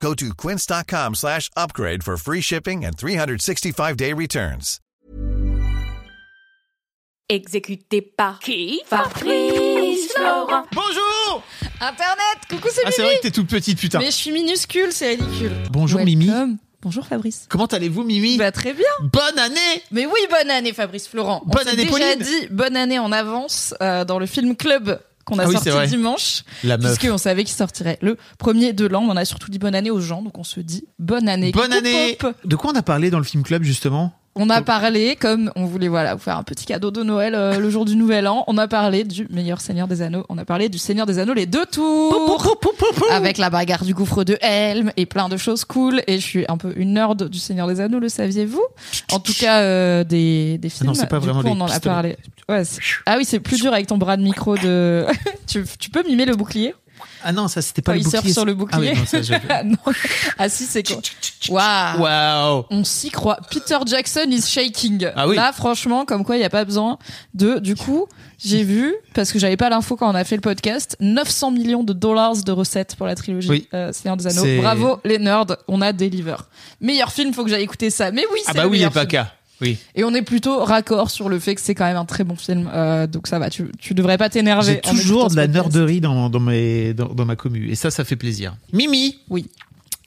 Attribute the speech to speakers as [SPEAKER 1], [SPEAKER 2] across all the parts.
[SPEAKER 1] Go to quince.com slash upgrade for free shipping and 365-day returns.
[SPEAKER 2] Exécuté par qui Fabrice Florent.
[SPEAKER 3] Bonjour
[SPEAKER 4] Internet, coucou c'est
[SPEAKER 3] Ah c'est vrai que t'es toute petite putain.
[SPEAKER 4] Mais je suis minuscule, c'est ridicule.
[SPEAKER 3] Bonjour
[SPEAKER 4] Welcome.
[SPEAKER 3] Mimi.
[SPEAKER 4] Bonjour Fabrice.
[SPEAKER 3] Comment allez-vous Mimi
[SPEAKER 4] Bah très bien.
[SPEAKER 3] Bonne année
[SPEAKER 4] Mais oui, bonne année Fabrice Florent. On
[SPEAKER 3] Bonne
[SPEAKER 4] s'est
[SPEAKER 3] année,
[SPEAKER 4] déjà
[SPEAKER 3] Pauline.
[SPEAKER 4] dit bonne année en avance euh, dans le film Club qu'on a
[SPEAKER 3] Ah oui,
[SPEAKER 4] sorti dimanche.
[SPEAKER 3] La meuf.
[SPEAKER 4] Puisqu'on savait qu'il sortirait le premier de l'an. On a surtout dit bonne année aux gens, donc on se dit bonne année.
[SPEAKER 3] Bonne année
[SPEAKER 4] Pop.
[SPEAKER 3] De quoi on a parlé dans le film club justement?
[SPEAKER 4] On a parlé, comme on voulait voilà vous faire un petit cadeau de Noël euh, le jour du Nouvel An, on a parlé du meilleur Seigneur des Anneaux. On a parlé du Seigneur des Anneaux les deux tours. avec la bagarre du gouffre de Helm et plein de choses cool. Et je suis un peu une nerd du Seigneur des Anneaux, le saviez-vous? En tout cas, euh, des, des films.
[SPEAKER 3] non, c'est pas vraiment
[SPEAKER 4] coup, on en a parlé. Ouais, ah oui, c'est plus dur avec ton bras de micro de. tu, tu peux mimer le bouclier?
[SPEAKER 3] Ah non, ça c'était pas
[SPEAKER 4] Quand
[SPEAKER 3] le
[SPEAKER 4] il surfe
[SPEAKER 3] bouclier.
[SPEAKER 4] sur le
[SPEAKER 3] Ah
[SPEAKER 4] bouclier.
[SPEAKER 3] oui, non, ça, je-
[SPEAKER 4] ah, non. Ah si, c'est quoi Waouh
[SPEAKER 3] Waouh
[SPEAKER 4] on s'y croit. Peter Jackson is shaking.
[SPEAKER 3] Ah oui.
[SPEAKER 4] Là, franchement, comme quoi il n'y a pas besoin de. Du coup, j'ai vu, parce que j'avais pas l'info quand on a fait le podcast, 900 millions de dollars de recettes pour la trilogie
[SPEAKER 3] Oui.
[SPEAKER 4] euh, Seigneur des Anneaux. Bravo les nerds, on a deliver. Meilleur film, faut que j'aille écouter ça. Mais oui, c'est
[SPEAKER 3] Ah bah
[SPEAKER 4] le
[SPEAKER 3] oui, et pas
[SPEAKER 4] film.
[SPEAKER 3] qu'à. Oui.
[SPEAKER 4] Et on est plutôt raccord sur le fait que c'est quand même un très bon film. Euh, donc ça va, tu, tu devrais pas t'énerver.
[SPEAKER 3] J'ai toujours de la nerderie dans, dans, mes, dans, dans ma commu. Et ça, ça fait plaisir. Mimi
[SPEAKER 4] Oui.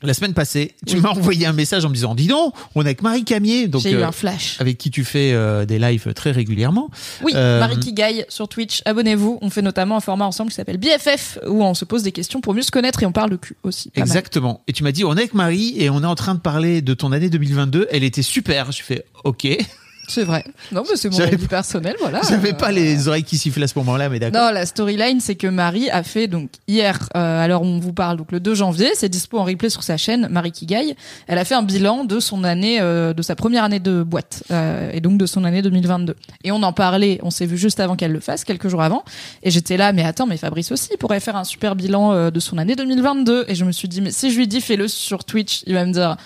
[SPEAKER 3] La semaine passée, tu
[SPEAKER 4] Oui.
[SPEAKER 3] m'as envoyé un message en me disant Dis donc, on est avec Marie Camier, donc,
[SPEAKER 4] J'ai eu
[SPEAKER 3] euh,
[SPEAKER 4] un flash.
[SPEAKER 3] avec qui tu fais euh, des lives très régulièrement.
[SPEAKER 4] Oui,
[SPEAKER 3] Euh,
[SPEAKER 4] Marie Kigaille sur Twitch, abonnez-vous. On fait notamment un format ensemble qui s'appelle BFF où on se pose des questions pour mieux se connaître et on parle de cul aussi. Mal.
[SPEAKER 3] Exactement. Et tu m'as dit, on est avec Marie et on est en train de parler de ton année 2022. Elle était super. Je fais, ok.
[SPEAKER 4] C'est vrai. Non, mais c'est mon avis personnel, voilà.
[SPEAKER 3] J'avais pas les oreilles qui sifflent à ce moment-là, mais d'accord.
[SPEAKER 4] Non, la storyline, c'est que Marie a fait donc hier, euh, alors on vous parle donc le 2 janvier, c'est dispo en replay sur sa chaîne Marie Kigaille. Elle a fait un bilan de son année, euh, de sa première année de boîte euh, et donc de son année 2022. Et on en parlait, on s'est vu juste avant qu'elle le fasse, quelques jours avant. Et j'étais là, mais attends, mais Fabrice aussi pourrait faire un super bilan euh, de son année 2022. Et je me suis dit, mais si je lui dis fais-le sur Twitch, il va me dire.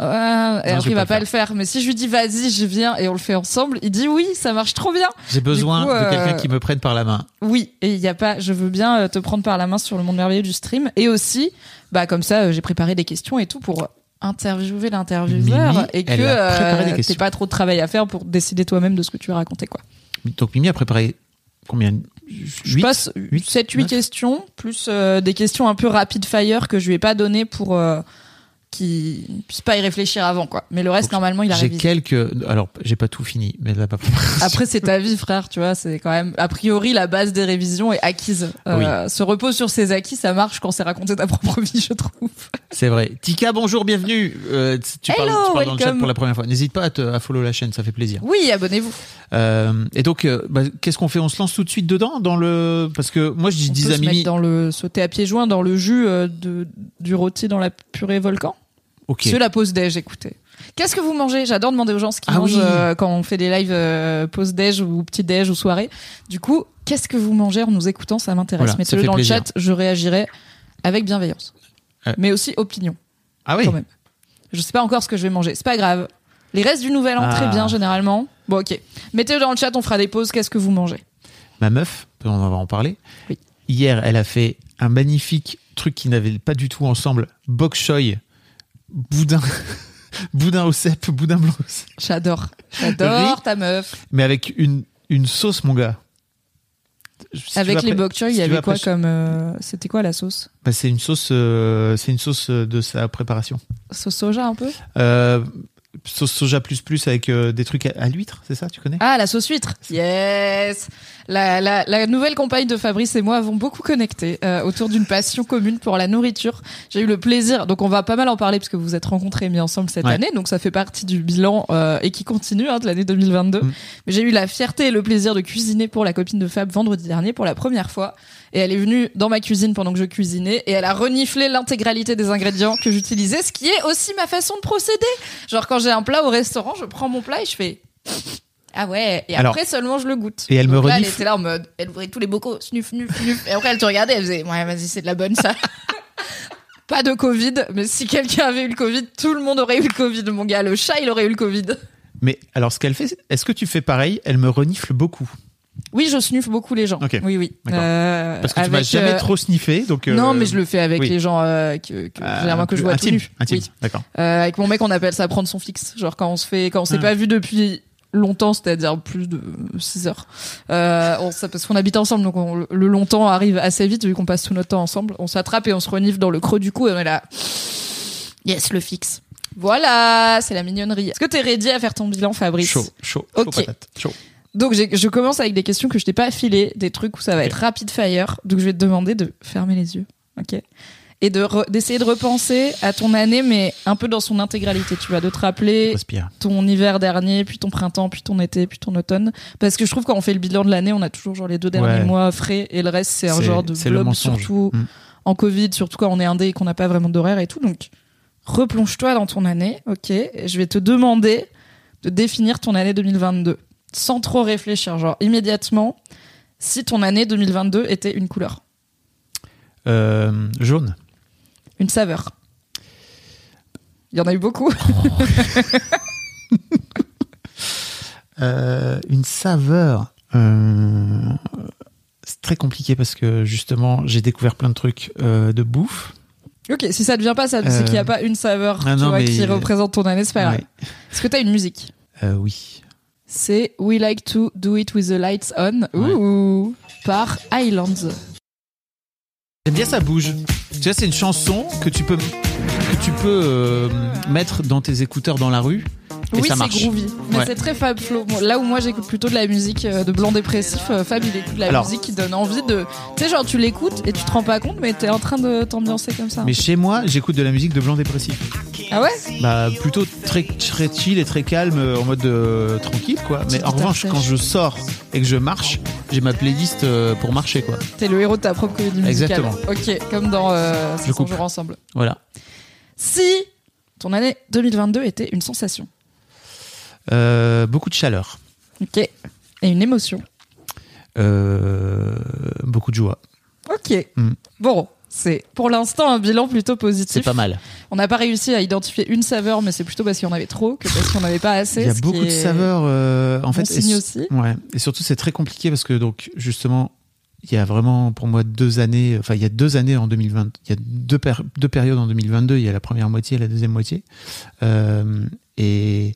[SPEAKER 4] Ouais, et
[SPEAKER 3] je
[SPEAKER 4] après il va
[SPEAKER 3] pas le
[SPEAKER 4] faire. Mais si je lui dis vas-y, je viens et on le fait ensemble, il dit oui, ça marche trop bien.
[SPEAKER 3] J'ai besoin
[SPEAKER 4] coup,
[SPEAKER 3] de quelqu'un
[SPEAKER 4] euh,
[SPEAKER 3] qui me prenne par la main.
[SPEAKER 4] Oui, et il y a pas, je veux bien euh, te prendre par la main sur le monde merveilleux du stream, et aussi, bah comme ça, euh, j'ai préparé des questions et tout pour interviewer l'intervieweur et que euh, t'aies pas trop de travail à faire pour décider toi-même de ce que tu veux raconter quoi.
[SPEAKER 3] Donc Mimi a préparé combien?
[SPEAKER 4] Je
[SPEAKER 3] Huit?
[SPEAKER 4] passe
[SPEAKER 3] Huit?
[SPEAKER 4] 7 8
[SPEAKER 3] Neuf?
[SPEAKER 4] questions plus euh, des questions un peu rapid fire que je lui ai pas donné pour euh, qu'il puisse pas y réfléchir avant quoi. Mais le reste
[SPEAKER 3] Donc,
[SPEAKER 4] normalement il a
[SPEAKER 3] J'ai quelques. Alors, j'ai pas tout fini, mais là, pas.
[SPEAKER 4] Après, c'est ta vie, frère, tu vois, c'est quand même, a priori, la base des révisions est acquise. Euh, Se repose sur ses acquis, ça marche quand c'est raconter ta propre vie, je trouve.
[SPEAKER 3] C'est vrai. Tika, bonjour, bienvenue. Euh, tu parles,
[SPEAKER 4] Hello,
[SPEAKER 3] tu parles dans le chat pour la première fois. N'hésite pas à, te, à follow la chaîne, ça fait plaisir.
[SPEAKER 4] Oui, abonnez-vous.
[SPEAKER 3] Euh, et donc, euh, bah, qu'est-ce qu'on fait? On se lance tout de suite dedans dans le parce que moi je
[SPEAKER 4] On
[SPEAKER 3] dis
[SPEAKER 4] peut
[SPEAKER 3] à
[SPEAKER 4] se
[SPEAKER 3] Mimi.
[SPEAKER 4] mettre dans le, sauter à pieds joints dans le jus euh, de, du rôti dans la purée volcan?
[SPEAKER 3] Ok.
[SPEAKER 4] C'est la pause déj, écoutez. Qu'est-ce que vous mangez? J'adore demander aux gens ce qu'ils
[SPEAKER 3] Ah
[SPEAKER 4] mangent
[SPEAKER 3] oui.
[SPEAKER 4] euh, quand on fait des lives euh, pause déj ou petit déj ou soirée. Du coup, qu'est-ce que vous mangez en nous écoutant? Ça m'intéresse.
[SPEAKER 3] Voilà,
[SPEAKER 4] Mettez-le dans
[SPEAKER 3] plaisir.
[SPEAKER 4] le chat, je réagirai avec bienveillance.
[SPEAKER 3] Euh.
[SPEAKER 4] Mais aussi opinion.
[SPEAKER 3] Ah oui.
[SPEAKER 4] quand même. Je sais pas encore ce que je vais manger. C'est pas grave. Les restes du nouvel an,
[SPEAKER 3] Ah.
[SPEAKER 4] très bien généralement. Bon, ok. Mettez-le dans le chat, on fera des pauses. Qu'est-ce que vous mangez?
[SPEAKER 3] Ma meuf, on va en parler.
[SPEAKER 4] Oui.
[SPEAKER 3] Hier, elle a fait un magnifique truc qui n'avait pas du tout ensemble. Bok choy, boudin, boudin au cèpe, boudin blanc, au cèpe.
[SPEAKER 4] J'adore. J'adore ta meuf.
[SPEAKER 3] mais avec une une sauce, mon gars. Si
[SPEAKER 4] Avec les bok choy, il
[SPEAKER 3] si
[SPEAKER 4] y avait quoi comme. euh, C'était quoi la sauce?
[SPEAKER 3] Bah, C'est une sauce, euh, c'est une sauce euh, de sa préparation.
[SPEAKER 4] Sauce soja un peu?
[SPEAKER 3] Euh, sauce soja plus plus avec euh, des trucs à, à l'huître, c'est ça, tu connais?
[SPEAKER 4] Ah, la sauce huître. Yes. La, la, la nouvelle compagne de Fabrice et moi avons beaucoup connecté euh, autour d'une passion commune pour la nourriture. J'ai eu le plaisir, donc on va pas mal en parler parce que vous vous êtes rencontrés et mis ensemble cette
[SPEAKER 3] Ouais.
[SPEAKER 4] année, donc ça fait partie du bilan euh, et qui continue hein, de l'année 2022.
[SPEAKER 3] Mm.
[SPEAKER 4] Mais j'ai eu la fierté et le plaisir de cuisiner pour la copine de Fab vendredi dernier pour la première fois. Et elle est venue dans ma cuisine pendant que je cuisinais et elle a reniflé l'intégralité des ingrédients que j'utilisais, ce qui est aussi ma façon de procéder. Genre quand j'ai un plat au restaurant, je prends mon plat et je fais Ah ouais. Et
[SPEAKER 3] Alors-
[SPEAKER 4] après seulement je le goûte.
[SPEAKER 3] Et elle me
[SPEAKER 4] là, elle
[SPEAKER 3] renifle.
[SPEAKER 4] était là en mode, elle ouvrait tous les bocaux, snuf, snuf, snuf. Et après elle te regardait, elle faisait, ouais, vas-y, c'est de la bonne ça. Pas de Covid, mais si quelqu'un avait eu le Covid, tout le monde aurait eu le Covid, mon gars. Le chat, il aurait eu le Covid.
[SPEAKER 3] Mais alors, ce qu'elle fait, est-ce que tu fais pareil? Elle me renifle beaucoup.
[SPEAKER 4] Oui, je sniffe beaucoup les gens.
[SPEAKER 3] Ok.
[SPEAKER 4] Oui, oui. Euh,
[SPEAKER 3] Parce que tu m'as jamais
[SPEAKER 4] euh,
[SPEAKER 3] trop sniffé. Donc, euh,
[SPEAKER 4] Non, mais je le fais avec
[SPEAKER 3] oui.
[SPEAKER 4] les gens que, que, généralement que je vois
[SPEAKER 3] intime,
[SPEAKER 4] tout nu.
[SPEAKER 3] intime.
[SPEAKER 4] Oui.
[SPEAKER 3] D'accord.
[SPEAKER 4] Avec mon mec, on appelle ça prendre son fixe. Genre quand on se fait, quand on s'est
[SPEAKER 3] Ah.
[SPEAKER 4] pas vu depuis longtemps, c'est-à-dire plus de 6 heures. Euh, on, parce qu'on habite ensemble, donc on- le longtemps arrive assez vite vu qu'on passe tout notre temps ensemble. On s'attrape et on se renifle dans le creux du cou et on est là. Yes, le fixe. Voilà, c'est la mignonnerie. Est-ce que t'es ready à faire ton bilan, Fabrice?
[SPEAKER 3] Chaud, chaud, chaud
[SPEAKER 4] Ok.
[SPEAKER 3] patate. Chaud.
[SPEAKER 4] Donc je commence avec des questions que je t'ai pas affilées, des trucs où ça va être rapid fire. Donc je vais te demander de fermer les yeux, ok? Et de re- d'essayer de repenser à ton année, mais un peu dans son intégralité. Tu vas de te rappeler
[SPEAKER 3] Respire.
[SPEAKER 4] ton hiver dernier, puis ton printemps, puis ton été, puis ton automne. Parce que je trouve quand on fait le bilan de l'année, on a toujours genre les deux derniers
[SPEAKER 3] Ouais.
[SPEAKER 4] mois frais et le reste c'est un
[SPEAKER 3] C'est-
[SPEAKER 4] genre de blob surtout
[SPEAKER 3] Mm.
[SPEAKER 4] en Covid, surtout quand on est indé et qu'on n'a pas vraiment d'horaire et tout. Donc replonge-toi dans ton année, ok? Et Je vais te demander de définir ton année 2022 sans trop réfléchir, genre immédiatement, si ton année 2022 était une couleur,
[SPEAKER 3] Euh, jaune.
[SPEAKER 4] une saveur. Il y en a eu beaucoup.
[SPEAKER 3] Euh, une saveur. Euh, c'est très compliqué parce que justement, j'ai découvert plein de trucs de bouffe.
[SPEAKER 4] ok, si ça ne vient pas, ça, c'est qu'il n'y a pas une saveur
[SPEAKER 3] ah
[SPEAKER 4] tu
[SPEAKER 3] non,
[SPEAKER 4] vois,
[SPEAKER 3] mais-
[SPEAKER 4] qui représente ton année, c'est pas grave.
[SPEAKER 3] Ouais.
[SPEAKER 4] Est-ce que tu as une musique?
[SPEAKER 3] Oui.
[SPEAKER 4] C'est We Like to Do It With the Lights On
[SPEAKER 3] Ouais.
[SPEAKER 4] Ouh, par Highlands.
[SPEAKER 3] J'aime bien ça bouge. Tu vois, c'est une chanson que tu peux tu peux euh, mettre dans tes écouteurs dans la rue et
[SPEAKER 4] oui,
[SPEAKER 3] ça
[SPEAKER 4] c'est
[SPEAKER 3] marche.
[SPEAKER 4] groovy. Mais
[SPEAKER 3] Ouais.
[SPEAKER 4] c'est très Fab Flo. Moi, Là où moi j'écoute plutôt de la musique euh, de blanc dépressif, euh, Fab il écoute de la
[SPEAKER 3] Alors.
[SPEAKER 4] musique qui donne envie de. Tu sais, genre tu l'écoutes et tu te rends pas compte, mais t'es en train de t'ambiancer comme ça.
[SPEAKER 3] Mais chez moi, j'écoute de la musique de blanc dépressif.
[SPEAKER 4] Ah ouais?
[SPEAKER 3] Bah plutôt très très chill et très calme en mode euh, tranquille quoi. Mais en revanche, quand je sors et que je marche, j'ai ma playlist pour marcher quoi.
[SPEAKER 4] T'es le héros de ta propre comédie musicale.
[SPEAKER 3] Exactement.
[SPEAKER 4] Ok, comme dans
[SPEAKER 3] Je
[SPEAKER 4] 500
[SPEAKER 3] coupe.
[SPEAKER 4] ensemble.
[SPEAKER 3] Voilà.
[SPEAKER 4] Si ton année 2022 était une sensation,
[SPEAKER 3] Euh, beaucoup de chaleur,
[SPEAKER 4] ok, et une émotion,
[SPEAKER 3] Euh, beaucoup de joie.
[SPEAKER 4] ok.
[SPEAKER 3] Mm.
[SPEAKER 4] Bon, c'est pour l'instant un bilan plutôt positif.
[SPEAKER 3] C'est pas mal.
[SPEAKER 4] On n'a pas réussi à identifier une saveur, mais c'est plutôt parce qu'il y en avait trop que parce qu'il n'y en avait pas assez.
[SPEAKER 3] Il y a beaucoup de saveurs euh, en
[SPEAKER 4] bon
[SPEAKER 3] fait.
[SPEAKER 4] signe
[SPEAKER 3] et-
[SPEAKER 4] aussi.
[SPEAKER 3] Ouais. Et surtout, c'est très compliqué parce que donc justement, il y a vraiment pour moi deux années. Enfin, il y a deux années en 2020. Il y a deux, péri- deux périodes en 2022. Il y a la première moitié et la deuxième moitié. Euh, et,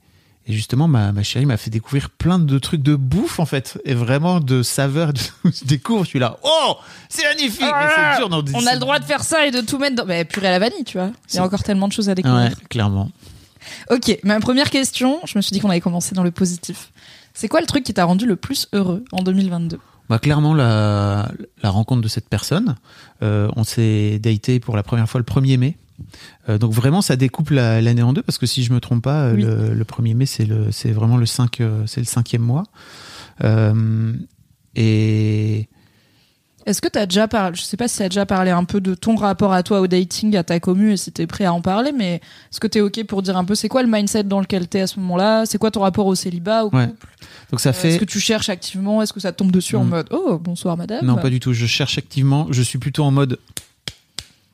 [SPEAKER 3] et justement, ma, ma chérie m'a fait découvrir plein de trucs de bouffe en fait, et vraiment de saveurs. Je découvre, je suis là. Oh, c'est magnifique. mais dans-
[SPEAKER 4] On a le droit de faire ça et de tout mettre dans. Mais purée à la vanille, tu vois. Il y a encore tellement de choses à découvrir.
[SPEAKER 3] Ouais, clairement.
[SPEAKER 4] Ok, ma première question, je me suis dit qu'on allait commencer dans le positif. C'est quoi le truc qui t'a rendu le plus heureux en 2022
[SPEAKER 3] Bah, clairement, la, la rencontre de cette personne. Euh, on s'est daté pour la première fois le 1er mai. Euh, donc vraiment, ça découpe la- l'année en deux parce que si je me trompe pas,
[SPEAKER 4] Oui.
[SPEAKER 3] le, le 1er mai, c'est le, c'est vraiment le 5, euh, c'est le cinquième mois. Euh, et
[SPEAKER 4] Est-ce que t'as déjà parlé, je sais pas si t'as déjà parlé un peu de ton rapport à toi au dating, à ta commu, et si t'es prêt à en parler, mais est-ce que t'es ok pour dire un peu c'est quoi le mindset dans lequel t'es à ce moment-là? C'est quoi ton rapport au célibat, au
[SPEAKER 3] Ouais.
[SPEAKER 4] couple?
[SPEAKER 3] Donc ça
[SPEAKER 4] Euh,
[SPEAKER 3] fait
[SPEAKER 4] Est-ce que tu cherches activement? Est-ce que ça te tombe dessus en
[SPEAKER 3] Mm.
[SPEAKER 4] mode oh bonsoir madame?
[SPEAKER 3] Non, pas du tout. Je cherche activement. Je suis plutôt en mode.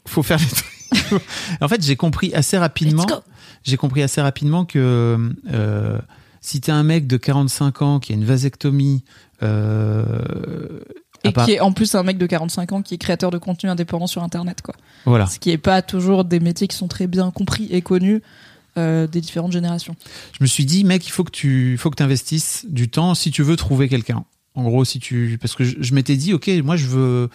[SPEAKER 3] Faut faire les trucs. en fait, j'ai compris assez rapidement.
[SPEAKER 4] Let's go.
[SPEAKER 3] J'ai compris assez rapidement que euh, si t'es un mec de 45 ans qui a une vasectomie. Euh,
[SPEAKER 4] Et
[SPEAKER 3] part-
[SPEAKER 4] qui est en plus un mec de 45 ans qui est créateur de contenu indépendant sur internet quoi.
[SPEAKER 3] Voilà.
[SPEAKER 4] Ce qui est pas toujours des métiers qui sont très bien compris et connus euh, des différentes générations.
[SPEAKER 3] Je me suis dit, mec, il faut que tu faut que investisses du temps si tu veux trouver quelqu'un. En gros, si tu parce que je, je m'étais dit, ok, moi je veux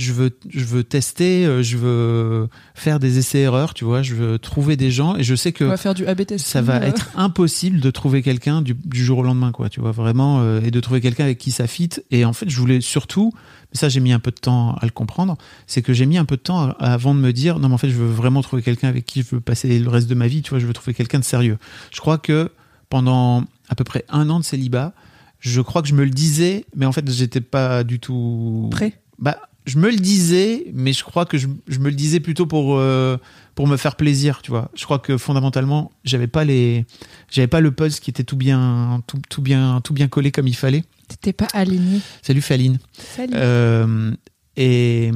[SPEAKER 3] je veux je veux tester, euh, je veux faire des essais erreurs, tu vois, je veux trouver des gens et je sais que
[SPEAKER 4] On va faire du AB testing.
[SPEAKER 3] ça va
[SPEAKER 4] euh.
[SPEAKER 3] être impossible de trouver quelqu'un du, du jour au lendemain, quoi. Tu vois vraiment euh, et de trouver quelqu'un avec qui ça fit. Et en fait, je voulais surtout, mais ça j'ai mis un peu de temps à le comprendre, c'est que j'ai mis un peu de temps avant de me dire non, mais en fait, je veux vraiment trouver quelqu'un avec qui je veux passer le reste de ma vie. Tu vois, je veux trouver quelqu'un de sérieux. Je crois que pendant à peu près un an de célibat, je crois que je me le disais, mais en fait, j'étais pas du tout
[SPEAKER 4] Prêt.
[SPEAKER 3] Bah je me le disais, mais je crois que je, je me le disais plutôt pour euh, pour me faire plaisir, tu vois. Je crois que fondamentalement, j'avais pas les, j'avais pas le puzzle qui était tout bien, tout, tout bien, tout bien collé comme il fallait.
[SPEAKER 4] T'étais pas aligné.
[SPEAKER 3] Salut Faline.
[SPEAKER 4] Salut.
[SPEAKER 3] Euh, et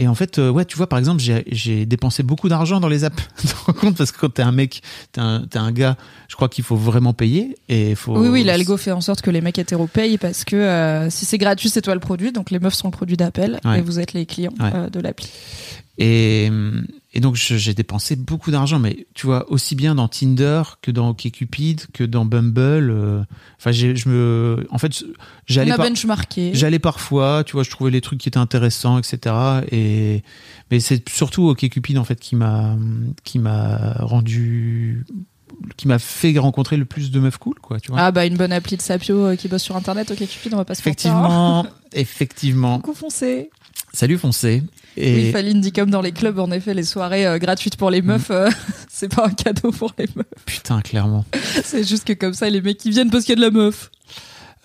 [SPEAKER 3] et en fait, euh, ouais, tu vois, par exemple, j'ai- dépensé beaucoup d'argent dans les apps. tu te rends compte parce que quand t'es un mec, t'es un, un gars, je crois qu'il faut vraiment payer et faut.
[SPEAKER 4] Oui, oui, l'algo fait en sorte que les mecs hétéros payent parce que euh, si c'est gratuit, c'est toi le produit. Donc les meufs sont le produit d'appel
[SPEAKER 3] Ouais.
[SPEAKER 4] et vous êtes les clients
[SPEAKER 3] Ouais.
[SPEAKER 4] euh, de l'appli.
[SPEAKER 3] Et, et donc j'ai dépensé beaucoup d'argent, mais tu vois aussi bien dans Tinder que dans OkCupid que dans Bumble. euh, Enfin, je me, en fait, j'allais par- j'allais parfois, tu vois, je trouvais les trucs qui étaient intéressants, etc. Et mais c'est surtout OkCupid en fait qui m'a qui m'a rendu qui m'a fait rencontrer le plus de meufs cool, quoi, tu vois.
[SPEAKER 4] Ah bah une bonne appli de sapio euh, qui bosse sur internet, ok Cupid, on va pas se mentir, hein.
[SPEAKER 3] effectivement, effectivement.
[SPEAKER 4] Coucou foncé.
[SPEAKER 3] Salut foncé. Et
[SPEAKER 4] Oui, Faline dit comme dans les clubs, en effet, les soirées euh, gratuites pour les meufs, euh, c'est pas un cadeau pour les meufs.
[SPEAKER 3] putain, clairement.
[SPEAKER 4] C'est juste que comme ça, les mecs qui viennent parce qu'il y a de la meuf.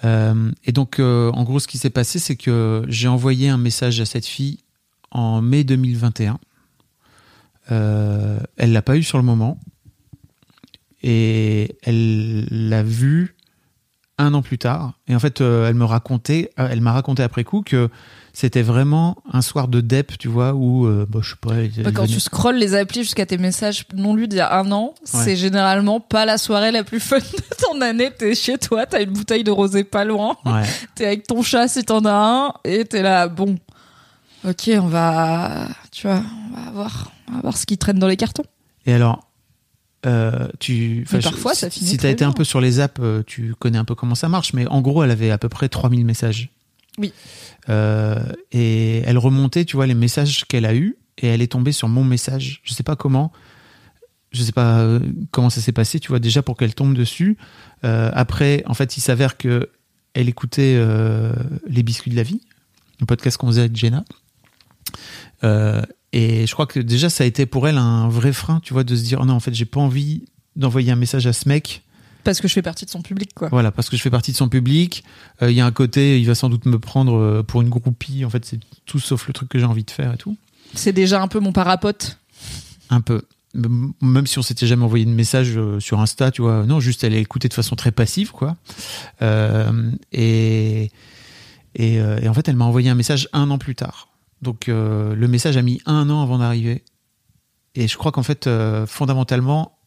[SPEAKER 3] Euh, et donc, en gros, ce qui s'est passé, c'est que j'ai envoyé un message à cette fille en mai 2021. Euh, elle l'a pas eu sur le moment. Et elle l'a vu un an plus tard. Et en fait, elle me racontait, elle m'a raconté après coup que c'était vraiment un soir de dep, tu vois, où, euh, bah, je sais pas,
[SPEAKER 4] Quand
[SPEAKER 3] venait-
[SPEAKER 4] tu scrolles les applis jusqu'à tes messages non lus d'il y a un an, c'est généralement pas la soirée la plus fun de ton année. T'es chez toi, t'as une bouteille de rosé pas loin,
[SPEAKER 3] Ouais.
[SPEAKER 4] t'es avec ton chat si t'en as un, et t'es là, bon, ok, on va, tu vois, on va voir, on va voir ce qui traîne dans les cartons.
[SPEAKER 3] Et alors, euh, tu, je-
[SPEAKER 4] parfois, ça
[SPEAKER 3] si-
[SPEAKER 4] finit
[SPEAKER 3] Si tu
[SPEAKER 4] très
[SPEAKER 3] as été un peu sur les apps, euh, tu connais un peu comment ça marche, mais en gros, elle avait à peu près 3000 messages.
[SPEAKER 4] Oui.
[SPEAKER 3] Euh, et elle remontait, tu vois, les messages qu'elle a eus, et elle est tombée sur mon message. Je sais pas comment. Je sais pas euh, comment ça s'est passé, tu vois, déjà pour qu'elle tombe dessus. Euh, après, en fait, il s'avère que elle écoutait Les Biscuits de la Vie, le podcast qu'on faisait avec Jenna. Et je crois que déjà, ça a été pour elle un vrai frein, tu vois, de se dire, oh non, en fait, j'ai pas envie d'envoyer un message à ce mec.
[SPEAKER 4] Parce que je fais partie de son public, quoi.
[SPEAKER 3] Voilà, parce que je fais partie de son public. Euh, Il y a un côté, il va sans doute me prendre euh, pour une groupie. En fait, c'est tout sauf le truc que j'ai envie de faire et tout.
[SPEAKER 4] C'est déjà un peu mon parapote.
[SPEAKER 3] Un peu. Même si on s'était jamais envoyé de message euh, sur Insta, tu vois. Non, juste elle a écouté de façon très passive, quoi. Euh, et, et, et en fait, elle m'a envoyé un message un an plus tard. Donc, euh, le message a mis un an avant d'arriver. Et je crois qu'en fait, fondamentalement,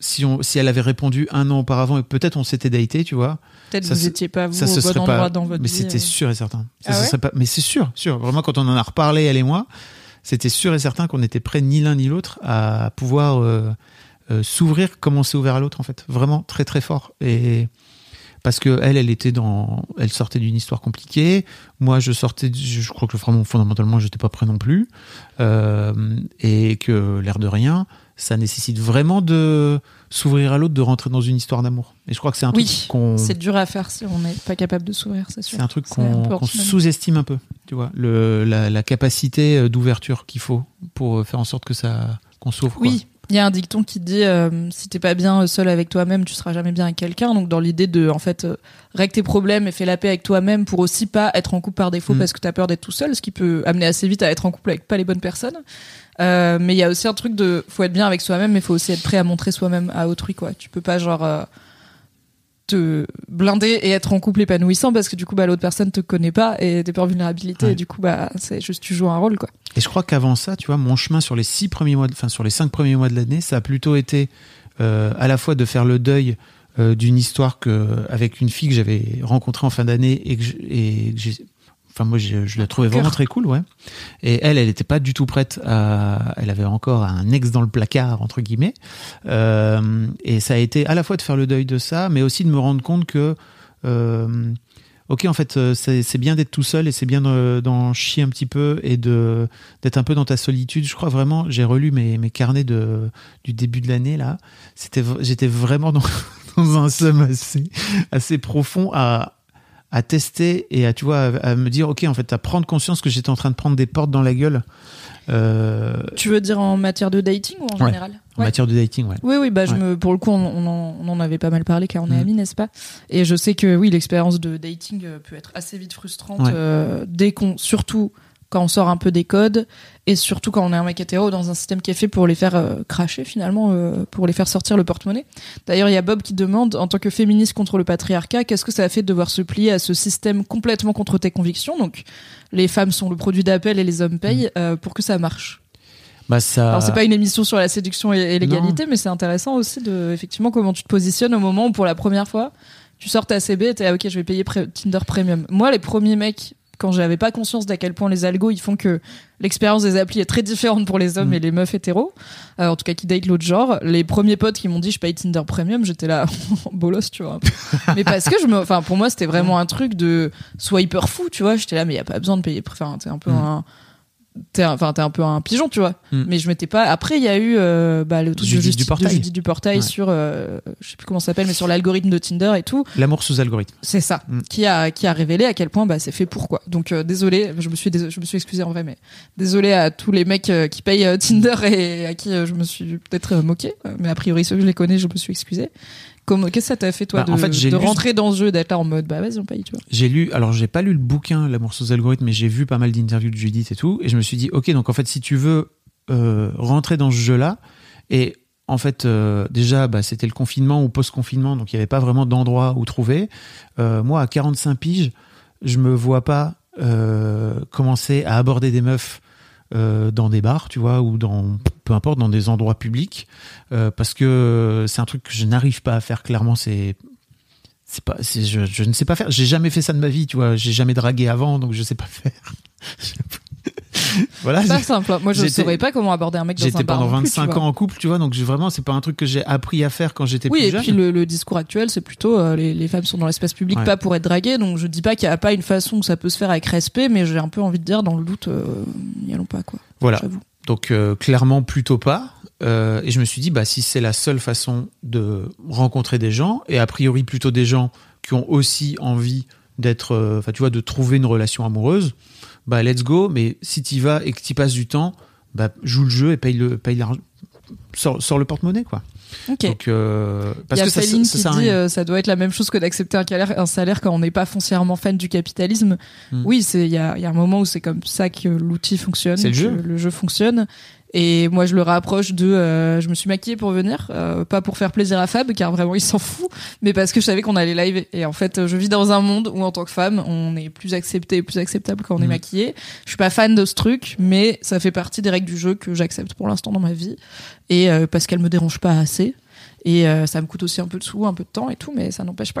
[SPEAKER 3] si, on, si elle avait répondu un an auparavant et peut-être on s'était daté, tu vois,
[SPEAKER 4] Peut-être
[SPEAKER 3] Ça
[SPEAKER 4] vous
[SPEAKER 3] se-
[SPEAKER 4] étiez pas vous
[SPEAKER 3] ça
[SPEAKER 4] au
[SPEAKER 3] se
[SPEAKER 4] bon
[SPEAKER 3] serait
[SPEAKER 4] endroit
[SPEAKER 3] pas
[SPEAKER 4] dans votre
[SPEAKER 3] mais c'était
[SPEAKER 4] euh.
[SPEAKER 3] sûr et certain. Ça
[SPEAKER 4] Ah ouais
[SPEAKER 3] serait pas mais c'est sûr sûr. Vraiment quand on en a reparlé elle et moi c'était sûr et certain qu'on n'était prêts ni l'un ni l'autre à pouvoir euh, euh, s'ouvrir comme on s'est ouvert à l'autre en fait. Vraiment très très fort. Et parce que elle elle était dans elle sortait d'une histoire compliquée. Moi je sortais je je crois que vraiment fondamentalement j'étais pas prêt non plus. Euh, et que l'air de rien ça nécessite vraiment de s'ouvrir à l'autre de rentrer dans une histoire d'amour et je crois que c'est un
[SPEAKER 4] Oui,
[SPEAKER 3] truc qu'on
[SPEAKER 4] C'est dur à faire si on n'est pas capable de s'ouvrir, c'est sûr.
[SPEAKER 3] c'est un truc qu'on sous-estime un peu, tu vois, le, la, la capacité euh, d'ouverture qu'il faut pour euh, faire en sorte que ça qu'on s'ouvre.
[SPEAKER 4] Oui, il y a un dicton qui dit euh, si t'es pas bien seul avec toi-même, tu seras jamais bien avec quelqu'un. Donc dans l'idée de en fait euh, règle tes problèmes et fais la paix avec toi-même pour aussi pas être en couple par défaut
[SPEAKER 3] Mm.
[SPEAKER 4] parce que t'as peur d'être tout seul, ce qui peut amener assez vite à être en couple avec pas les bonnes personnes. Euh, mais il y a aussi un truc de faut être bien avec soi-même, mais faut aussi être prêt à montrer soi-même à autrui quoi. Tu peux pas genre euh, te blinder et être en couple épanouissant parce que du coup bah l'autre personne te connaît pas et t'es peur de vulnérabilité
[SPEAKER 3] Ouais.
[SPEAKER 4] et du coup bah c'est juste tu joues un rôle quoi.
[SPEAKER 3] Et je crois qu'avant ça, tu vois, mon chemin sur les six premiers mois, de- enfin sur les cinq premiers mois de l'année, ça a plutôt été euh, à la fois de faire le deuil euh, d'une histoire que avec une fille que j'avais rencontrée en fin d'année et que je- et que j'ai Enfin, moi, je, je la trouvais vraiment très cool, ouais. Et elle, elle était pas du tout prête à. Elle avait encore un ex dans le placard, entre guillemets. Euh, et ça a été à la fois de faire le deuil de ça, mais aussi de me rendre compte que. euh, ok, en fait, euh, c'est bien d'être tout seul et c'est bien de- d'en chier un petit peu et de d'être un peu dans ta solitude. Je crois vraiment, j'ai relu mes, mes carnets de, du début de l'année là. C'était, j'étais vraiment dans, dans un somme assez, assez profond à, à tester et à, tu vois, à, à me dire, ok, en fait, à prendre conscience que j'étais en train de prendre des portes dans la gueule euh,
[SPEAKER 4] Tu veux dire en matière de dating ou en
[SPEAKER 3] Ouais.
[SPEAKER 4] général
[SPEAKER 3] en matière de dating, ouais.
[SPEAKER 4] Oui, oui, bah, je
[SPEAKER 3] Ouais.
[SPEAKER 4] me, pour le coup, on, on en, on en avait pas mal parlé car on est
[SPEAKER 3] Mm.
[SPEAKER 4] amis, n'est-ce pas? Et je sais que oui, l'expérience de dating euh, peut être assez vite frustrante euh, dès qu'on, surtout quand on sort un peu des codes et surtout quand on est un mec hétéro dans un système qui est fait pour les faire euh, cracher finalement, euh, pour les faire sortir le porte-monnaie. D'ailleurs, il y a Bob qui demande, en tant que féministe contre le patriarcat, qu'est-ce que ça a fait de devoir se plier à ce système complètement contre tes convictions? Donc, les femmes sont le produit d'appel et les hommes payent euh, pour que ça marche.
[SPEAKER 3] Bah ça.
[SPEAKER 4] Alors c'est pas une émission sur la séduction et, et l'égalité, mais c'est intéressant aussi de effectivement comment tu te positionnes au moment où pour la première fois tu sors ta CB et t'es ah, ok je vais payer Tinder Premium. Moi les premiers mecs quand j'avais pas conscience d'à quel point les algos ils font que l'expérience des applis est très différente pour les hommes
[SPEAKER 3] Mm.
[SPEAKER 4] et les meufs hétéros, euh, en tout cas qui date l'autre genre. Les premiers potes qui m'ont dit je paye Tinder Premium, j'étais là bolos tu vois. mais parce que je me, enfin pour moi c'était vraiment un truc de sois hyper fou tu vois. J'étais là mais y a pas besoin de payer. Enfin t'es un peu
[SPEAKER 3] Mm.
[SPEAKER 4] un T'es enfin t'es un peu un pigeon tu vois
[SPEAKER 3] Mm.
[SPEAKER 4] mais je m'étais pas après il y a eu euh, bah, le truc
[SPEAKER 3] Judith du Portail.
[SPEAKER 4] Judith du portail
[SPEAKER 3] Ouais.
[SPEAKER 4] sur euh, je sais plus comment ça s'appelle mais sur l'algorithme de Tinder et tout
[SPEAKER 3] L'amour sous algorithme.
[SPEAKER 4] c'est ça
[SPEAKER 3] Mm.
[SPEAKER 4] qui a qui a révélé à quel point bah c'est fait pour quoi. Donc euh, désolé, je me suis dés- je me suis excusé en vrai mais désolé à tous les mecs euh, qui payent euh, Tinder et à qui je me suis peut-être moqué mais a priori ceux que je les connais, je me suis excusé. Qu'est-ce que ça t'a fait toi
[SPEAKER 3] Bah,
[SPEAKER 4] de,
[SPEAKER 3] en fait, j'ai
[SPEAKER 4] de
[SPEAKER 3] lu-
[SPEAKER 4] rentrer dans ce jeu d'être là en mode bah vas-y on paye tu vois.
[SPEAKER 3] J'ai lu, alors j'ai pas lu le bouquin L'amour sous algorithme, mais j'ai vu pas mal d'interviews de Judith et tout, et je me suis dit, ok, donc en fait, si tu veux euh, rentrer dans ce jeu-là, et en fait, euh, déjà, bah, c'était le confinement ou post-confinement, donc il n'y avait pas vraiment d'endroit où trouver. Euh, moi, à 45 piges, je me vois pas euh, commencer à aborder des meufs euh, dans des bars, tu vois, ou dans peu importe, dans des endroits publics, euh, parce que c'est un truc que je n'arrive pas à faire. Clairement, c'est c'est pas, je, je ne sais pas faire. J'ai jamais fait ça de ma vie, tu vois. J'ai jamais dragué avant, donc je sais pas faire. voilà.
[SPEAKER 4] C'est pas simple. hein. Moi je
[SPEAKER 3] j'étais-
[SPEAKER 4] saurais pas comment aborder un mec dans un
[SPEAKER 3] J'étais
[SPEAKER 4] bar.
[SPEAKER 3] pendant
[SPEAKER 4] plus, tu
[SPEAKER 3] 25
[SPEAKER 4] vois.
[SPEAKER 3] ans en couple, tu vois, donc vraiment, c'est pas un truc que j'ai appris à faire quand j'étais
[SPEAKER 4] Oui,
[SPEAKER 3] plus
[SPEAKER 4] et
[SPEAKER 3] jeune.
[SPEAKER 4] puis le, le discours actuel, c'est plutôt euh, les, les femmes sont dans l'espace public
[SPEAKER 3] Ouais.
[SPEAKER 4] pas pour être draguées, donc je dis pas qu'il y a pas une façon où ça peut se faire avec respect, mais j'ai un peu envie de dire dans le doute, euh, n'y allons pas quoi.
[SPEAKER 3] Voilà. Donc euh, clairement plutôt pas. Et je me suis dit, bah si c'est la seule façon de rencontrer des gens, et a priori plutôt des gens qui ont aussi envie d'être, enfin tu vois, de trouver une relation amoureuse, bah let's go. Mais si t'y vas et que t'y passes du temps, bah joue le jeu et paye le, paye l'argent, sors, sors le porte-monnaie quoi.
[SPEAKER 4] Ok.
[SPEAKER 3] Donc euh,
[SPEAKER 4] Il
[SPEAKER 3] parce
[SPEAKER 4] y a
[SPEAKER 3] que ça,
[SPEAKER 4] Féline
[SPEAKER 3] ça
[SPEAKER 4] qui dit euh, ça doit être la même chose que d'accepter un salaire, un salaire quand on n'est pas foncièrement fan du capitalisme.
[SPEAKER 3] Hmm.
[SPEAKER 4] Oui, c'est il y a, il y a un moment où c'est comme ça que l'outil fonctionne,
[SPEAKER 3] jeu.
[SPEAKER 4] le jeu fonctionne. Et moi, je le rapproche de, euh, je me suis maquillée pour venir, euh, pas pour faire plaisir à Fab, car vraiment il s'en fout, mais parce que je savais qu'on allait live. Et en fait, je vis dans un monde où en tant que femme, on est plus accepté, et plus acceptable quand on est
[SPEAKER 3] Mhm.
[SPEAKER 4] maquillé. Je suis pas fan de ce truc, mais ça fait partie des règles du jeu que j'accepte pour l'instant dans ma vie, et euh, parce qu'elle me dérange pas assez. Et euh, ça me coûte aussi un peu de sous, un peu de temps et tout, mais ça n'empêche pas.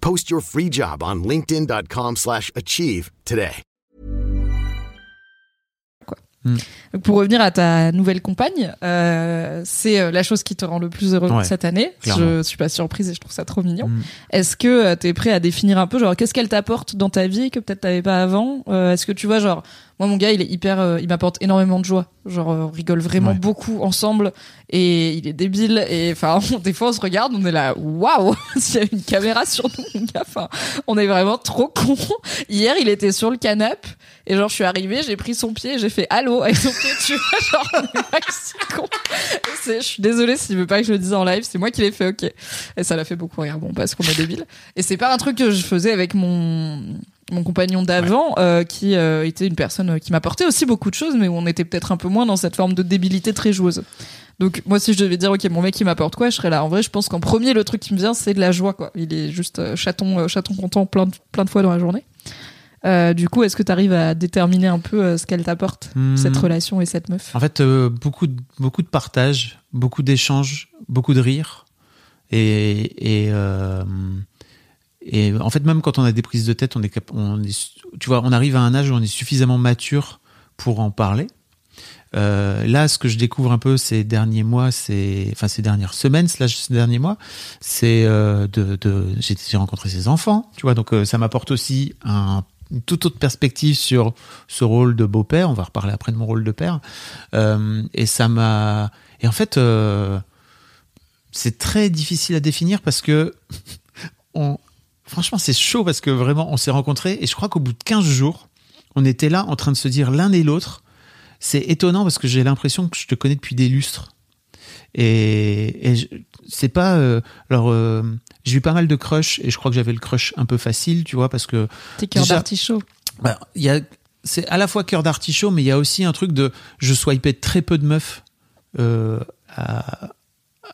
[SPEAKER 5] Post your free job on linkedin.com/achieve slash achieve today.
[SPEAKER 4] Donc, pour revenir à ta nouvelle compagne, euh, c'est euh, la chose qui te rend le plus heureux
[SPEAKER 3] Ouais,
[SPEAKER 4] cette année.
[SPEAKER 3] clairement.
[SPEAKER 4] Je suis pas surprise et je trouve ça trop mignon.
[SPEAKER 3] Mm.
[SPEAKER 4] Est-ce que tu es prêt à définir un peu, genre, qu'est-ce qu'elle t'apporte dans ta vie que peut-être t'avais pas avant? Euh, Est-ce que tu vois, genre, moi mon gars, il est hyper, euh, il m'apporte énormément de joie. Genre, euh, on rigole vraiment
[SPEAKER 3] Ouais.
[SPEAKER 4] beaucoup ensemble et il est débile et enfin, des fois on se regarde, on est là, waouh, s'il y avait une caméra sur nous, mon gars, enfin, on est vraiment trop con. Hier, il était sur le canapé et genre je suis arrivée, j'ai pris son pied et j'ai fait allô? avec son pied, tu vois, genre con. C'est- Je suis désolée s'il veut pas que je le dise en live, c'est moi qui l'ai fait, ok. Et ça l'a fait beaucoup rire, bon, parce qu'on est débile. Et c'est pas un truc que je faisais avec mon mon compagnon d'avant, euh, qui euh, était une personne euh, qui m'apportait aussi beaucoup de choses, mais où on était peut-être un peu moins dans cette forme de débilité très joueuse. Donc moi si je devais dire ok mon mec il m'apporte quoi, je serais là. En vrai je pense qu'en premier le truc qui me vient c'est de la joie quoi. Il est juste euh, chaton euh, chaton content plein de, plein de fois dans la journée. Euh, du coup est-ce que tu arrives à déterminer un peu ce qu'elle t'apporte
[SPEAKER 3] Hmm.
[SPEAKER 4] cette relation et cette meuf?
[SPEAKER 3] En fait, euh, beaucoup, de, beaucoup de partage, beaucoup d'échanges, beaucoup de rire. Et, et, euh, et en fait, même quand on a des prises de tête, on est, tu vois, on arrive à un âge où on est suffisamment mature pour en parler. Euh, là, ce que je découvre un peu ces derniers mois, c'est, enfin ces dernières semaines, slash ces derniers mois, c'est euh, de, de j'ai rencontré ses enfants, tu vois, donc euh, ça m'apporte aussi un, une toute autre perspective sur ce rôle de beau-père. On va reparler après de mon rôle de père. Euh, et ça m'a, et en fait, c'est très difficile à définir parce que franchement, c'est chaud parce que vraiment, on s'est rencontrés et je crois qu'au bout de 15 jours, on était là en train de se dire l'un et l'autre. C'est étonnant parce que j'ai l'impression que je te connais depuis des lustres. Et, et c'est pas. euh, alors, euh, j'ai eu pas mal de crush et je crois que j'avais le crush un peu facile, tu vois, parce que
[SPEAKER 4] T'es cœur d'artichaut.
[SPEAKER 3] bah, c'est à la fois cœur d'artichaut, mais il y a aussi un truc de je swipais très peu de meufs euh, à,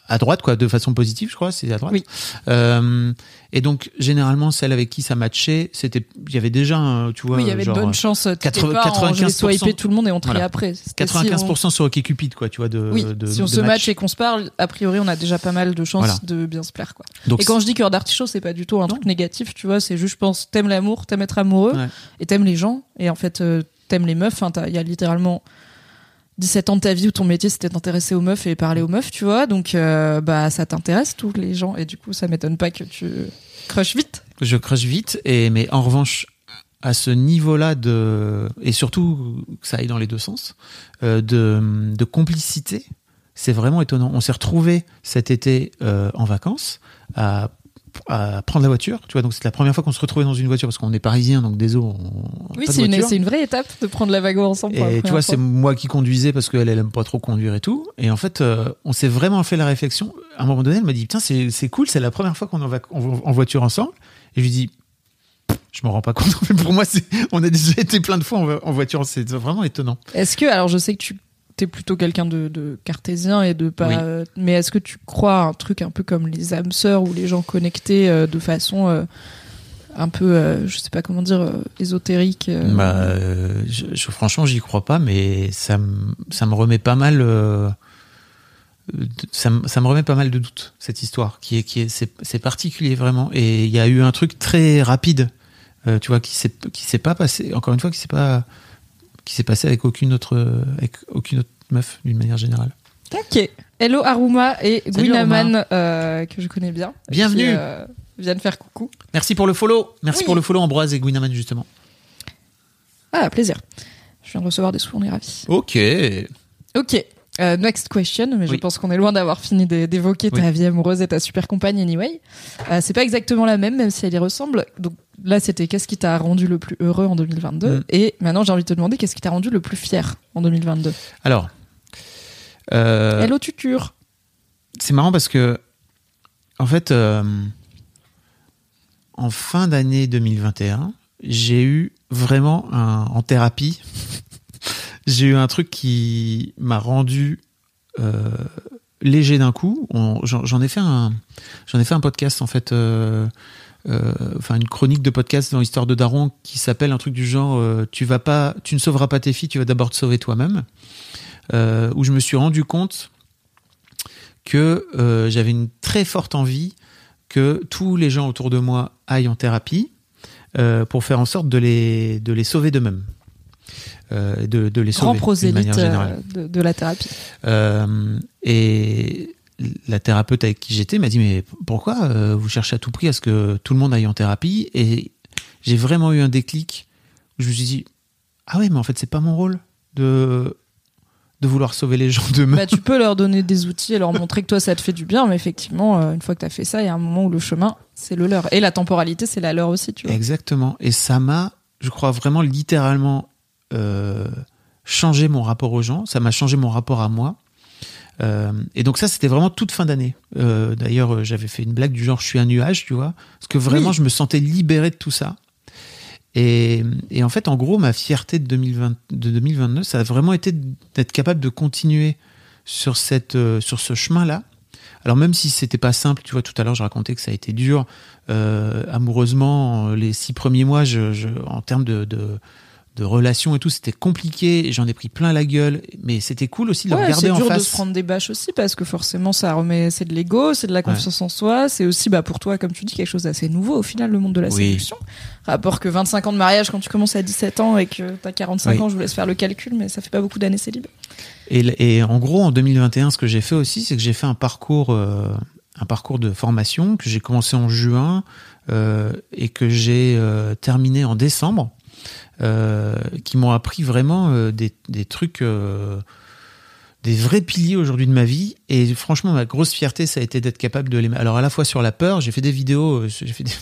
[SPEAKER 3] à droite, quoi, de façon positive, je crois, c'est à droite.
[SPEAKER 4] Oui.
[SPEAKER 3] Euh, et donc généralement celle avec qui ça matchait, c'était, il y avait déjà, tu vois,
[SPEAKER 4] oui, il y avait
[SPEAKER 3] genre,
[SPEAKER 4] de bonnes chances. T'étais
[SPEAKER 3] 80,
[SPEAKER 4] pas en, je vais
[SPEAKER 3] 95%.
[SPEAKER 4] swiper tout le monde et on trie
[SPEAKER 3] Voilà.
[SPEAKER 4] après. C'était si on-
[SPEAKER 3] 95% sur OkCupid, quoi, tu vois, de,
[SPEAKER 4] Oui,
[SPEAKER 3] de-
[SPEAKER 4] si on
[SPEAKER 3] de
[SPEAKER 4] se
[SPEAKER 3] match.
[SPEAKER 4] match et qu'on se parle, a priori, on a déjà pas mal de chances
[SPEAKER 3] Voilà.
[SPEAKER 4] de bien se plaire, quoi.
[SPEAKER 3] Donc,
[SPEAKER 4] et quand je dis cœur d'artichaut, c'est pas du tout un truc négatif, tu vois. C'est juste, je pense, t'aimes l'amour, t'aimes être amoureux,
[SPEAKER 3] Ouais.
[SPEAKER 4] et t'aimes les gens, et en fait, euh, t'aimes les meufs. T'as- il y a littéralement 17 ans de ta vie où ton métier c'était d'intéresser aux meufs et parler aux meufs, tu vois. Donc, euh, bah, ça t'intéresse tous les gens, et du coup, ça m'étonne pas que tu crushes vite.
[SPEAKER 3] je crush vite, et, mais en revanche, à ce niveau-là de, et surtout que ça aille dans les deux sens, euh, de, de complicité, c'est vraiment étonnant. On s'est retrouvés cet été euh, en vacances à, à prendre la voiture, tu vois, donc c'est la première fois qu'on se retrouvait dans une voiture parce qu'on est parisien, donc désolé. On,
[SPEAKER 4] Oui, c'est une, une vraie étape de prendre la wagon ensemble.
[SPEAKER 3] Et tu vois, c'est moi qui conduisais parce qu'elle, elle aime pas trop conduire et tout. Et en fait, euh, on s'est vraiment fait la réflexion. À un moment donné, elle m'a dit, putain, c'est, cool, c'est la première fois qu'on est en, vac- en- en voiture ensemble. Et je lui dis, je me rends pas compte. Mais pour moi, on a déjà été plein de fois en voiture. C'est vraiment étonnant.
[SPEAKER 4] Est-ce que, alors je sais que tu es plutôt quelqu'un de, de cartésien et de pas.
[SPEAKER 3] Oui.
[SPEAKER 4] euh, mais est-ce que tu crois à un truc un peu comme les âmes sœurs ou les gens connectés euh, de façon euh, un peu, je sais pas comment dire, ésotérique
[SPEAKER 3] Bah, je, je- franchement, j'y crois pas, mais ça me, ça me remet pas mal. de- ça, ça me remet pas mal de doutes cette histoire qui est qui est c'est, c'est particulier vraiment et il y a eu un truc très rapide tu vois qui s'est qui s'est pas passé encore une fois qui s'est pas qui s'est passé avec aucune autre avec aucune autre meuf d'une manière générale
[SPEAKER 4] Ok. Hello Aruma et Gwynaman euh, que je connais bien.
[SPEAKER 3] Bienvenue.
[SPEAKER 4] Qui, euh, viennent faire coucou.
[SPEAKER 3] merci pour le follow merci
[SPEAKER 4] Oui.
[SPEAKER 3] pour le follow Ambroise et Gwynaman justement
[SPEAKER 4] Ah plaisir. Je viens de recevoir des sous, on est ravis.
[SPEAKER 3] ok
[SPEAKER 4] Ok. Euh, next question, mais je pense qu'on est loin d'avoir fini d'é- d'évoquer ta vie amoureuse et ta super compagne anyway. Euh, c'est pas exactement la même, même si elle y ressemble. Donc là, c'était qu'est-ce qui t'a rendu le plus heureux en 2022
[SPEAKER 3] Mm.
[SPEAKER 4] Et maintenant, j'ai envie de te demander qu'est-ce qui t'a rendu le plus fier en 2022
[SPEAKER 3] alors euh,
[SPEAKER 4] Hello tuture.
[SPEAKER 3] c'est marrant parce que, en fait, euh, en fin d'année 2021, j'ai eu vraiment un, en thérapie, j'ai eu un truc qui m'a rendu euh, léger d'un coup. J'en ai fait un, ai fait un podcast en fait. euh, euh, enfin une chronique de podcast dans l'histoire de Daron qui s'appelle un truc du genre tu vas pas tu ne sauveras pas tes filles tu vas d'abord te sauver toi-même où je me suis rendu compte que j'avais une très forte envie que tous les gens autour de moi aillent en thérapie pour faire en sorte de les, de les sauver d'eux-mêmes. Euh, de, de les
[SPEAKER 4] Grand
[SPEAKER 3] sauver d'une
[SPEAKER 4] prosélyte euh, de, de la thérapie.
[SPEAKER 3] Euh, et la thérapeute avec qui j'étais m'a dit mais pourquoi vous cherchez à tout prix à ce que tout le monde aille en thérapie? Et j'ai vraiment eu un déclic où je me suis dit ah ouais mais en fait c'est pas mon rôle de de vouloir sauver les gens d'eux-mêmes.
[SPEAKER 4] Bah, tu peux leur donner des outils et leur montrer que toi ça te fait du bien, mais effectivement, euh, une fois que tu as fait ça, il y a un moment où le chemin, c'est le leur. Et la temporalité, c'est la leur aussi, tu vois.
[SPEAKER 3] Exactement. Et ça m'a, je crois vraiment littéralement euh, changé mon rapport aux gens. Ça m'a changé mon rapport à moi. Euh, et donc ça, c'était vraiment toute fin d'année. Euh, D'ailleurs, euh, j'avais fait une blague du genre, je suis un nuage, tu vois, parce que vraiment,
[SPEAKER 4] Oui.
[SPEAKER 3] je me sentais libéré de tout ça. Et, et en fait, en gros, ma fierté de, 2020, de 2022, ça a vraiment été d'être capable de continuer sur cette euh, sur ce chemin-là. Alors même si c'était pas simple, tu vois, tout à l'heure je racontais que ça a été dur amoureusement les six premiers mois, je, je, en termes de, de de relations et tout, c'était compliqué. J'en ai pris plein la gueule, mais c'était cool aussi de le
[SPEAKER 4] Ouais,
[SPEAKER 3] regarder
[SPEAKER 4] c'est
[SPEAKER 3] en
[SPEAKER 4] dur
[SPEAKER 3] face.
[SPEAKER 4] de se prendre des bâches aussi parce que forcément ça remet c'est de l'ego, c'est de la confiance en soi, c'est aussi bah pour toi comme tu dis quelque chose d'assez nouveau au final le monde de la
[SPEAKER 3] Oui.
[SPEAKER 4] séduction. Rapport que 25 ans de mariage quand tu commences à 17 ans et que t'as 45
[SPEAKER 3] Oui.
[SPEAKER 4] ans, je vous laisse faire le calcul mais ça fait pas beaucoup d'années célib.
[SPEAKER 3] Et, et en gros, en 2021, ce que j'ai fait aussi, c'est que j'ai fait un parcours, euh, un parcours de formation que j'ai commencé en juin euh, et que j'ai euh, terminé en décembre, qui m'ont appris vraiment euh, des, des trucs, euh, des vrais piliers aujourd'hui de ma vie. Et franchement, ma grosse fierté, ça a été d'être capable de les. Alors à la fois sur la peur, j'ai fait des vidéos, euh, j'ai fait des,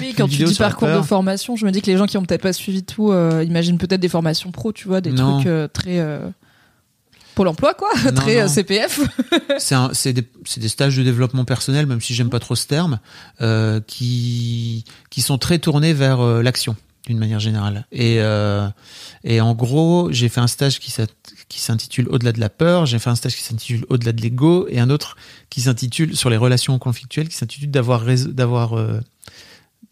[SPEAKER 4] Oui, quand tu dis parcours de formation, je me dis que les gens qui ont peut-être pas suivi tout euh, imaginent peut-être des formations pro, tu vois, des
[SPEAKER 3] Non.
[SPEAKER 4] trucs euh, très euh, Pôle emploi quoi,
[SPEAKER 3] Non,
[SPEAKER 4] très euh,
[SPEAKER 3] non.
[SPEAKER 4] CPF.
[SPEAKER 3] c'est des, des stages de développement personnel, même si j'aime pas trop ce terme, euh, qui, qui sont très tournés vers euh, l'action d'une manière générale. Et, euh, et en gros, j'ai fait un stage qui s'intitule Au-delà de la peur, j'ai fait un stage qui s'intitule Au-delà de l'ego, et un autre qui s'intitule sur les relations conflictuelles, qui s'intitule d'avoir rais- d'avoir euh,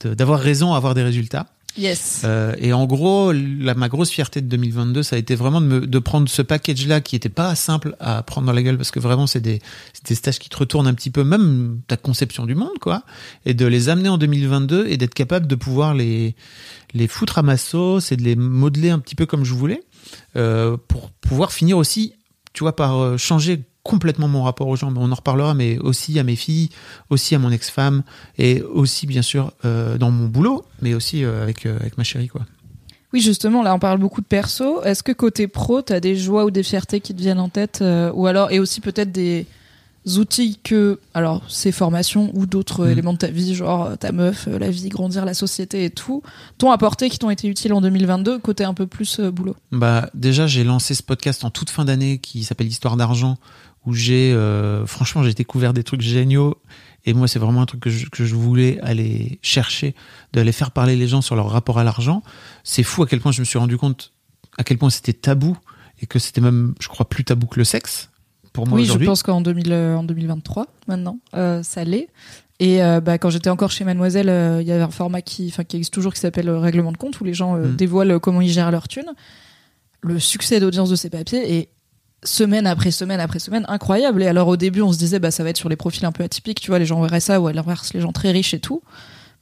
[SPEAKER 3] raison, avoir des résultats.
[SPEAKER 4] Yes.
[SPEAKER 3] Euh, et en gros, ma grosse fierté de 2022, ça a été vraiment de, prendre ce package-là qui était pas simple à prendre dans la gueule parce que vraiment, c'est des, stages qui te retournent un petit peu, même ta conception du monde, quoi, et de les amener en 2022 et d'être capable de pouvoir les, les foutre à ma sauce et de les modeler un petit peu comme je voulais euh, pour pouvoir finir aussi, tu vois, par euh, changer complètement mon rapport aux gens. Mais on en reparlera, mais aussi à mes filles, aussi à mon ex-femme et aussi, bien sûr, euh, dans mon boulot, mais aussi euh, avec, euh, avec ma chérie, quoi.
[SPEAKER 4] Oui, justement, là, on parle beaucoup de perso. Est-ce que côté pro, t'as des joies ou des fiertés qui te viennent en tête Ou alors, et aussi peut-être des outils que, alors, ces formations ou d'autres
[SPEAKER 3] Mm.
[SPEAKER 4] éléments de ta vie, genre ta meuf, la vie, grandir, la société et tout, t'ont apporté, qui t'ont été utiles en 2022, côté un peu plus boulot?
[SPEAKER 3] Bah déjà j'ai lancé ce podcast en toute fin d'année qui s'appelle Histoire d'argent où j'ai euh, franchement j'ai découvert des trucs géniaux et moi c'est vraiment un truc que je, que je voulais aller chercher d'aller faire parler les gens sur leur rapport à l'argent. C'est fou à quel point je me suis rendu compte à quel point c'était tabou et que c'était même je crois plus tabou que le sexe pour moi
[SPEAKER 4] Oui, je pense qu'en 2000, euh, en 2023, maintenant, euh, ça l'est. Et euh, bah, quand j'étais encore chez Mademoiselle, il y avait un format qui, qui existe toujours qui s'appelle Règlement de compte, où les gens
[SPEAKER 3] Mm.
[SPEAKER 4] dévoilent comment ils gèrent leur thune. Le succès d'audience de ces papiers est semaine après semaine après semaine incroyable. Et alors au début, on se disait, bah, ça va être sur les profils un peu atypiques, tu vois, les gens verraient ça, ou à l'inverse, les gens très riches et tout.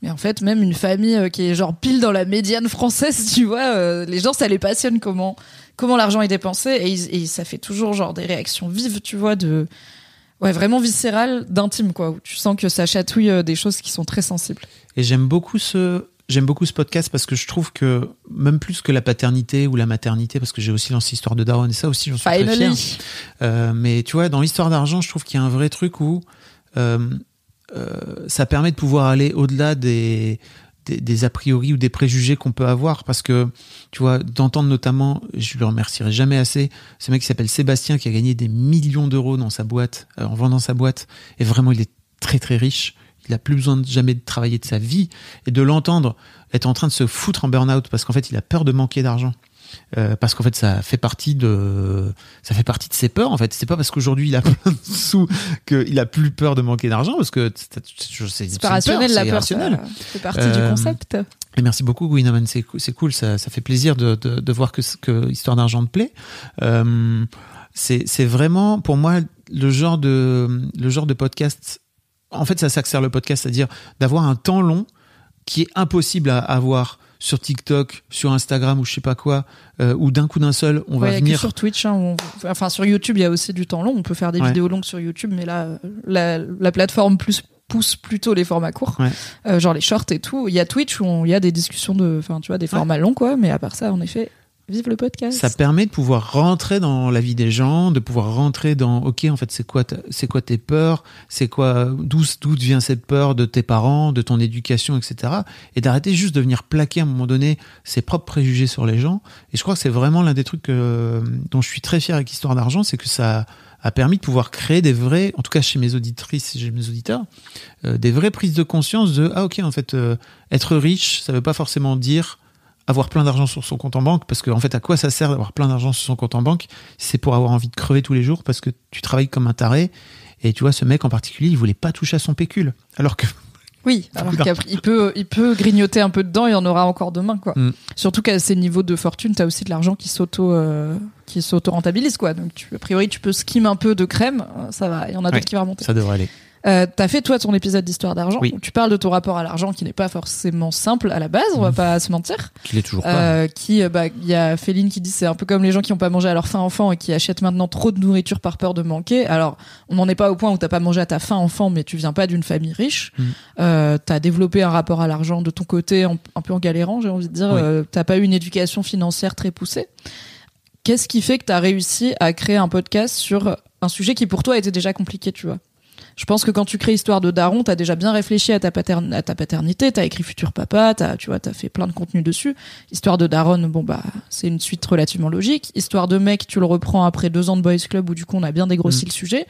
[SPEAKER 4] Mais en fait, même une famille euh, qui est genre pile dans la médiane française, tu vois, euh, les gens, ça les passionne comment, comment l'argent est dépensé et, ça fait toujours genre des réactions vives, tu vois, de, ouais, vraiment viscérales, d'intime, quoi, où tu sens que ça chatouille euh, des choses qui sont très sensibles.
[SPEAKER 3] Et j'aime beaucoup ce j'aime beaucoup ce podcast parce que je trouve que même plus que la paternité ou la maternité parce que j'ai aussi lancé Histoire de Darwin et ça aussi j'en suis très fier.
[SPEAKER 4] Finally!
[SPEAKER 3] Euh, mais tu vois, dans l'histoire d'argent, je trouve qu'il y a un vrai truc où euh, euh, ça permet de pouvoir aller au-delà des, des, des a priori ou des préjugés qu'on peut avoir. Parce que, tu vois, d'entendre notamment, je le remercierai jamais assez, ce mec qui s'appelle Sébastien qui a gagné des millions d'euros dans sa boîte, euh, en vendant sa boîte. Et vraiment, il est très très riche. Il a plus besoin de jamais de travailler de sa vie et de l'entendre être en train de se foutre en burn-out parce qu'en fait, il a peur de manquer d'argent. Euh, parce qu'en fait ça fait partie de ça fait partie de ses peurs en fait c'est pas parce qu'aujourd'hui il a plein de sous qu'il a plus peur de manquer d'argent parce que c'est c'est- c'est
[SPEAKER 4] C'est pas rationnel,
[SPEAKER 3] une
[SPEAKER 4] la
[SPEAKER 3] c'est
[SPEAKER 4] peur, fait partie du
[SPEAKER 3] Euh,
[SPEAKER 4] concept.
[SPEAKER 3] Et merci beaucoup, Gwinaman. C'est c'est cool. Ça, ça fait plaisir de, de, de voir que, que Histoire d'argent te plaît. Euh, c'est c'est vraiment, pour moi, le genre de, le genre de podcast. En fait, ça s'accélère le podcast, c'est-à-dire d'avoir un temps long qui est impossible à avoir sur TikTok, sur Instagram ou je sais pas quoi, euh, où d'un coup d'un seul, on
[SPEAKER 4] Ouais,
[SPEAKER 3] va venir.
[SPEAKER 4] sur Twitch, hein, on- enfin sur YouTube, il y a aussi du temps long. On peut faire des
[SPEAKER 3] Ouais.
[SPEAKER 4] vidéos longues sur YouTube, mais là, la, la plateforme plus pousse plutôt les formats courts,
[SPEAKER 3] Ouais.
[SPEAKER 4] Euh, genre les shorts et tout. Il y a Twitch où il y a des discussions de, enfin tu vois, des formats longs quoi. Mais à part ça, en effet, vive le podcast.
[SPEAKER 3] Ça permet de pouvoir rentrer dans la vie des gens, de pouvoir rentrer dans OK, en fait, c'est quoi, c'est quoi tes peurs, c'est quoi, d'où, d'où vient cette peur de tes parents, de ton éducation, etc. Et d'arrêter juste de venir plaquer à un moment donné ses propres préjugés sur les gens. Et je crois que c'est vraiment l'un des trucs dont je suis très fier avec Histoire d'argent, c'est que ça a permis de pouvoir créer des vrais, en tout cas chez mes auditrices chez mes auditeurs, euh, des vraies prises de conscience de ah ok en fait euh, être riche ça veut pas forcément dire avoir plein d'argent sur son compte en banque, parce que en fait, à quoi ça sert d'avoir plein d'argent sur son compte en banque? C'est pour avoir envie de crever tous les jours parce que tu travailles comme un taré. Et tu vois, ce mec en particulier, il voulait pas toucher à son pécule. Alors que
[SPEAKER 4] Oui, alors qu'après, il peut, il peut grignoter un peu dedans, il y en aura encore demain, quoi.
[SPEAKER 3] Mm.
[SPEAKER 4] Surtout qu'à ces niveaux de fortune, t'as aussi de l'argent qui s'auto, euh, qui s'auto rentabilise, quoi. Donc, tu, a priori, tu peux skim un peu de crème, ça va. Il y en a d'autres
[SPEAKER 3] Ouais,
[SPEAKER 4] qui vont remonter.
[SPEAKER 3] ça devrait aller.
[SPEAKER 4] Euh, t'as fait toi ton épisode d'histoire d'argent.
[SPEAKER 3] Oui.
[SPEAKER 4] où Tu parles de ton rapport à l'argent qui n'est pas forcément simple à la base, on va pas se mentir.
[SPEAKER 3] Qu'il est toujours pas.
[SPEAKER 4] Euh, qui, euh, bah, il y a Féline qui dit c'est un peu comme les gens qui n'ont pas mangé à leur faim enfant et qui achètent maintenant trop de nourriture par peur de manquer. Alors, on n'en est pas au point où t'as pas mangé à ta faim enfant, mais tu viens pas d'une famille riche.
[SPEAKER 3] Mm.
[SPEAKER 4] Euh, t'as développé un rapport à l'argent de ton côté, en- un peu en galérant, j'ai envie de dire.
[SPEAKER 3] Oui.
[SPEAKER 4] Euh, t'as pas eu une éducation financière très poussée. Qu'est-ce qui fait que t'as réussi à créer un podcast sur un sujet qui pour toi était déjà compliqué, tu vois? Je pense que quand tu crées Histoire de Daron, t'as déjà bien réfléchi à ta, patern- à ta paternité, t'as écrit Futur Papa, t'as, tu vois, t'as fait plein de contenu dessus. Histoire de Daron, bon bah, c'est une suite relativement logique. Histoire de mec, tu le reprends après deux ans de Boys Club où du coup on a bien dégrossi
[SPEAKER 3] Mm.
[SPEAKER 4] le sujet.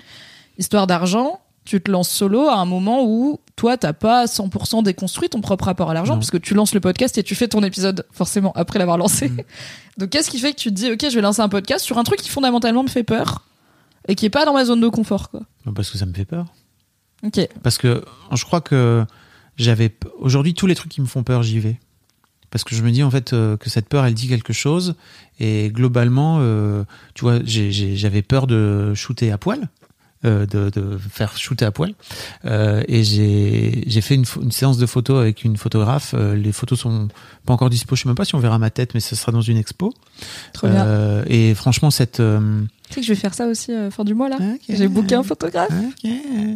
[SPEAKER 4] Histoire d'argent, tu te lances solo à un moment où toi t'as pas 100% déconstruit ton propre rapport à l'argent parce que tu lances le podcast et tu fais ton épisode forcément après l'avoir lancé.
[SPEAKER 3] Mm.
[SPEAKER 4] Donc qu'est-ce qui fait que tu te dis ok je vais lancer un podcast sur un truc qui fondamentalement me fait peur et qui est pas dans ma zone de confort quoi.
[SPEAKER 3] Parce que ça me fait peur.
[SPEAKER 4] Ok.
[SPEAKER 3] Parce que je crois que j'avais. Aujourd'hui, tous les trucs qui me font peur, j'y vais. Parce que je me dis en fait euh, que cette peur, elle dit quelque chose. Et globalement, euh, tu vois, j'avais peur de shooter à poil. Euh, de, de faire shooter à poil Euh, et j'ai j'ai fait une, séance de photos avec une photographe Euh, les photos sont pas encore dispo je sais même pas si on verra ma tête mais ce sera dans une expo
[SPEAKER 4] Trop bien.
[SPEAKER 3] Euh, et franchement cette euh,
[SPEAKER 4] Tu sais que je vais faire ça aussi euh, fin du mois là. J'ai booké un photographe.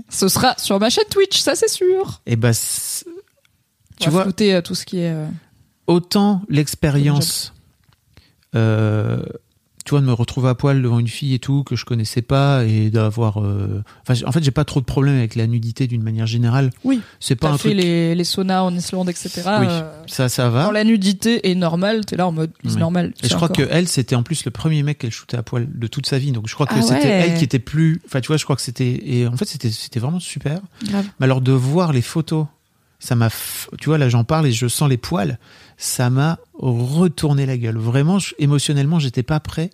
[SPEAKER 4] Ce sera sur ma chaîne Twitch, ça c'est sûr.
[SPEAKER 3] et bah c'est-
[SPEAKER 4] Tu
[SPEAKER 3] tu vois
[SPEAKER 4] flouter euh, tout ce qui est. euh,
[SPEAKER 3] autant l'expérience, euh, tu vois, de me retrouver à poil devant une fille et tout que je connaissais pas et d'avoir, euh, enfin, en fait, j'ai pas trop de problèmes avec la nudité d'une manière générale.
[SPEAKER 4] Oui.
[SPEAKER 3] C'est pas un
[SPEAKER 4] fait
[SPEAKER 3] truc.
[SPEAKER 4] les, les saunas en Islande, etc.
[SPEAKER 3] Oui,
[SPEAKER 4] euh,
[SPEAKER 3] ça, ça va.
[SPEAKER 4] Quand la nudité est normale, t'es là en mode c'est
[SPEAKER 3] Oui.
[SPEAKER 4] normal.
[SPEAKER 3] Et je crois
[SPEAKER 4] encore.
[SPEAKER 3] que elle, c'était en plus le premier mec qu'elle shootait à poil de toute sa vie. Donc je crois que
[SPEAKER 4] Ah
[SPEAKER 3] c'était
[SPEAKER 4] ouais.
[SPEAKER 3] elle qui était plus. Enfin, tu vois, je crois que c'était. Et en fait, c'était c'était vraiment super.
[SPEAKER 4] Grave.
[SPEAKER 3] Mais alors de voir les photos, ça m'a. Tu vois, là, j'en parle et je sens les poils. Ça m'a retourné la gueule. Vraiment, je- émotionnellement, j'étais pas prêt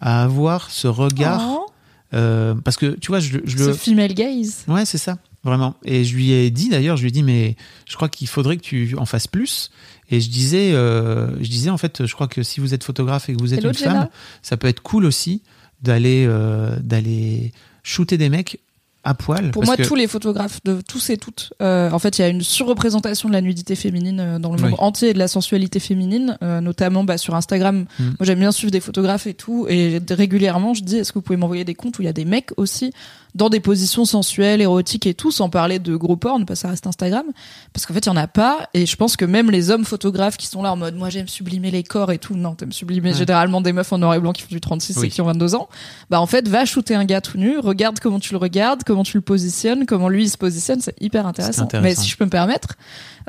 [SPEAKER 3] à avoir ce regard.
[SPEAKER 4] Oh,
[SPEAKER 3] euh, parce que tu vois, je, je
[SPEAKER 4] ce
[SPEAKER 3] le.
[SPEAKER 4] female gaze.
[SPEAKER 3] Ouais, c'est ça, vraiment. Et je lui ai dit d'ailleurs, je lui ai dit, mais je crois qu'il faudrait que tu en fasses plus. Et je disais, euh, je disais en fait, je crois que si vous êtes photographe et que vous êtes
[SPEAKER 4] Hello,
[SPEAKER 3] une
[SPEAKER 4] Jenna.
[SPEAKER 3] femme, ça peut être cool aussi d'aller euh, d'aller shooter des mecs à poil.
[SPEAKER 4] Pour
[SPEAKER 3] parce
[SPEAKER 4] moi,
[SPEAKER 3] que-
[SPEAKER 4] tous les photographes de tous et toutes, euh, en fait, il y a une surreprésentation de la nudité féminine euh, dans le monde
[SPEAKER 3] Oui.
[SPEAKER 4] entier et de la sensualité féminine, euh, notamment bah, sur Instagram.
[SPEAKER 3] Mm.
[SPEAKER 4] Moi, j'aime bien suivre des photographes et tout, et régulièrement, je dis, est-ce que vous pouvez m'envoyer des comptes où il y a des mecs aussi? Dans des positions sensuelles, érotiques et tout, sans parler de gros porn, parce que ça reste Instagram, parce qu'en fait, il y en a pas, et je pense que même les hommes photographes qui sont là en mode, moi, j'aime sublimer les corps et tout, non, t'aimes sublimer
[SPEAKER 3] Ouais.
[SPEAKER 4] généralement des meufs en noir et blanc qui font du 36 et qui ont 22 ans, bah en fait, va shooter un gars tout nu, regarde comment tu le regardes, comment tu le positionnes, comment lui il se positionne, c'est hyper intéressant.
[SPEAKER 3] intéressant.
[SPEAKER 4] Mais si je peux me permettre,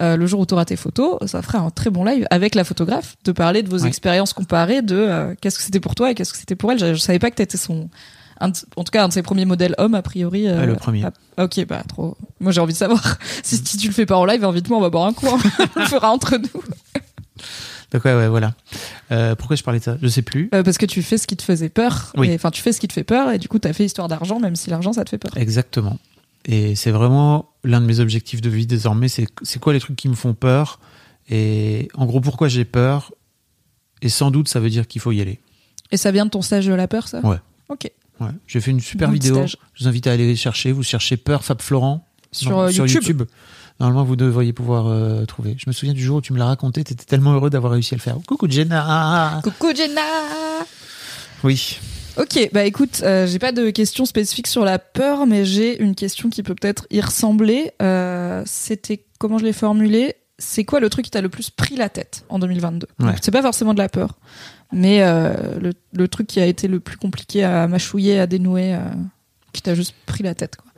[SPEAKER 4] euh, le jour où tu auras tes photos, ça fera un très bon live avec la photographe, de parler de vos
[SPEAKER 3] Ouais.
[SPEAKER 4] expériences comparées, de euh, qu'est-ce que c'était pour toi et qu'est-ce que c'était pour elle. Je, je savais pas que t'étais son, un de- en tout cas un de ses premiers modèles hommes a priori. euh,
[SPEAKER 3] Ouais, le premier.
[SPEAKER 4] ah, ok, bah trop. Moi j'ai envie de savoir. si, si tu le fais pas en live, invite-moi, on va boire un coup. hein. on le fera entre nous.
[SPEAKER 3] Donc ouais, ouais, voilà. Euh, pourquoi je parlais de ça? Je sais plus.
[SPEAKER 4] Euh, parce que tu fais ce qui te faisait peur.
[SPEAKER 3] Oui.
[SPEAKER 4] Enfin, tu fais ce qui te fait peur et du coup t'as fait histoire d'argent, même si l'argent ça te fait peur.
[SPEAKER 3] Exactement. Et c'est vraiment l'un de mes objectifs de vie désormais. C'est quoi les trucs qui me font peur? Et en gros, pourquoi j'ai peur? Et sans doute, ça veut dire qu'il faut y aller.
[SPEAKER 4] Et ça vient de ton stage de la peur, ça?
[SPEAKER 3] Ouais.
[SPEAKER 4] Ok.
[SPEAKER 3] Ouais. J'ai fait une super vidéo.
[SPEAKER 4] stage.
[SPEAKER 3] Je vous invite à aller chercher. Vous cherchez Peur Fab Florent
[SPEAKER 4] Sur,
[SPEAKER 3] Non,
[SPEAKER 4] euh, YouTube.
[SPEAKER 3] Normalement, vous devriez pouvoir euh, trouver. Je me souviens du jour où tu me l'as raconté. Tu étais tellement heureux d'avoir réussi à le faire. Coucou Jenna
[SPEAKER 4] Coucou Jenna
[SPEAKER 3] Oui.
[SPEAKER 4] Ok, bah écoute, euh, j'ai pas de questions spécifiques sur la peur, mais j'ai une question qui peut peut-être y ressembler. C'était comment je l'ai formulé C'est quoi le truc qui t'a le plus pris la tête en 2022
[SPEAKER 3] Ouais.
[SPEAKER 4] Donc, C'est pas forcément de la peur, mais euh, le, truc qui a été le plus compliqué à mâchouiller, à dénouer, euh, qui t'a juste pris la tête. Quoi.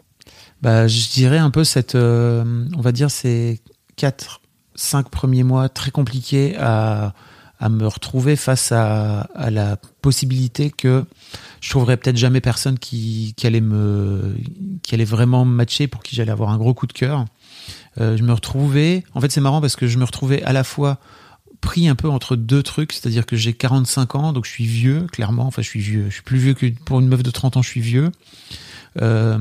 [SPEAKER 3] Bah, je dirais un peu cette, euh, on va dire ces quatre, cinq premiers mois très compliqués à, me retrouver face à, la possibilité que je trouverais peut-être jamais personne qui, allait me, qui allait vraiment me matcher pour qui j'allais avoir un gros coup de cœur. Je me retrouvais, en fait c'est marrant parce que je me retrouvais à la fois pris un peu entre deux trucs, c'est-à-dire que j'ai 45 ans, donc je suis vieux, clairement. Enfin, je suis vieux. Je suis plus vieux que pour une meuf de 30 ans, je suis vieux. Euh,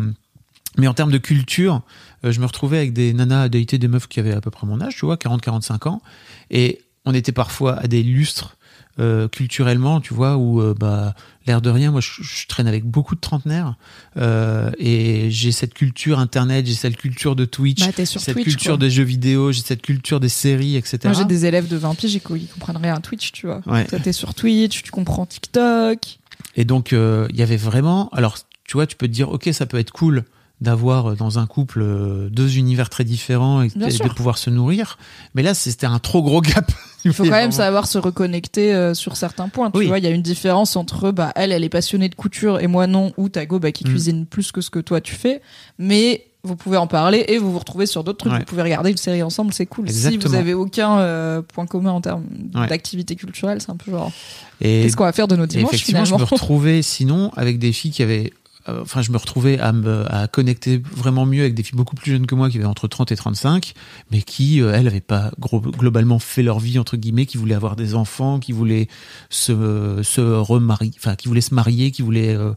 [SPEAKER 3] mais en termes de culture, euh, je me retrouvais avec des nanas à des meufs qui avaient à peu près mon âge, tu vois, 40-45 ans. Et on était parfois à des lustres euh, culturellement, tu vois, où euh, bah l'air de rien, moi je, je traîne avec beaucoup de trentenaires euh, et j'ai cette culture internet, j'ai cette culture de Twitch,
[SPEAKER 4] Bah, sur
[SPEAKER 3] cette
[SPEAKER 4] Twitch,
[SPEAKER 3] culture
[SPEAKER 4] quoi.
[SPEAKER 3] des jeux vidéo, j'ai cette culture des séries, etc.
[SPEAKER 4] Moi, j'ai des élèves de 20 piges, ils co- ils comprennent rien à Twitch, tu vois.
[SPEAKER 3] Ouais.
[SPEAKER 4] Toi, t'es sur Twitch, tu comprends TikTok.
[SPEAKER 3] Et donc, il y avait vraiment. Alors, tu vois, tu peux te dire, ok, ça peut être cool d'avoir euh, dans un couple euh, deux univers très différents et, de pouvoir se nourrir. Mais là, c'était un trop gros gap.
[SPEAKER 4] Il faut quand même savoir se reconnecter euh, sur certains points. Tu
[SPEAKER 3] Oui.
[SPEAKER 4] vois, il y a une différence entre bah elle, elle est passionnée de couture et moi non, ou Tago bah, qui
[SPEAKER 3] Mm.
[SPEAKER 4] cuisine plus que ce que toi tu fais. Mais vous pouvez en parler et vous vous retrouvez sur d'autres trucs.
[SPEAKER 3] Ouais.
[SPEAKER 4] Vous pouvez regarder une série ensemble, c'est cool. Si vous avez aucun euh, point commun en termes
[SPEAKER 3] Ouais.
[SPEAKER 4] d'activité culturelle, c'est un peu genre qu'est-ce qu'on va faire de nos dimanches
[SPEAKER 3] effectivement,
[SPEAKER 4] finalement
[SPEAKER 3] je me retrouvais sinon avec des filles qui avaient. Euh, Enfin, je me retrouvais à me à connecter vraiment mieux avec des filles beaucoup plus jeunes que moi, qui avaient entre 30 et 35, mais qui, euh, elles, avaient pas gros, globalement fait leur vie entre guillemets, qui voulaient avoir des enfants, qui voulaient se se remarier, enfin, qui voulaient se marier, qui voulaient. euh,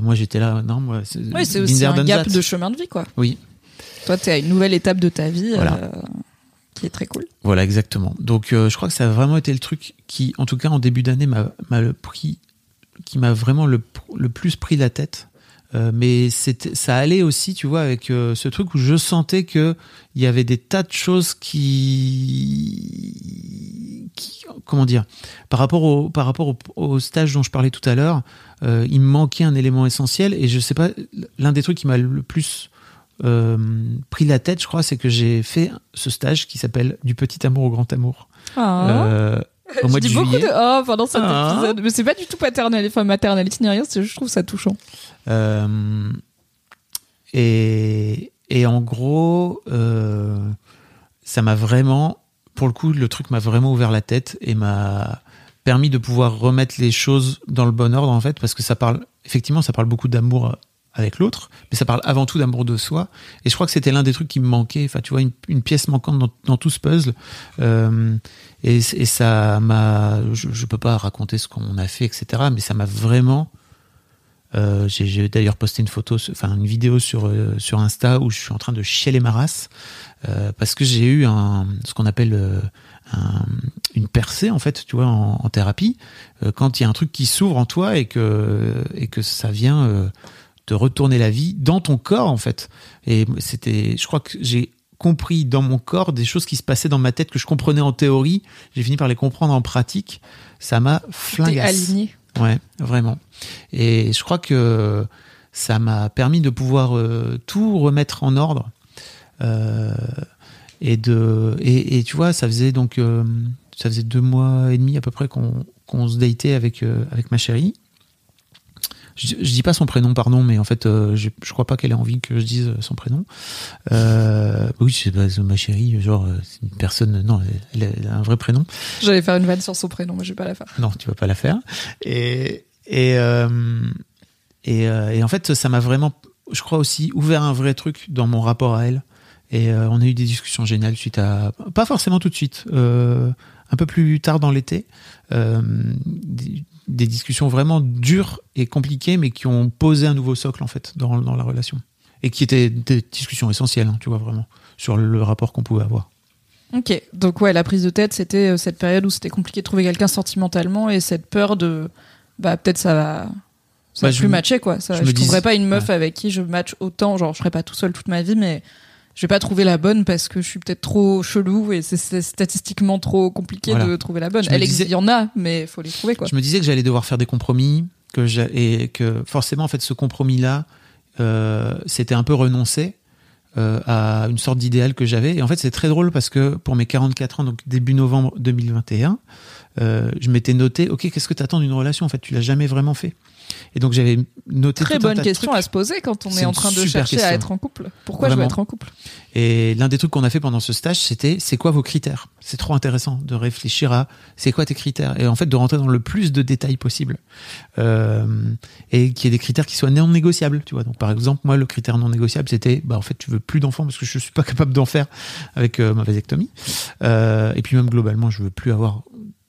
[SPEAKER 3] moi, j'étais là, non, moi.
[SPEAKER 4] Oui, c'est aussi un gap
[SPEAKER 3] that.
[SPEAKER 4] de chemin de vie quoi.
[SPEAKER 3] Oui,
[SPEAKER 4] Toi, t'es à une nouvelle étape de ta vie
[SPEAKER 3] Voilà.
[SPEAKER 4] euh, qui est très cool.
[SPEAKER 3] Voilà, exactement. Donc, je crois que ça a vraiment été le truc qui, en tout cas, en début d'année, m'a pris, qui m'a vraiment le, le plus pris la tête. Euh, mais c'était, ça allait aussi, tu vois, avec euh, ce truc où je sentais que il y avait des tas de choses qui, qui comment dire, par rapport au, par rapport au, au stage dont je parlais tout à l'heure, euh, il me manquait un élément essentiel. Et je sais pas, l'un des trucs qui m'a le plus euh, pris la tête, je crois, c'est que j'ai fait ce stage qui s'appelle Du petit amour au grand amour. Euh, au mois
[SPEAKER 4] je
[SPEAKER 3] de
[SPEAKER 4] dis beaucoup de oh pendant cet
[SPEAKER 3] Ah.
[SPEAKER 4] épisode, mais c'est pas du tout paternel, enfin maternaliste ni rien, je trouve ça touchant.
[SPEAKER 3] Euh, et, et en gros, euh, ça m'a vraiment, pour le coup, le truc m'a vraiment ouvert la tête et m'a permis de pouvoir remettre les choses dans le bon ordre, en fait, parce que ça parle, effectivement, ça parle beaucoup d'amour avec l'autre, mais ça parle avant tout d'amour de soi. Et je crois que c'était l'un des trucs qui me manquait, enfin, tu vois, une, pièce manquante dans, tout ce puzzle. Euh, et, ça m'a, je, je peux pas raconter ce qu'on a fait, etc., mais ça m'a vraiment, euh, j'ai d'ailleurs posté une photo, enfin une vidéo sur euh, sur Insta où je suis en train de chialer ma race parce que j'ai eu un ce qu'on appelle un- une percée en fait, tu vois, en, en thérapie, quand il y a un truc qui s'ouvre en toi et que et que ça vient te retourner la vie dans ton corps en fait. Et c'était, je crois que j'ai compris dans mon corps des choses qui se passaient dans ma tête que je comprenais en théorie. J'ai fini par les comprendre en pratique. Ça m'a flingasse.
[SPEAKER 4] aligné.
[SPEAKER 3] Ouais, vraiment. Et je crois que ça m'a permis de pouvoir euh, tout remettre en ordre. Euh, et de et, et tu vois, ça faisait donc euh, ça faisait deux mois et demi à peu près qu'on qu'on se datait avec avec ma chérie. Je, je dis pas son prénom, pardon, mais en fait, euh, je, je crois pas qu'elle ait envie que je dise son prénom. Euh, oui, c'est pas ma chérie, genre euh, c'est une personne. Non, elle, elle a un vrai prénom.
[SPEAKER 4] J'allais faire une vanne sur son prénom, mais je vais pas la faire.
[SPEAKER 3] Non, tu vas pas la faire. Et et euh, et, euh, et en fait, ça m'a vraiment, je crois aussi, ouvert un vrai truc dans mon rapport à elle. Et euh, on a eu des discussions géniales suite à, pas forcément tout de suite, euh, un peu plus tard dans l'été, euh, des, des discussions vraiment dures et compliquées, mais qui ont posé un nouveau socle en fait dans, dans la relation. Et qui étaient des discussions essentielles, hein, tu vois vraiment, sur le rapport qu'on pouvait avoir.
[SPEAKER 4] Ok, donc ouais, la prise de tête, c'était euh, cette période où c'était compliqué de trouver quelqu'un sentimentalement et cette peur de, bah peut-être ça va, ça
[SPEAKER 3] Bah,
[SPEAKER 4] va
[SPEAKER 3] je
[SPEAKER 4] plus
[SPEAKER 3] me-
[SPEAKER 4] matcher quoi. Ça,
[SPEAKER 3] je
[SPEAKER 4] ne trouverai
[SPEAKER 3] dis-
[SPEAKER 4] pas une meuf
[SPEAKER 3] ouais.
[SPEAKER 4] avec qui je match autant, genre je serai pas tout seul toute ma vie, mais je vais pas trouver la bonne parce que je suis peut-être trop chelou et c'est- statistiquement trop compliqué
[SPEAKER 3] Voilà.
[SPEAKER 4] de trouver la bonne.
[SPEAKER 3] Je me
[SPEAKER 4] Elle
[SPEAKER 3] disais-
[SPEAKER 4] existe, il y en a, mais faut les trouver quoi.
[SPEAKER 3] Je me disais que j'allais devoir faire des compromis, que j'a- et que forcément, en fait, ce compromis-là, euh, c'était un peu renoncer euh, à une sorte d'idéal que j'avais. Et en fait, c'est très drôle parce que pour mes 44 ans, donc début novembre 2021, euh, je m'étais noté, ok, qu'est-ce que tu attends d'une relation? En fait, tu l'as jamais vraiment fait. Et donc j'avais noté
[SPEAKER 4] Très bonne question à se poser quand on est en train de chercher à être en couple. Pourquoi je veux être en couple?
[SPEAKER 3] Et l'un des trucs qu'on a fait pendant ce stage, c'était c'est quoi vos critères? C'est trop intéressant de réfléchir à c'est quoi tes critères? Et en fait de rentrer dans le plus de détails possible. Euh, et qu'il y ait des critères qui soient non négociables. Tu vois, donc par exemple moi le critère non négociable c'était bah en fait tu veux plus d'enfants parce que je suis pas capable d'en faire avec euh, ma vasectomie. Euh, et puis même globalement je veux plus avoir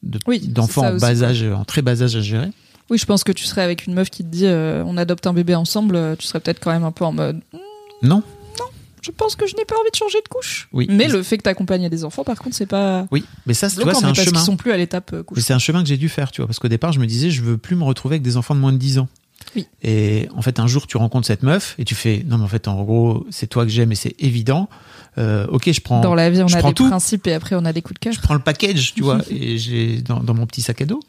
[SPEAKER 3] de-
[SPEAKER 4] Oui, c'est
[SPEAKER 3] d'enfants en bas âge, en très bas âge à gérer.
[SPEAKER 4] Oui, je pense que tu serais avec une meuf qui te dit euh, on adopte un bébé ensemble, euh, tu serais peut-être quand même un peu en mode
[SPEAKER 3] Non,
[SPEAKER 4] je pense que je n'ai pas envie de changer de couche.
[SPEAKER 3] Oui.
[SPEAKER 4] Mais le fait que t'accompagnes des enfants, par contre, c'est pas
[SPEAKER 3] oui, mais ça tu vois c'est un
[SPEAKER 4] parce
[SPEAKER 3] chemin.
[SPEAKER 4] sont plus à l'étape euh, couche.
[SPEAKER 3] c'est un chemin que j'ai dû faire, tu vois, parce qu'au départ, je me disais, je veux plus me retrouver avec des enfants de moins de 10 ans.
[SPEAKER 4] Oui.
[SPEAKER 3] Et en fait, un jour, tu rencontres cette meuf et tu fais, non, mais en fait, en gros, c'est toi que j'aime et c'est évident. Euh, ok, je prends,
[SPEAKER 4] Dans la vie, on a des
[SPEAKER 3] tout.
[SPEAKER 4] principes et après on a des coups de cœur.
[SPEAKER 3] je prends le package, tu vois, et j'ai dans, dans mon petit sac à dos.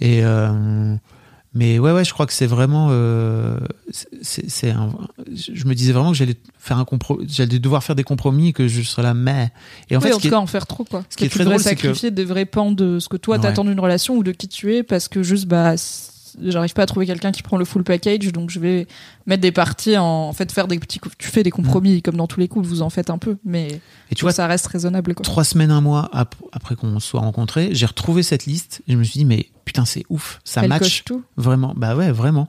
[SPEAKER 3] Et euh, mais ouais, ouais, je crois que c'est vraiment, euh, c'est, je me disais vraiment que j'allais faire un compromis, j'allais devoir faire des compromis et que je serais là, mais. Et en
[SPEAKER 4] oui,
[SPEAKER 3] fait,
[SPEAKER 4] en tout
[SPEAKER 3] est-
[SPEAKER 4] cas, en faire trop, quoi.
[SPEAKER 3] ce qui est
[SPEAKER 4] tu
[SPEAKER 3] très drôle, c'est que-
[SPEAKER 4] sacrifier des vrais pans de ce que toi
[SPEAKER 3] Ouais.
[SPEAKER 4] t'attends d'une relation ou de qui tu es parce que juste, bah, j'arrive pas à trouver quelqu'un qui prend le full package, donc je vais mettre des parties en, en fait, faire des petits, cou- tu fais des compromis, comme dans tous les coups, vous en faites un peu, mais
[SPEAKER 3] Mm. et tu vois,
[SPEAKER 4] ça reste raisonnable, quoi.
[SPEAKER 3] trois semaines, un mois ap- après qu'on soit rencontrés, j'ai retrouvé cette liste et je me suis dit, mais putain, c'est ouf, ça
[SPEAKER 4] Elle
[SPEAKER 3] match
[SPEAKER 4] tout.
[SPEAKER 3] vraiment. Bah ouais, vraiment.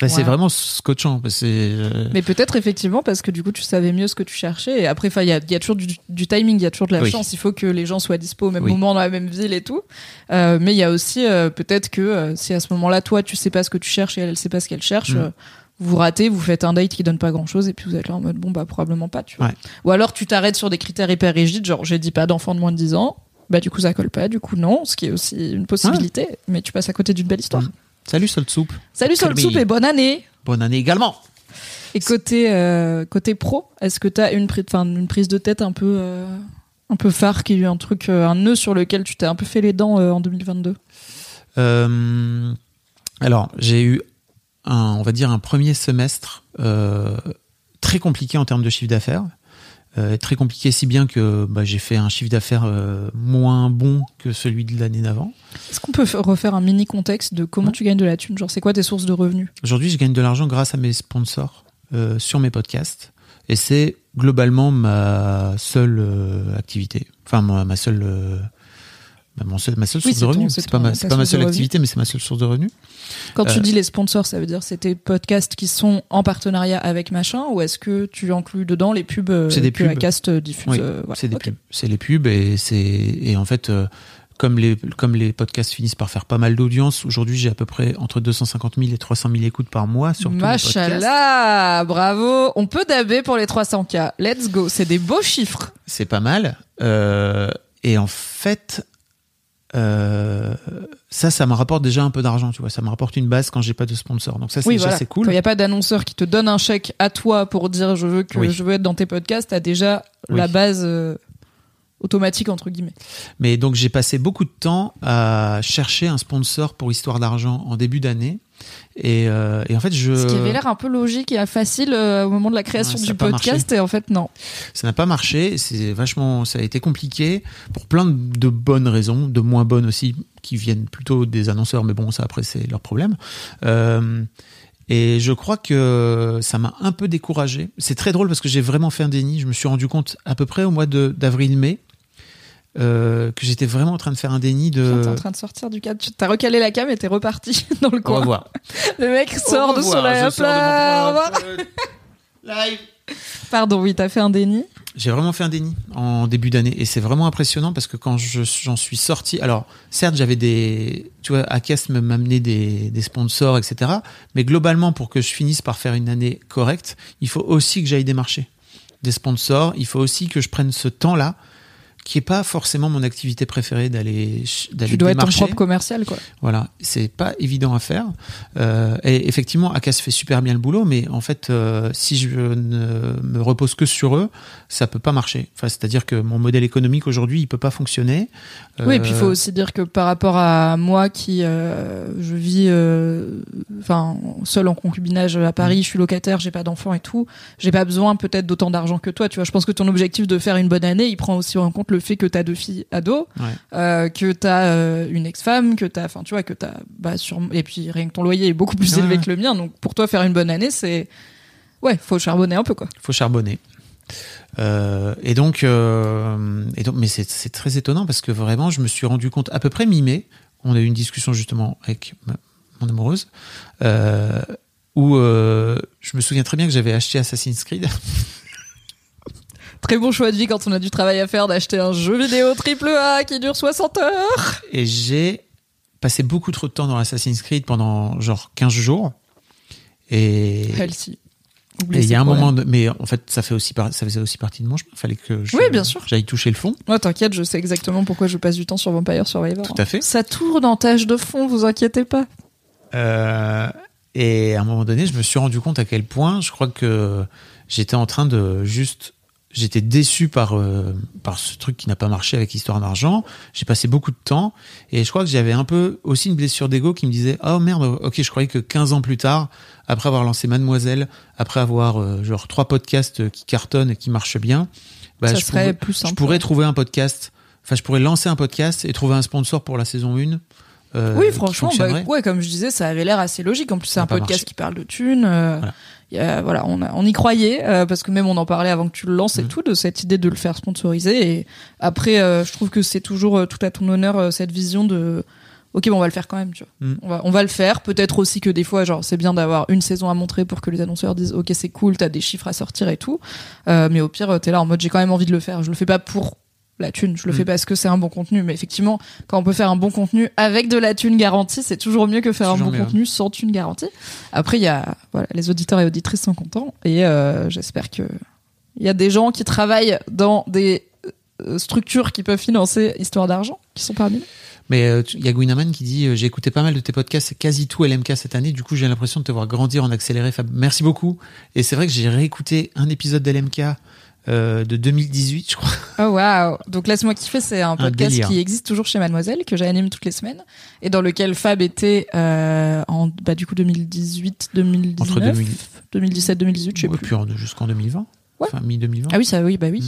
[SPEAKER 3] Bah, C'est vraiment scotchant. C'est, euh,
[SPEAKER 4] Mais peut-être effectivement parce que du coup tu savais mieux ce que tu cherchais et après il y a, il y a toujours du, du timing, il y a toujours de la
[SPEAKER 3] Oui.
[SPEAKER 4] chance, il faut que les gens soient dispo au même
[SPEAKER 3] Oui.
[SPEAKER 4] moment dans la même ville et tout. Euh, mais il y a aussi euh, peut-être que si à ce moment-là toi tu sais pas ce que tu cherches et elle elle sait pas ce qu'elle cherche,
[SPEAKER 3] Mm.
[SPEAKER 4] vous ratez, vous faites un date qui donne pas grand-chose et puis vous êtes là en mode bon bah probablement pas, tu vois.
[SPEAKER 3] Ouais.
[SPEAKER 4] Ou alors tu t'arrêtes sur des critères hyper rigides, genre j'ai dit pas d'enfant de moins de 10 ans. Bah du coup ça colle pas, du coup non, ce qui est aussi une possibilité, mais tu passes à côté d'une belle histoire.
[SPEAKER 3] Mm. Salut Salt Soup.
[SPEAKER 4] Salut
[SPEAKER 3] Kirby.
[SPEAKER 4] Soup et bonne année.
[SPEAKER 3] Bonne année également.
[SPEAKER 4] Et côté euh, côté pro, est-ce que tu as une, pri- une prise de tête un peu euh, un peu phare qui a eu un truc euh, un nœud sur lequel tu t'es un peu fait les dents euh, en 2022
[SPEAKER 3] Euh, alors, j'ai eu un, on va dire, un premier semestre euh, très compliqué en termes de chiffre d'affaires. Euh, très compliqué, si bien que bah, j'ai fait un chiffre d'affaires euh, moins bon que celui de l'année d'avant.
[SPEAKER 4] Est-ce qu'on peut refaire un mini contexte de comment
[SPEAKER 3] Ouais.
[SPEAKER 4] tu gagnes de la thune? Genre c'est quoi tes sources de revenus?
[SPEAKER 3] Aujourd'hui, je gagne de l'argent grâce à mes sponsors euh, sur mes podcasts. Et c'est globalement ma seule activité. Enfin, ma, ma seule. Bah, mon seul- ma seule source de revenus.
[SPEAKER 4] c'est
[SPEAKER 3] pas ma, pas ma seule activité, mais c'est ma seule source de revenus.
[SPEAKER 4] Quand tu
[SPEAKER 3] Euh,
[SPEAKER 4] dis les sponsors, ça veut dire c'est tes podcasts qui sont en partenariat avec machin ou est-ce que tu inclus dedans les pubs euh,
[SPEAKER 3] des
[SPEAKER 4] que
[SPEAKER 3] pubs.
[SPEAKER 4] Acast euh, diffuse
[SPEAKER 3] Oui, c'est des pubs. C'est les pubs et c'est et en fait comme les comme les podcasts finissent par faire pas mal d'audience, aujourd'hui j'ai à peu près entre 250 000 et 300 000 écoutes par mois sur.
[SPEAKER 4] Machallah, bravo. On peut daber pour les 300K. Let's go. C'est des beaux chiffres.
[SPEAKER 3] C'est pas mal. Euh, et en fait, euh, ça, ça me rapporte déjà un peu d'argent, tu vois. Ça me rapporte une base quand j'ai pas de sponsor. Donc ça, c'est
[SPEAKER 4] Oui,
[SPEAKER 3] déjà
[SPEAKER 4] voilà.
[SPEAKER 3] c'est
[SPEAKER 4] Quand il
[SPEAKER 3] cool.
[SPEAKER 4] n'y a pas d'annonceur qui te donne un chèque à toi pour dire je veux que
[SPEAKER 3] Oui.
[SPEAKER 4] je veux être dans tes podcasts, t'as déjà
[SPEAKER 3] Oui.
[SPEAKER 4] la base euh, automatique entre guillemets.
[SPEAKER 3] Mais donc j'ai passé beaucoup de temps à chercher un sponsor pour Histoire d'argent en début d'année. Et, euh, et en fait, je
[SPEAKER 4] Ce qui avait l'air un peu logique et facile euh, au moment de la création
[SPEAKER 3] Ouais,
[SPEAKER 4] du podcast et en fait non.
[SPEAKER 3] Ça n'a pas marché, c'est vachement, ça a été compliqué pour plein de, bonnes raisons, de moins bonnes aussi, qui viennent plutôt des annonceurs, mais bon, ça après c'est leur problème. Euh, et je crois que ça m'a un peu découragé. C'est très drôle parce que j'ai vraiment fait un déni. Je me suis rendu compte à peu près au mois de- d'avril-mai euh, que j'étais vraiment en train de faire un déni de.
[SPEAKER 4] T'es en train de sortir du cadre. Tu- T'as recalé la cam et t'es reparti dans le
[SPEAKER 3] Au
[SPEAKER 4] coin.
[SPEAKER 3] revoir.
[SPEAKER 4] Le mec sort
[SPEAKER 3] Au
[SPEAKER 4] de son live. Au
[SPEAKER 3] live.
[SPEAKER 4] Pardon, oui, t'as fait un déni.
[SPEAKER 3] J'ai vraiment fait un déni en début d'année et c'est vraiment impressionnant parce que quand je- j'en suis sorti, alors certes j'avais des, tu vois, Acast me m'amenait des, des sponsors, etc. Mais globalement pour que je finisse par faire une année correcte, il faut aussi que j'aille démarcher des sponsors. Il faut aussi que je prenne ce temps-là qui est pas forcément mon activité préférée d'aller d'aller
[SPEAKER 4] Tu dois être ton propre commercial quoi.
[SPEAKER 3] Voilà, c'est pas évident à faire. Euh, et effectivement, Acas fait super bien le boulot, mais en fait, euh, si je ne me repose que sur eux, ça peut pas marcher. Enfin, c'est-à-dire que mon modèle économique aujourd'hui, il peut pas fonctionner.
[SPEAKER 4] Oui, et puis il faut
[SPEAKER 3] Euh,
[SPEAKER 4] aussi dire que par rapport à moi qui je vis enfin seul en concubinage à
[SPEAKER 3] Mm.
[SPEAKER 4] Paris, je suis locataire, j'ai pas d'enfants et tout, j'ai pas besoin peut-être d'autant d'argent que toi, tu vois. Je pense que ton objectif de faire une bonne année, il prend aussi en compte le le fait que t'as deux filles ados,
[SPEAKER 3] Ouais.
[SPEAKER 4] euh, que t'as euh, une ex-femme, que t'as, enfin tu vois, que t'as, bah sur, et puis rien que ton loyer est beaucoup plus
[SPEAKER 3] Ouais.
[SPEAKER 4] élevé que le mien, donc pour toi faire une bonne année, c'est, ouais, faut charbonner un peu quoi.
[SPEAKER 3] faut charbonner. Euh, et donc, euh, et donc, mais c'est très étonnant parce que vraiment, je me suis rendu compte à peu près mi-mai. On a eu une discussion justement avec ma- mon amoureuse où je me souviens très bien que j'avais acheté Assassin's Creed.
[SPEAKER 4] Très bon choix de vie quand on a du travail à faire d'acheter un jeu vidéo triple A qui dure 60 heures.
[SPEAKER 3] Et j'ai passé beaucoup trop de temps dans Assassin's Creed pendant genre 15 jours. Et
[SPEAKER 4] Healthy.
[SPEAKER 3] et il y a un moment, de- mais en fait, ça fait aussi par- ça faisait aussi partie de mon chemin. Fallait que je-
[SPEAKER 4] Oui, bien sûr.
[SPEAKER 3] j'aille toucher le fond.
[SPEAKER 4] Moi, t'inquiète, je sais exactement pourquoi je passe du temps sur Vampire Survivor.
[SPEAKER 3] Tout à fait.
[SPEAKER 4] Ça tourne en tâche de fond, vous inquiétez pas.
[SPEAKER 3] Euh, et à un moment donné, je me suis rendu compte à quel point je crois que j'étais en train de juste. J'étais déçu par, euh, par ce truc qui n'a pas marché avec Histoire d'argent. J'ai passé beaucoup de temps et je crois que j'avais un peu aussi une blessure d'ego qui me disait Oh merde, ok, je croyais que 15 ans plus tard, après avoir lancé Mademoiselle, après avoir euh, genre trois podcasts qui cartonnent et qui marchent bien, bah, je, pourrais,
[SPEAKER 4] plus simple,
[SPEAKER 3] je pourrais
[SPEAKER 4] ouais.
[SPEAKER 3] trouver un podcast. Enfin, je pourrais lancer un podcast et trouver un sponsor pour la saison 1. euh,
[SPEAKER 4] oui, franchement, bah, ouais, comme je disais, ça avait l'air assez logique. En plus, c'est un podcast
[SPEAKER 3] marché.
[SPEAKER 4] qui parle de thunes.
[SPEAKER 3] Voilà.
[SPEAKER 4] A- voilà, on, a- on y croyait euh, parce que même on en parlait avant que tu le lances et
[SPEAKER 3] Mhm.
[SPEAKER 4] tout de cette idée de le faire sponsoriser. Et après, euh, je trouve que c'est toujours euh, tout à ton honneur euh, cette vision de. Ok, bon, on va le faire quand même, tu vois.
[SPEAKER 3] Mhm.
[SPEAKER 4] On va, on va le faire. Peut-être aussi que des fois, genre, c'est bien d'avoir une saison à montrer pour que les annonceurs disent, ok, c'est cool, t'as des chiffres à sortir et tout. Euh, mais au pire, euh, t'es là en mode, j'ai quand même envie de le faire. Je le fais pas pour la thune, je le
[SPEAKER 3] Mhm.
[SPEAKER 4] fais parce que c'est un bon contenu. Mais effectivement, quand on peut faire un bon contenu avec de la thune garantie, c'est toujours mieux que faire un bon
[SPEAKER 3] mieux.
[SPEAKER 4] contenu sans thune garantie. Après, il y a, voilà, les auditeurs et auditrices sont contents et euh, j'espère que il y a des gens qui travaillent dans des euh, structures qui peuvent financer Histoire d'argent qui sont parmi nous.
[SPEAKER 3] Mais euh, il y a Gwinaman qui dit euh, J'ai écouté pas mal de tes podcasts, c'est quasi tout LMK cette année. Du coup, j'ai l'impression de te voir grandir en accéléré. Fab. Merci beaucoup. Et c'est vrai que j'ai réécouté un épisode d'LMK euh, de 2018, je crois.
[SPEAKER 4] Oh waouh Donc laisse-moi kiffer, c'est un podcast qui existe toujours chez Mademoiselle que j'anime toutes les semaines et dans lequel Fab était euh, en bah du coup 2018 2019
[SPEAKER 3] Entre 2000
[SPEAKER 4] 2017 2018 je sais
[SPEAKER 3] Ouais,
[SPEAKER 4] plus.
[SPEAKER 3] puis en- jusqu'en 2020.
[SPEAKER 4] Ouais.
[SPEAKER 3] Enfin, mi-2020.
[SPEAKER 4] Ah oui, ça oui, bah oui.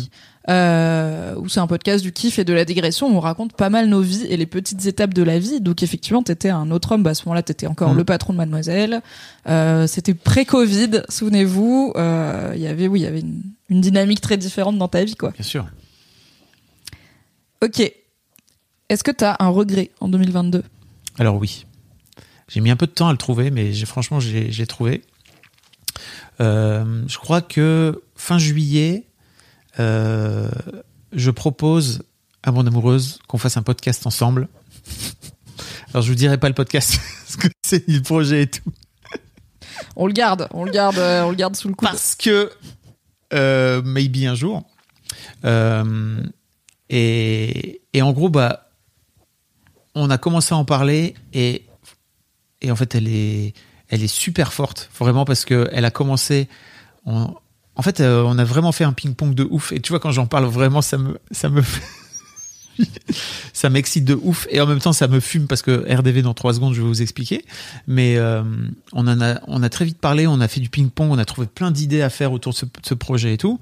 [SPEAKER 3] Mm.
[SPEAKER 4] Euh, où c'est un podcast du kiff et de la digression où on raconte pas mal nos vies et les petites étapes de la vie. Donc effectivement, t'étais un autre homme. Bah, à ce moment-là, t'étais encore
[SPEAKER 3] Mm.
[SPEAKER 4] le patron de Mademoiselle. Euh, c'était pré-Covid, souvenez-vous. Euh, Il y avait, oui, il y avait une, une dynamique très différente dans ta vie, quoi.
[SPEAKER 3] Bien sûr.
[SPEAKER 4] Ok. Est-ce que t'as un regret en 2022
[SPEAKER 3] Alors oui. J'ai mis un peu de temps à le trouver, mais franchement, j'ai j'ai trouvé. Euh, je crois que fin juillet, euh, je propose à mon amoureuse qu'on fasse un podcast ensemble. Alors je vous dirai pas le podcast, parce que c'est le projet et tout.
[SPEAKER 4] On le garde, on le garde, euh, on le garde sous le coude.
[SPEAKER 3] parce que euh, maybe un jour. Euh, et, en gros, bah, on a commencé à en parler et, en fait, elle est, super forte, vraiment, parce que elle a commencé. on- en fait, euh, on a vraiment fait un ping-pong de ouf. Et tu vois, quand j'en parle, vraiment, ça me, ça me, ça m'excite de ouf. Et en même temps, ça me fume parce que RDV dans trois secondes, je vais vous expliquer. Mais euh, on en a, on a très vite parlé. On a fait du ping-pong. On a trouvé plein d'idées à faire autour de ce, de ce projet et tout.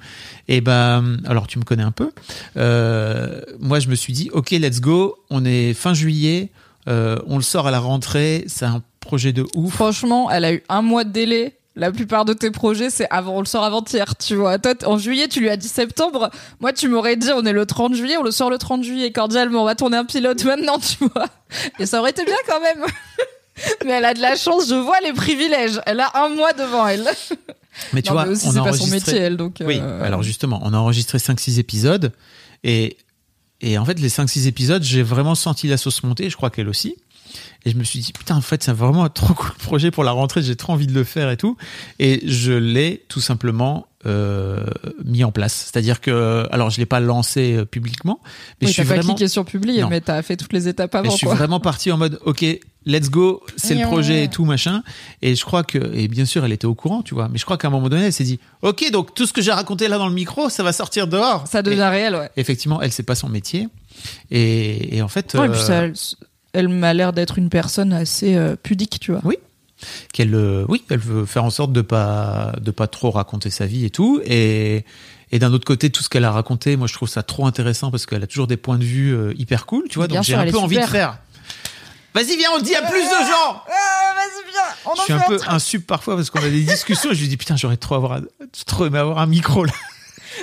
[SPEAKER 3] Et ben, alors tu me connais un peu. Euh, moi, je me suis dit, ok, let's go. On est fin juillet. Euh, on le sort à la rentrée. C'est un projet de ouf.
[SPEAKER 4] Franchement, elle a eu un mois de délai. La plupart de tes projets, c'est avant, on le sort avant-hier, tu vois. Toi, en juillet, tu lui as dit septembre. Moi, tu m'aurais dit, on est le 30 juillet, on le sort le 30 juillet, cordialement, on va tourner un pilote maintenant, tu vois. Et ça aurait été bien quand même. Mais elle a de la chance, je vois les privilèges. Elle a un mois devant elle.
[SPEAKER 3] Mais tu
[SPEAKER 4] Non,
[SPEAKER 3] vois,
[SPEAKER 4] mais aussi,
[SPEAKER 3] on a
[SPEAKER 4] pas son métier, elle, donc.
[SPEAKER 3] Oui,
[SPEAKER 4] euh,
[SPEAKER 3] alors justement, on a enregistré 5-6 épisodes et, et en fait, les 5-6 épisodes, j'ai vraiment senti la sauce monter, je crois qu'elle aussi. Et je me suis dit, putain, en fait, c'est vraiment un trop cool projet pour la rentrée, j'ai trop envie de le faire et tout. Et je l'ai tout simplement euh, mis en place. C'est-à-dire que, alors, je l'ai pas lancé euh, publiquement, mais
[SPEAKER 4] oui,
[SPEAKER 3] je suis
[SPEAKER 4] t'as pas
[SPEAKER 3] vraiment.
[SPEAKER 4] cliqué sur publier,
[SPEAKER 3] Non.
[SPEAKER 4] mais t'as fait toutes les étapes
[SPEAKER 3] Mais
[SPEAKER 4] avant,
[SPEAKER 3] je suis
[SPEAKER 4] quoi.
[SPEAKER 3] vraiment parti en mode, ok, let's go, c'est le projet et tout machin. Et je crois que, et bien sûr, elle était au courant, tu vois. Mais je crois qu'à un moment donné, elle s'est dit, ok, donc tout ce que j'ai raconté là dans le micro, ça va sortir dehors.
[SPEAKER 4] Ça devient
[SPEAKER 3] Et
[SPEAKER 4] réel, ouais.
[SPEAKER 3] effectivement, elle c'est pas son métier. Et, et en fait,
[SPEAKER 4] Ouais, et
[SPEAKER 3] euh,
[SPEAKER 4] puis ça, elle, m'a l'air d'être une personne assez euh, pudique, tu vois.
[SPEAKER 3] Oui. qu'elle, euh, oui, elle veut faire en sorte de pas, de pas trop raconter sa vie et tout. Et, Et d'un autre côté, tout ce qu'elle a raconté, moi je trouve ça trop intéressant parce qu'elle a toujours des points de vue euh, hyper cool, tu vois.
[SPEAKER 4] Bien
[SPEAKER 3] donc j'ai un peu envie de faire. Vas-y, viens, on dit à plus de gens.
[SPEAKER 4] vas-y, viens, on
[SPEAKER 3] Je suis un peu insup parfois parce qu'on a des discussions et je lui dis putain, j'aurais trop, avoir, trop aimé avoir un micro là.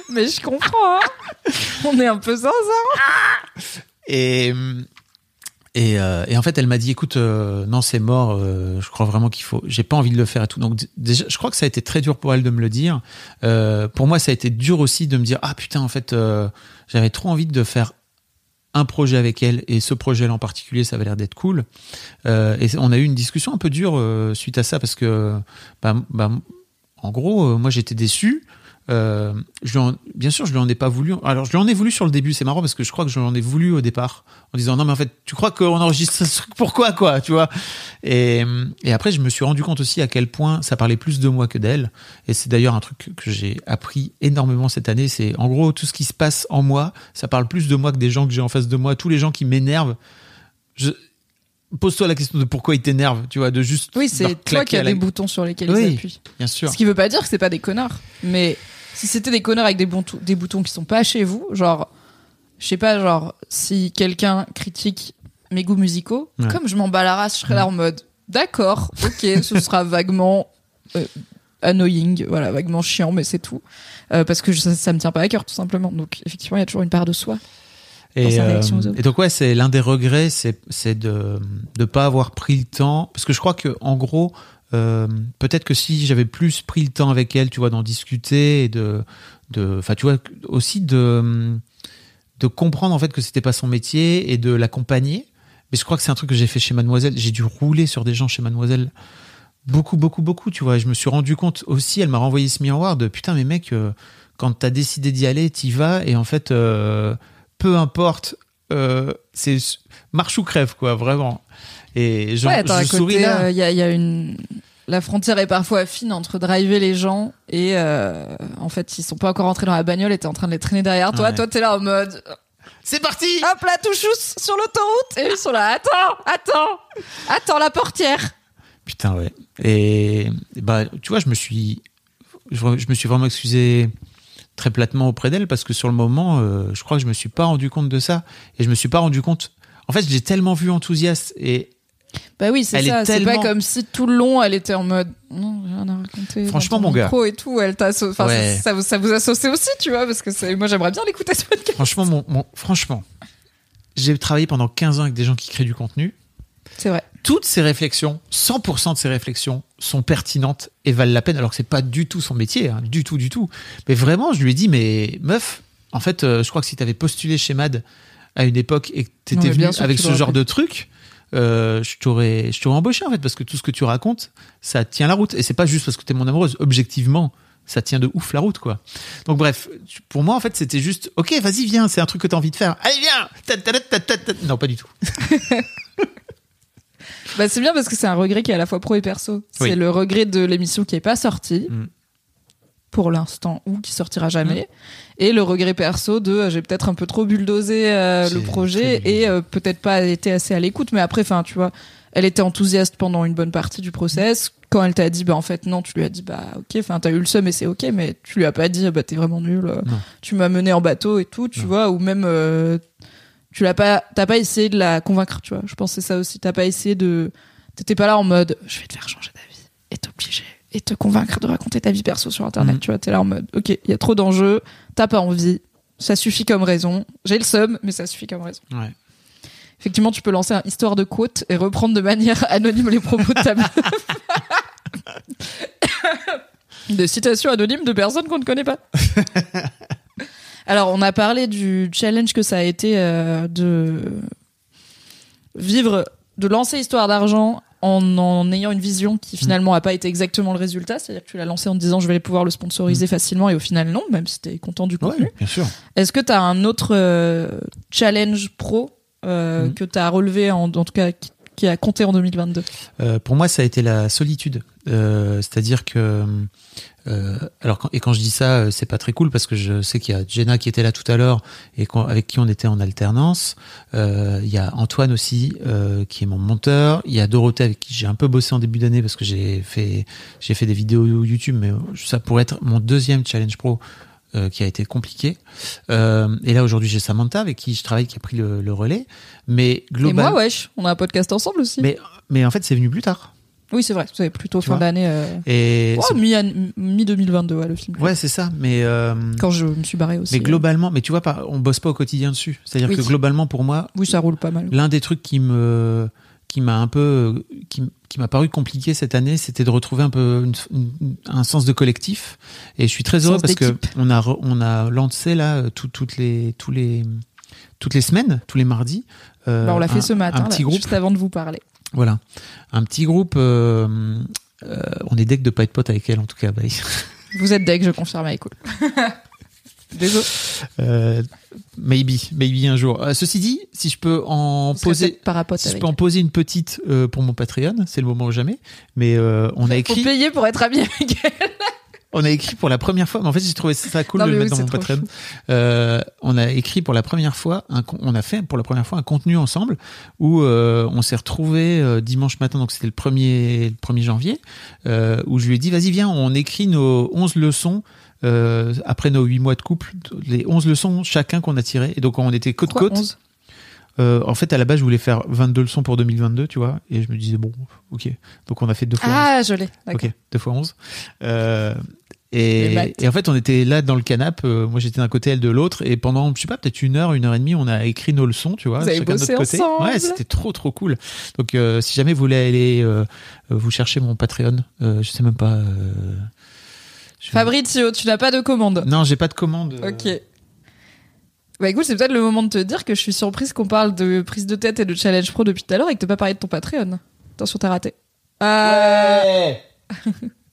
[SPEAKER 4] Mais je comprends, hein. On est un peu sans ça.
[SPEAKER 3] Et, et, euh, et en fait, elle m'a dit, écoute, euh, non, c'est mort. euh, je crois vraiment qu'il faut. J'ai pas envie de le faire et tout. Donc déjà, je crois que ça a été très dur pour elle de me le dire. Euh, pour moi, ça a été dur aussi de me dire, ah putain, en fait, euh, j'avais trop envie de faire un projet avec elle et ce projet-là en particulier, ça avait l'air d'être cool. Euh, et on a eu une discussion un peu dure suite à ça parce que, bah, bah, en gros, moi j'étais déçu. Euh, je lui en- bien sûr, je lui en ai pas voulu. Alors, je lui en ai voulu sur le début. C'est marrant parce que je crois que je lui en ai voulu au départ en disant non, mais en fait, tu crois qu'on enregistre ce truc pourquoi quoi, tu vois? Et, et après, je me suis rendu compte aussi à quel point ça parlait plus de moi que d'elle. Et c'est d'ailleurs un truc que j'ai appris énormément cette année. C'est en gros tout ce qui se passe en moi, ça parle plus de moi que des gens que j'ai en face de moi. Tous les gens qui m'énervent, je pose-toi la question de pourquoi ils t'énervent, tu vois, de juste
[SPEAKER 4] Oui, c'est toi qui as
[SPEAKER 3] la-
[SPEAKER 4] des boutons sur lesquels
[SPEAKER 3] Oui.
[SPEAKER 4] ils appuient.
[SPEAKER 3] Bien sûr.
[SPEAKER 4] Ce qui veut pas dire que c'est pas des connards. Mais si c'était des connards avec des, boutons- des boutons qui sont pas chez vous, genre, je sais pas, genre, si quelqu'un critique mes goûts musicaux,
[SPEAKER 3] Ouais.
[SPEAKER 4] comme je m'en bats la race, je serais là en mode, d'accord, ok, ce sera vaguement euh, annoying, voilà, vaguement chiant, mais c'est tout. Euh, parce que je- ça, ça me tient pas à cœur, tout simplement. Donc, effectivement, il y a toujours une part de soi.
[SPEAKER 3] Et, euh, et donc ouais, c'est l'un des regrets, c'est de de pas avoir pris le temps, parce que je crois que en gros, euh, peut-être que si j'avais plus pris le temps avec elle, tu vois, d'en discuter et de de, enfin tu vois, aussi de de comprendre en fait que c'était pas son métier et de l'accompagner. Mais je crois que c'est un truc que j'ai fait chez Mademoiselle. J'ai dû rouler sur des gens chez Mademoiselle beaucoup, beaucoup, beaucoup. Tu vois, Et je me suis rendu compte aussi. Elle m'a renvoyé ce miroir de putain, mais mec, euh, quand t'as décidé d'y aller, t'y vas et en fait, euh, peu importe, c'est marche ou crève quoi, vraiment. Et je,
[SPEAKER 4] ouais, attends,
[SPEAKER 3] je souris
[SPEAKER 4] côté,
[SPEAKER 3] là.
[SPEAKER 4] euh, il y, a, il y a une. La frontière est parfois fine entre driver les gens et euh, en fait ils sont pas encore entrés dans la bagnole et t'es en train de les traîner derrière toi.
[SPEAKER 3] Ouais.
[SPEAKER 4] Toi t'es là en mode
[SPEAKER 3] C'est parti.
[SPEAKER 4] hop la touchous sur l'autoroute et ils sont là attends attends attends la portière.
[SPEAKER 3] Putain, ouais. Et et bah, tu vois, je me suis, je, je me suis vraiment excusé très platement auprès d'elle parce que sur le moment, euh, je crois que je me suis pas rendu compte de ça et je me suis pas rendu compte. En fait, j'ai tellement vu enthousiaste et
[SPEAKER 4] Bah oui c'est ça. C'est
[SPEAKER 3] tellement-
[SPEAKER 4] pas comme si tout le long elle était en mode non rien à raconter.
[SPEAKER 3] Franchement, mon gars.
[SPEAKER 4] et tout elle t'a enfin
[SPEAKER 3] Ouais.
[SPEAKER 4] ça, ça vous- associe aussi tu vois parce que moi j'aimerais bien l'écouter ce podcast.
[SPEAKER 3] franchement, mon, mon- franchement, j'ai travaillé pendant 15 ans avec des gens qui créent du contenu.
[SPEAKER 4] C'est vrai.
[SPEAKER 3] Toutes ces réflexions, 100% de ces réflexions sont pertinentes et valent la peine alors que c'est pas du tout son métier, hein, du tout, du tout. Mais vraiment, je lui ai dit, mais meuf, en fait, euh, je crois que si t'avais postulé chez Mad à une époque et que t'étais venu avec ce genre de truc, euh, je t'aurais, je t'aurais embauché en fait parce que tout ce que tu racontes, ça tient la route et c'est pas juste parce que t'es mon amoureuse. Objectivement, ça tient de ouf la route quoi. Donc bref, pour moi en fait c'était juste, ok, vas-y viens, c'est un truc que t'as envie de faire. Allez viens. Non pas du tout.
[SPEAKER 4] Bah c'est bien parce que c'est un regret qui est à la fois pro et perso. C'est
[SPEAKER 3] Oui.
[SPEAKER 4] le regret de l'émission qui est pas sortie
[SPEAKER 3] Mm.
[SPEAKER 4] Pour l'instant ou qui sortira jamais. Et le regret perso de euh, j'ai peut-être un peu trop bulldozé euh, le projet et euh, peut-être pas été assez à l'écoute. Mais après enfin tu vois elle était enthousiaste pendant une bonne partie du process. Quand elle t'a dit bah en fait non tu lui as dit bah ok enfin t'as eu le seum et c'est ok mais tu lui as pas dit bah t'es vraiment nul euh, tu m'as mené en bateau et tout tu
[SPEAKER 3] Non.
[SPEAKER 4] vois ou même tu l'as pas t'as pas essayé de la convaincre tu vois. Je pense c'est ça aussi. T'as pas essayé de t'étais pas là en mode je vais te faire changer d'avis et t'obliger et te convaincre de raconter ta vie perso sur internet
[SPEAKER 3] Mhm.
[SPEAKER 4] tu vois t'es là en mode ok il y a trop d'enjeux t'as pas envie ça suffit comme raison j'ai le seum mais ça suffit comme raison
[SPEAKER 3] Ouais.
[SPEAKER 4] effectivement tu peux lancer un histoire de quote et reprendre de manière anonyme les propos de ta meuf des citations anonymes de personnes qu'on ne connaît pas alors on a parlé du challenge que ça a été euh, de vivre de lancer histoire d'argent en en ayant une vision qui finalement a pas été exactement le résultat c'est-à-dire que tu l'as lancé en te disant je vais pouvoir le sponsoriser facilement et au final non même si t'es content du contenu
[SPEAKER 3] Ouais, bien sûr.
[SPEAKER 4] est-ce que tu as un autre euh, challenge pro euh,
[SPEAKER 3] Mhm.
[SPEAKER 4] que tu as relevé, en, en tout cas qui, qui a compté en 2022
[SPEAKER 3] Euh, pour moi, ça a été la solitude. C'est-à-dire que, euh, alors quand, et quand je dis ça, euh, c'est pas très cool parce que je sais qu'il y a Jenna qui était là tout à l'heure et avec qui on était en alternance. Euh, Il y a Antoine aussi euh, qui est mon monteur. Il y a Dorothée avec qui j'ai un peu bossé en début d'année parce que j'ai fait j'ai fait des vidéos YouTube, mais ça pourrait être mon deuxième challenge pro. qui a été compliqué. Euh, et là aujourd'hui j'ai Samantha avec qui je travaille qui a pris le, le relais. Mais
[SPEAKER 4] Et
[SPEAKER 3] global.
[SPEAKER 4] moi, wesh, on a un podcast ensemble aussi.
[SPEAKER 3] mais mais en fait c'est venu plus tard.
[SPEAKER 4] Oui, c'est vrai, c'est plutôt
[SPEAKER 3] Tu
[SPEAKER 4] fin d'année. Euh...
[SPEAKER 3] Et
[SPEAKER 4] Oh,
[SPEAKER 3] c'est-
[SPEAKER 4] mi- mi-2022, ouais, le film.
[SPEAKER 3] ouais c'est ça. Mais euh,
[SPEAKER 4] Quand je me suis barré aussi.
[SPEAKER 3] mais globalement, mais tu vois, on bosse pas au quotidien dessus. C'est-à-dire
[SPEAKER 4] Oui.
[SPEAKER 3] que globalement pour moi,
[SPEAKER 4] Oui, ça roule pas mal.
[SPEAKER 3] l'un des trucs qui me qui m'a un peu qui, qui m'a paru compliqué cette année c'était de retrouver un peu une- une- un sens de collectif et je suis très heureux parce que
[SPEAKER 4] d'équipe.
[SPEAKER 3] on a re- on a lancé là euh, tout- toutes les tous les toutes les semaines tous les mardis euh,
[SPEAKER 4] Bah, on l'a fait
[SPEAKER 3] un-
[SPEAKER 4] ce matin,
[SPEAKER 3] un
[SPEAKER 4] là,
[SPEAKER 3] petit groupe
[SPEAKER 4] juste avant de vous parler.
[SPEAKER 3] Voilà un petit groupe euh, euh, on est deck de pas être pote avec elle en tout cas Bye.
[SPEAKER 4] Vous êtes deck, je confirme, est cool. Désolé.
[SPEAKER 3] Euh, maybe maybe un jour ceci dit si je peux en poser si je
[SPEAKER 4] avec
[SPEAKER 3] peux en poser une petite pour mon Patreon, c'est le moment ou jamais. Mais on a
[SPEAKER 4] Faut
[SPEAKER 3] écrit,
[SPEAKER 4] payer pour être ami avec elle.
[SPEAKER 3] On a écrit pour la première fois. Mais en fait, j'ai trouvé ça cool
[SPEAKER 4] Non,
[SPEAKER 3] de le mettre
[SPEAKER 4] oui,
[SPEAKER 3] dans mon Patreon. Euh, on a écrit pour la première fois, un, on a fait pour la première fois un contenu ensemble où euh, on s'est retrouvé euh, dimanche matin, donc c'était le 1er, le 1er janvier, où je lui ai dit, vas-y, viens, on écrit nos 11 leçons. après nos 8 mois de couple, les 11 leçons chacun qu'on a tirées. Et donc on était côte
[SPEAKER 4] Quoi,
[SPEAKER 3] côte.
[SPEAKER 4] 11
[SPEAKER 3] Euh, en fait, à la base, je voulais faire 22 leçons pour 2022, tu vois, et je me disais, bon, ok. Donc, on a fait deux fois
[SPEAKER 4] Ah, je l'ai.
[SPEAKER 3] 11.
[SPEAKER 4] D'accord.
[SPEAKER 3] Ok, deux fois 11. Euh,
[SPEAKER 4] Les
[SPEAKER 3] et, en fait, on était là dans le canapé, euh, moi j'étais d'un côté, elle de l'autre, et pendant, je sais pas, peut-être une heure, une heure et demie, on a écrit nos leçons, tu vois,
[SPEAKER 4] Vous avez
[SPEAKER 3] chacun de
[SPEAKER 4] bossé
[SPEAKER 3] notre côté.
[SPEAKER 4] ensemble.
[SPEAKER 3] Ouais, c'était trop, trop cool. Donc, euh, si jamais vous voulez aller euh, vous chercher mon Patreon, euh, je sais même pas. euh, je-
[SPEAKER 4] Fabrizio, tu n'as pas de commande.
[SPEAKER 3] Non, j'ai pas de commande. euh,
[SPEAKER 4] Ok. Bah écoute, c'est peut-être le moment de te dire que je suis surprise qu'on parle de prise de tête et de challenge pro depuis tout à l'heure et que t'as pas parlé de ton Patreon. Attention, t'as raté. Euh,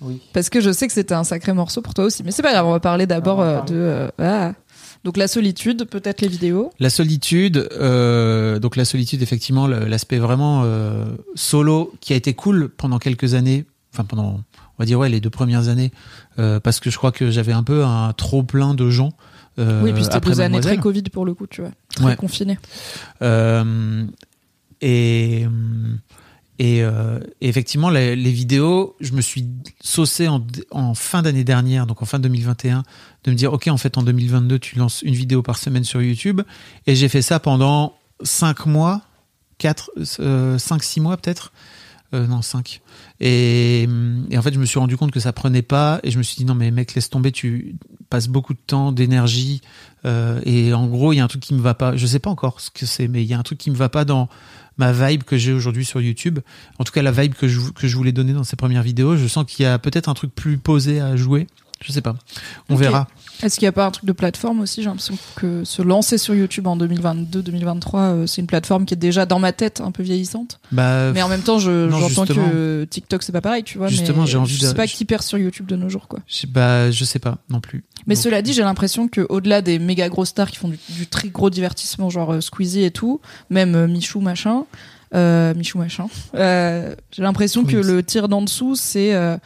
[SPEAKER 3] Oui.
[SPEAKER 4] Parce que je sais que c'était un sacré morceau pour toi aussi. Mais c'est pas grave, on va parler d'abord euh, de... euh, ah. Donc la solitude, peut-être les vidéos.
[SPEAKER 3] La solitude, euh, donc la solitude, effectivement, l'aspect vraiment euh, solo qui a été cool pendant quelques années, enfin pendant, on va dire ouais, les deux premières années, parce que je crois que j'avais un peu un trop plein de gens.
[SPEAKER 4] oui, puis c'était
[SPEAKER 3] après
[SPEAKER 4] deux années très. Covid pour le coup, tu vois. Très
[SPEAKER 3] Ouais.
[SPEAKER 4] confiné.
[SPEAKER 3] Et et, euh, et effectivement, les, vidéos, je me suis saucé en, en fin d'année dernière, donc en fin 2021, de me dire, OK, en fait, en 2022, tu lances une vidéo par semaine sur YouTube. Et j'ai fait ça pendant 5 mois, 4, 5, 6 mois peut-être. Euh, non, 5. Et, en fait, je me suis rendu compte que ça prenait pas. Et je me suis dit, non, mais mec, laisse tomber, tu passes beaucoup de temps, d'énergie. euh, et en gros, il y a un truc qui me va pas. Je sais pas encore ce que c'est, mais il y a un truc qui me va pas dans ma vibe que j'ai aujourd'hui sur YouTube. En tout cas, la vibe que je, que je voulais donner dans ces premières vidéos. Je sens qu'il y a peut-être un truc plus posé à jouer. Je sais pas. On verra.
[SPEAKER 4] Est-ce qu'il n'y a pas un truc de plateforme aussi? J'ai l'impression que se lancer sur YouTube en 2022-2023, euh, c'est une plateforme qui est déjà dans ma tête un peu vieillissante.
[SPEAKER 3] Bah,
[SPEAKER 4] Mais en même temps, j'entends que TikTok, c'est pas pareil, tu vois.
[SPEAKER 3] Justement, j'ai envie
[SPEAKER 4] Je sais
[SPEAKER 3] de-
[SPEAKER 4] pas qui perd sur YouTube de nos jours, quoi.
[SPEAKER 3] je sais- bah, je sais pas non plus.
[SPEAKER 4] Mais
[SPEAKER 3] Donc,
[SPEAKER 4] cela dit, j'ai l'impression que au-delà des méga gros stars qui font du, du très gros divertissement, genre euh, Squeezie et tout, même euh, Michou machin, euh, Michou machin, euh, j'ai l'impression que
[SPEAKER 3] Oui,
[SPEAKER 4] le tir d'en dessous, c'est euh,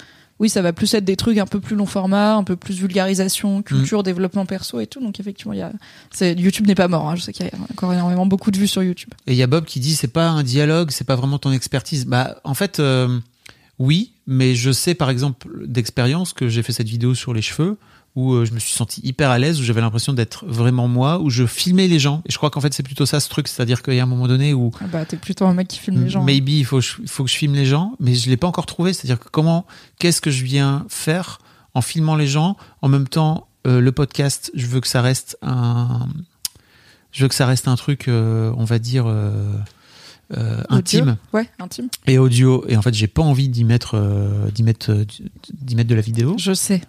[SPEAKER 4] oui, ça va plus être des trucs un peu plus long format, un peu plus vulgarisation, culture,
[SPEAKER 3] Mm.
[SPEAKER 4] développement perso et tout. Donc effectivement, il y a, c'est, YouTube n'est pas mort. hein. Je sais qu'il y a encore énormément beaucoup de vues sur YouTube.
[SPEAKER 3] Et il y a Bob qui dit c'est pas un dialogue, c'est pas vraiment ton expertise. Bah en fait euh, oui, mais je sais par exemple d'expérience que j'ai fait cette vidéo sur les cheveux où euh, je me suis senti hyper à l'aise, où j'avais l'impression d'être vraiment moi, où je filmais les gens. Et je crois qu'en fait c'est plutôt ça ce truc, c'est-à-dire qu'il y a un moment donné où
[SPEAKER 4] Ah bah, t'es plutôt un mec qui filme les gens. hein.
[SPEAKER 3] maybe il faut, faut que je filme les gens, mais je l'ai pas encore trouvé. C'est-à-dire que comment, qu'est-ce que je viens faire en filmant les gens, en même temps euh, le podcast, je veux que ça reste un, je veux que ça reste un truc, euh, on va dire. euh, euh, intime
[SPEAKER 4] Ouais, intime.
[SPEAKER 3] et audio et en fait j'ai pas envie d'y mettre euh, d'y mettre d'y mettre de la vidéo
[SPEAKER 4] Je sais.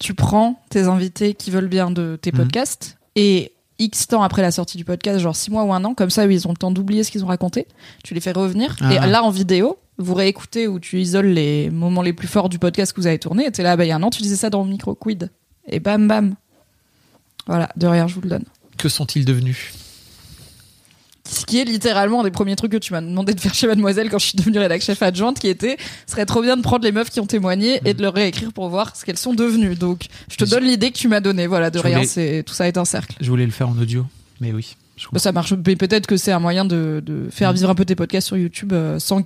[SPEAKER 4] Tu prends tes invités qui veulent bien de tes
[SPEAKER 3] Mhm.
[SPEAKER 4] podcasts et X temps après la sortie du podcast, genre 6 mois ou un an, comme ça, ils ont le temps d'oublier ce qu'ils ont raconté. Tu les fais revenir.
[SPEAKER 3] Ah.
[SPEAKER 4] Et là, en vidéo, vous réécoutez où tu isoles les moments les plus forts du podcast que vous avez tourné. Et t'es là, bah, il y a un an, tu disais ça dans le micro quid? Et bam, bam. Voilà, de rien, je vous le donne.
[SPEAKER 3] que sont-ils devenus?
[SPEAKER 4] Ce qui est littéralement un des premiers trucs que tu m'as demandé de faire chez Mademoiselle quand je suis devenue rédac chef adjointe, qui était, ce serait trop bien de prendre les meufs qui ont témoigné et de leur réécrire pour voir ce qu'elles sont devenues. Donc, je te donne l'idée que tu m'as donnée. Voilà, de
[SPEAKER 3] Je
[SPEAKER 4] rien,
[SPEAKER 3] voulais-
[SPEAKER 4] c'est, tout ça est un cercle.
[SPEAKER 3] je voulais le faire en audio mais oui je
[SPEAKER 4] ça marche, mais peut-être que c'est un moyen de, de faire
[SPEAKER 3] Mm.
[SPEAKER 4] vivre un peu tes podcasts sur YouTube euh, sans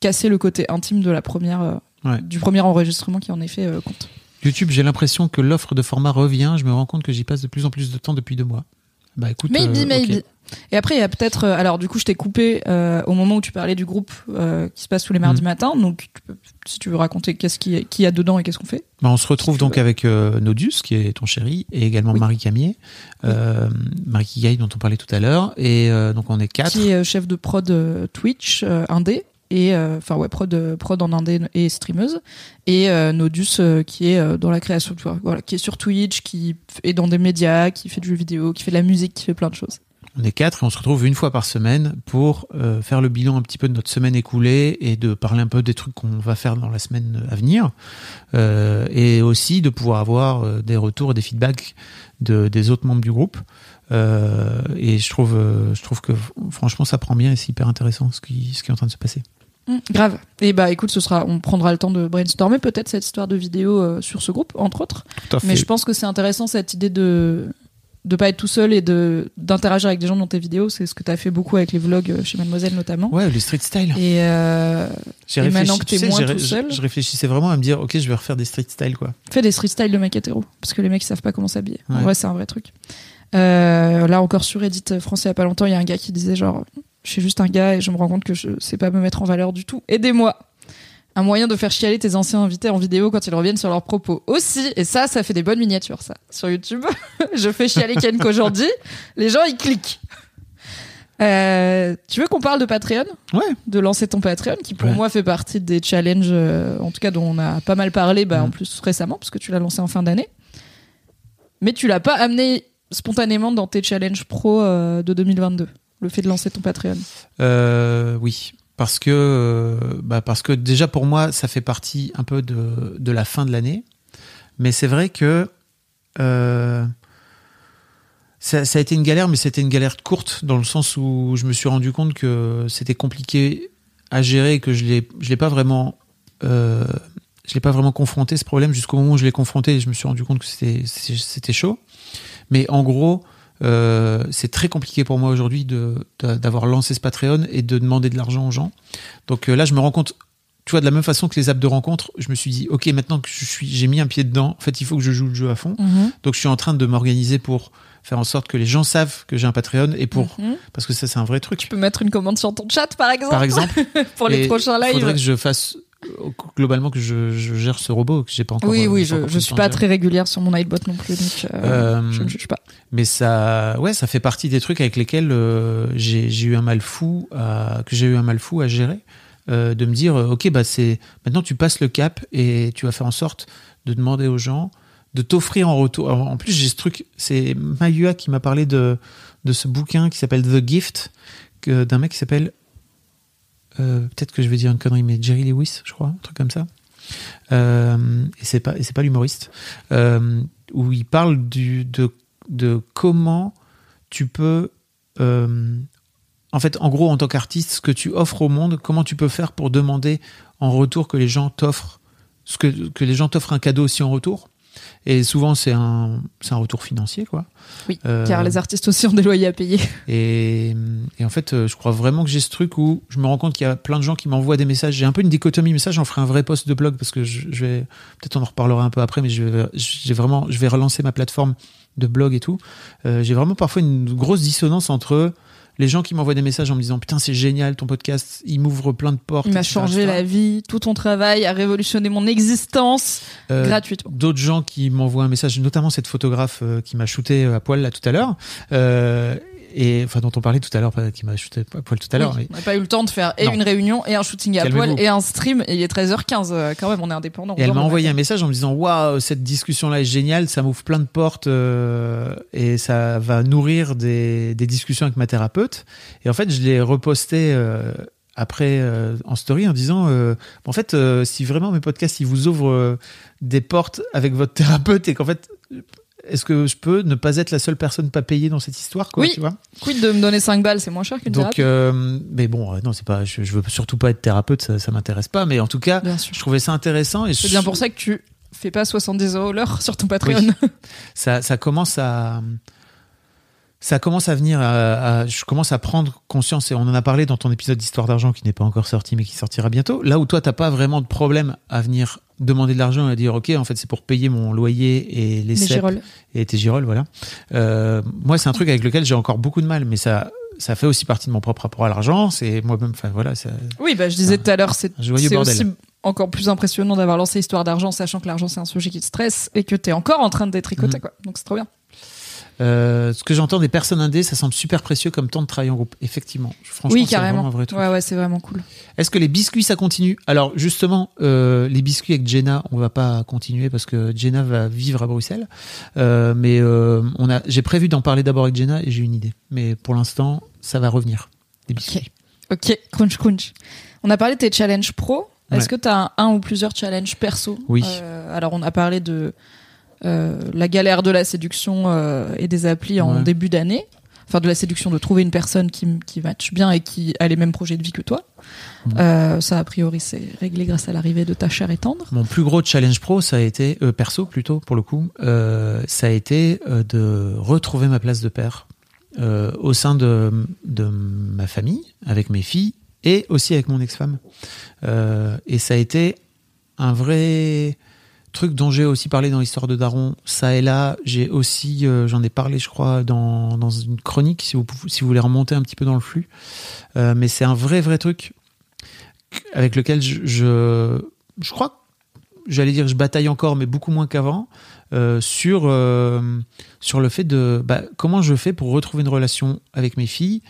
[SPEAKER 4] casser le côté intime de la première, euh,
[SPEAKER 3] Ouais.
[SPEAKER 4] du premier enregistrement qui en effet euh, compte.
[SPEAKER 3] YouTube, j'ai l'impression que l'offre de format revient. Je me rends compte que j'y passe de plus en plus de temps depuis deux mois. Bah écoute.
[SPEAKER 4] Maybe,
[SPEAKER 3] euh,
[SPEAKER 4] maybe. Et après, il y a peut-être. euh, Alors, du coup, je t'ai coupé euh, au moment où tu parlais du groupe euh, qui se passe tous les mardis
[SPEAKER 3] Mhm.
[SPEAKER 4] matins. Donc, tu peux- si tu veux raconter qu'est-ce qui qui y a dedans et qu'est-ce qu'on fait.
[SPEAKER 3] Bah, on se retrouve
[SPEAKER 4] Si
[SPEAKER 3] donc avec euh, Nodus, qui est ton chéri, et également
[SPEAKER 4] Oui.
[SPEAKER 3] Marie Camier, euh, Marie Kigaï, dont on parlait tout à l'heure. Et euh, donc on est quatre.
[SPEAKER 4] Qui est chef de prod euh, Twitch, euh, indé. Et euh, enfin ouais prod prod en indé et streameuse et euh, Nodus euh, qui est dans la création voilà qui est sur Twitch qui est dans des médias qui fait du jeu vidéo qui fait de la musique qui fait plein de choses
[SPEAKER 3] On est quatre et on se retrouve une fois par semaine pour faire le bilan un petit peu de notre semaine écoulée et de parler un peu des trucs qu'on va faire dans la semaine à venir. Et aussi de pouvoir avoir des retours et des feedbacks de, des autres membres du groupe. Et je trouve, je trouve que franchement ça prend bien et c'est hyper intéressant ce qui, ce qui est en train de se passer.
[SPEAKER 4] Mm, grave et bah écoute ce sera on prendra le temps de brainstormer peut-être cette histoire de vidéo euh, sur ce groupe entre autres
[SPEAKER 3] Tout à
[SPEAKER 4] Mais je pense que c'est intéressant cette idée de de pas être tout seul et de d'interagir avec des gens dans tes vidéos. C'est ce que tu as fait beaucoup avec les vlogs euh, chez Mademoiselle notamment.
[SPEAKER 3] Ouais, les street style.
[SPEAKER 4] Et, euh,
[SPEAKER 3] J'ai
[SPEAKER 4] et
[SPEAKER 3] réfléchi,
[SPEAKER 4] maintenant que
[SPEAKER 3] tu
[SPEAKER 4] t'es
[SPEAKER 3] sais,
[SPEAKER 4] moins tout seul.
[SPEAKER 3] Je, je réfléchissais vraiment à me dire, ok, je vais refaire des street style quoi.
[SPEAKER 4] fais des street style de mecs hétéros parce que les mecs ils savent pas comment s'habiller. En
[SPEAKER 3] Ouais.
[SPEAKER 4] vrai, c'est un vrai truc. Euh, là encore sur Reddit français il y a pas longtemps, il y a un gars qui disait genre je suis juste un gars et je me rends compte que je sais pas me mettre en valeur du tout. Aidez-moi. Un moyen de faire chialer tes anciens invités en vidéo quand ils reviennent sur leurs propos aussi. Et ça, ça fait des bonnes miniatures, ça. Sur YouTube, je fais chialer Ken qu'aujourd'hui, les gens ils cliquent. Euh, tu veux qu'on parle de Patreon?
[SPEAKER 3] Ouais.
[SPEAKER 4] De lancer ton Patreon, qui pour
[SPEAKER 3] Ouais.
[SPEAKER 4] moi fait partie des challenges, euh, en tout cas dont on a pas mal parlé, bah, en
[SPEAKER 3] Mm.
[SPEAKER 4] plus récemment, parce que tu l'as lancé en fin d'année. Mais tu l'as pas amené spontanément dans tes challenges pro euh, de 2022, le fait de lancer ton Patreon.
[SPEAKER 3] Euh, oui, parce que euh, bah parce que déjà pour moi ça fait partie un peu de, de la fin de l'année, mais c'est vrai que ça, a été une galère, mais c'était une galère courte dans le sens où je me suis rendu compte que c'était compliqué à gérer et que je je l'ai pas vraiment je l'ai pas vraiment confronté ce problème jusqu'au moment où je l'ai confronté et je me suis rendu compte que c'était chaud. Mais en gros, euh, c'est très compliqué pour moi aujourd'hui d'avoir lancé ce Patreon et de demander de l'argent aux gens. Donc euh, là, je me rends compte, tu vois, de la même façon que les apps de rencontre, je me suis dit, ok, maintenant que je suis, j'ai mis un pied dedans, en fait, il faut que je joue le jeu à fond. Donc je suis en train de m'organiser pour faire en sorte que les gens savent que j'ai un Patreon et pour,
[SPEAKER 4] Mhm.
[SPEAKER 3] parce que ça, c'est un vrai
[SPEAKER 4] Tu
[SPEAKER 3] truc.
[SPEAKER 4] peux mettre une commande sur ton chat, par exemple,
[SPEAKER 3] Par exemple,
[SPEAKER 4] pour les
[SPEAKER 3] Et
[SPEAKER 4] prochains
[SPEAKER 3] il faudrait
[SPEAKER 4] lives.
[SPEAKER 3] que je fasse globalement que je, je gère ce robot que j'ai pas encore.
[SPEAKER 4] Oui, oui, je, je suis pas très régulière sur mon Nightbot non plus, donc euh,
[SPEAKER 3] Euh,
[SPEAKER 4] je ne juge pas.
[SPEAKER 3] Mais ça, ouais, ça fait partie des trucs avec lesquels euh, j'ai eu un mal fou à, que j'ai eu un mal fou à gérer, de me dire, ok, bah c'est maintenant tu passes le cap et tu vas faire en sorte de demander aux gens de t'offrir en retour. Alors, en plus, j'ai ce truc, c'est Mayua qui m'a parlé de de ce bouquin qui s'appelle The Gift, d'un mec qui s'appelle peut-être que je vais dire une connerie, mais Jerry Lewis, je crois, un truc comme ça. Euh, et c'est pas, c'est pas l'humoriste, euh, où il parle de, de comment tu peux, euh, en fait, en gros, en tant qu'artiste, ce que tu offres au monde, comment tu peux faire pour demander en retour que les gens t'offrent, ce que, que les gens t'offrent un cadeau aussi en retour. Et souvent, c'est un, un retour financier, quoi.
[SPEAKER 4] Oui,
[SPEAKER 3] Euh,
[SPEAKER 4] car les artistes aussi ont des loyers à payer.
[SPEAKER 3] et, et en fait, euh, je crois vraiment que j'ai ce truc où je me rends compte qu'il y a plein de gens qui m'envoient des messages. J'ai un peu une dichotomie, mais ça, j'en ferai un vrai post de blog parce que je, je vais, peut-être on en reparlera un peu après, mais je vais, vraiment, je vais relancer ma plateforme de blog et tout. Euh, j'ai vraiment parfois une grosse dissonance entre les gens qui m'envoient des messages en me disant putain c'est génial ton podcast, il m'ouvre plein de portes.
[SPEAKER 4] Il m'a changé
[SPEAKER 3] etc.
[SPEAKER 4] la vie, tout ton travail a révolutionné mon existence
[SPEAKER 3] Euh,
[SPEAKER 4] gratuitement.
[SPEAKER 3] d'autres gens qui m'envoient un message, notamment cette photographe euh, qui m'a shooté à poil là tout à l'heure, euh, et enfin dont on parlait tout à l'heure, qui m'a shooté à poil tout à l'heure.
[SPEAKER 4] Oui,
[SPEAKER 3] mais-
[SPEAKER 4] on n'a pas eu le temps de faire et
[SPEAKER 3] Non.
[SPEAKER 4] une réunion et un shooting à poil et un stream et il est 13h15 euh, quand même on est indépendant.
[SPEAKER 3] Et elle m'a envoyé un message en me disant waouh cette discussion là est géniale, ça m'ouvre plein de portes euh, et ça va nourrir des, des discussions avec ma thérapeute. Et en fait je l'ai reposté euh, après euh, en story en disant euh, en fait euh, si vraiment mes podcasts ils vous ouvrent des portes avec votre thérapeute et qu'en fait est-ce que je peux ne pas être la seule personne pas payée dans cette histoire quoi,
[SPEAKER 4] Oui.
[SPEAKER 3] tu vois?
[SPEAKER 4] Quid de me donner 5 balles, c'est moins cher qu'une
[SPEAKER 3] Donc euh, mais bon euh, non c'est pas je, je veux surtout pas être thérapeute ça, ça m'intéresse pas mais en tout cas je trouvais ça intéressant et
[SPEAKER 4] C'est
[SPEAKER 3] je-
[SPEAKER 4] bien pour ça que tu fais pas 70 euros l'heure sur ton Patreon.
[SPEAKER 3] ça, ça commence à ça commence à venir, à- à- je commence à prendre conscience, et on en a parlé dans ton épisode d'Histoire d'argent qui n'est pas encore sorti mais qui sortira bientôt. Là où toi, t'as pas vraiment de problème à venir demander de l'argent et dire, OK, en fait, c'est pour payer mon loyer et les, CEP et tes girolles, voilà. Euh, moi, c'est un truc avec lequel j'ai encore beaucoup de mal, mais ça, ça fait aussi partie de mon propre rapport à l'argent. C'est moi-même, enfin voilà, ça,
[SPEAKER 4] Oui, bah, je disais tout à l'heure, c'est aussi encore plus impressionnant d'avoir lancé Histoire d'argent, sachant que l'argent c'est un sujet qui te stresse et que t'es encore en train de détricoter,
[SPEAKER 3] Mhm.
[SPEAKER 4] quoi. Donc c'est trop bien.
[SPEAKER 3] Euh, ce que j'entends des personnes indées, ça semble super précieux comme temps de travail en groupe. Effectivement, franchement,
[SPEAKER 4] oui,
[SPEAKER 3] c'est vraiment
[SPEAKER 4] carrément.
[SPEAKER 3] un vrai truc.
[SPEAKER 4] Ouais, ouais, c'est vraiment cool.
[SPEAKER 3] Est-ce que les biscuits ça continue? Alors justement, euh, les biscuits avec Jenna, on va pas continuer parce que Jenna va vivre à Bruxelles. Euh, mais on a, j'ai prévu d'en parler d'abord avec Jenna et j'ai une idée. Mais pour l'instant, ça va revenir. Les biscuits.
[SPEAKER 4] Ok, crunch crunch. On a parlé de tes challenges pro. Est-ce
[SPEAKER 3] Ouais.
[SPEAKER 4] que tu as un, un ou plusieurs challenges perso?
[SPEAKER 3] Oui.
[SPEAKER 4] Alors, on a parlé de euh, la galère de la séduction euh, et des applis en
[SPEAKER 3] Ouais.
[SPEAKER 4] début d'année. Enfin, de la séduction, de trouver une personne qui, qui matche bien et qui a les mêmes projets de vie que toi. Euh, ça, a priori, c'est réglé grâce à l'arrivée de ta chère et tendre.
[SPEAKER 3] Mon plus gros challenge pro, ça a été perso plutôt pour le coup, ça a été de retrouver ma place de père au sein de, de ma famille, avec mes filles et aussi avec mon ex-femme. Et ça a été un vrai truc dont j'ai aussi parlé dans l'histoire de Daron. Ça et là, j'ai aussi, euh, j'en ai parlé, je crois, dans, dans une chronique, si vous, si vous voulez remonter un petit peu dans le flux. Euh, mais c'est un vrai, vrai truc avec lequel je, je, je crois j'allais dire je bataille encore, mais beaucoup moins qu'avant, euh, sur, sur le fait de bah, comment je fais pour retrouver une relation avec mes filles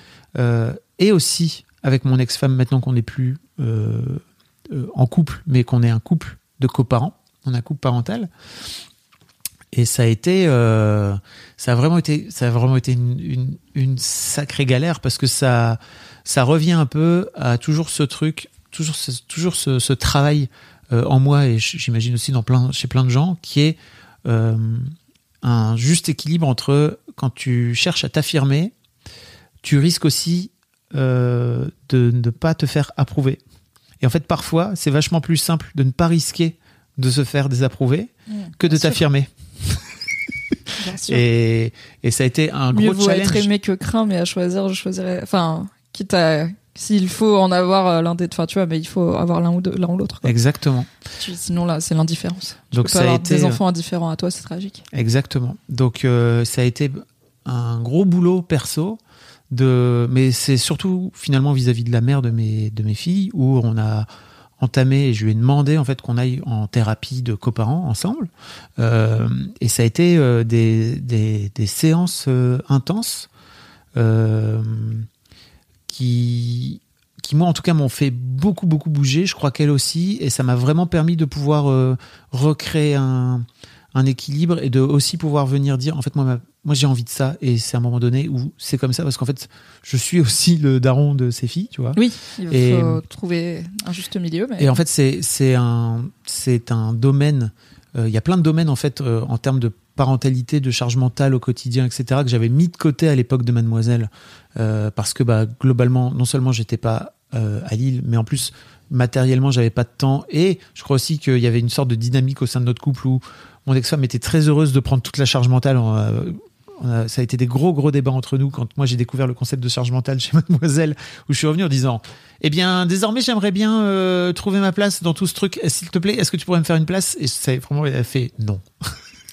[SPEAKER 3] et aussi avec mon ex-femme maintenant qu'on n'est plus en couple, mais qu'on est un couple de coparents, on a un couple parental. Et ça a été, euh, ça a vraiment été, ça a vraiment été une, sacrée galère parce que ça, ça revient un peu à toujours ce truc, toujours ce, toujours ce, travail euh, en moi et j'imagine aussi dans plein, chez plein de gens, qui est euh, un juste équilibre entre quand tu cherches à t'affirmer, tu risques aussi de ne pas te faire approuver. Et en fait, parfois, c'est vachement plus simple de ne pas risquer de se faire désapprouver que de t'affirmer. Et, et ça a été un
[SPEAKER 4] Mieux
[SPEAKER 3] gros
[SPEAKER 4] vaut être
[SPEAKER 3] challenge.
[SPEAKER 4] aimé que craint, mais à choisir, je choisirais. Enfin, quitte à. S'il faut en avoir euh, l'un des. Enfin, tu vois, mais il faut avoir l'un ou deux- l'un ou l'autre.
[SPEAKER 3] Exactement.
[SPEAKER 4] Sinon, là, c'est l'indifférence. Tu
[SPEAKER 3] Donc
[SPEAKER 4] peux
[SPEAKER 3] ça
[SPEAKER 4] pas
[SPEAKER 3] a
[SPEAKER 4] avoir
[SPEAKER 3] été
[SPEAKER 4] des
[SPEAKER 3] euh,
[SPEAKER 4] enfants indifférents à toi, c'est tragique.
[SPEAKER 3] Exactement. Donc euh, ça a été un gros boulot perso de mais c'est surtout finalement vis-à-vis de la mère de mes de mes filles où on a entamé et je lui ai demandé en fait qu'on aille en thérapie de coparents ensemble. Euh, et ça a été euh, des, des, séances euh, intenses qui qui moi en tout cas m'ont fait beaucoup beaucoup bouger je crois qu'elle aussi. Et ça m'a vraiment permis de pouvoir recréer un un équilibre et de aussi pouvoir venir dire en fait moi ma- moi j'ai envie de ça et c'est à un moment donné où c'est comme ça parce qu'en fait je suis aussi le daron de ces filles tu vois
[SPEAKER 4] Oui, il
[SPEAKER 3] Et-
[SPEAKER 4] faut trouver un juste milieu. Mais...
[SPEAKER 3] et en fait c'est c'est un c'est un domaine euh, il y a plein de domaines en fait euh, en termes de parentalité de charge mentale au quotidien etc que j'avais mis de côté à l'époque de Mademoiselle euh, parce que bah globalement non seulement j'étais pas euh, à Lille mais en plus matériellement j'avais pas de temps et je crois aussi qu'il y avait une sorte de dynamique au sein de notre couple où mon ex-femme était très heureuse de prendre toute la charge mentale on a- ça a été des gros gros débats entre nous quand moi j'ai découvert le concept de charge mentale chez Mademoiselle où je suis revenu en disant eh bien désormais j'aimerais bien euh, trouver ma place dans tout ce truc s'il te plaît est-ce que tu pourrais me faire une place? Et ça vraiment elle a fait non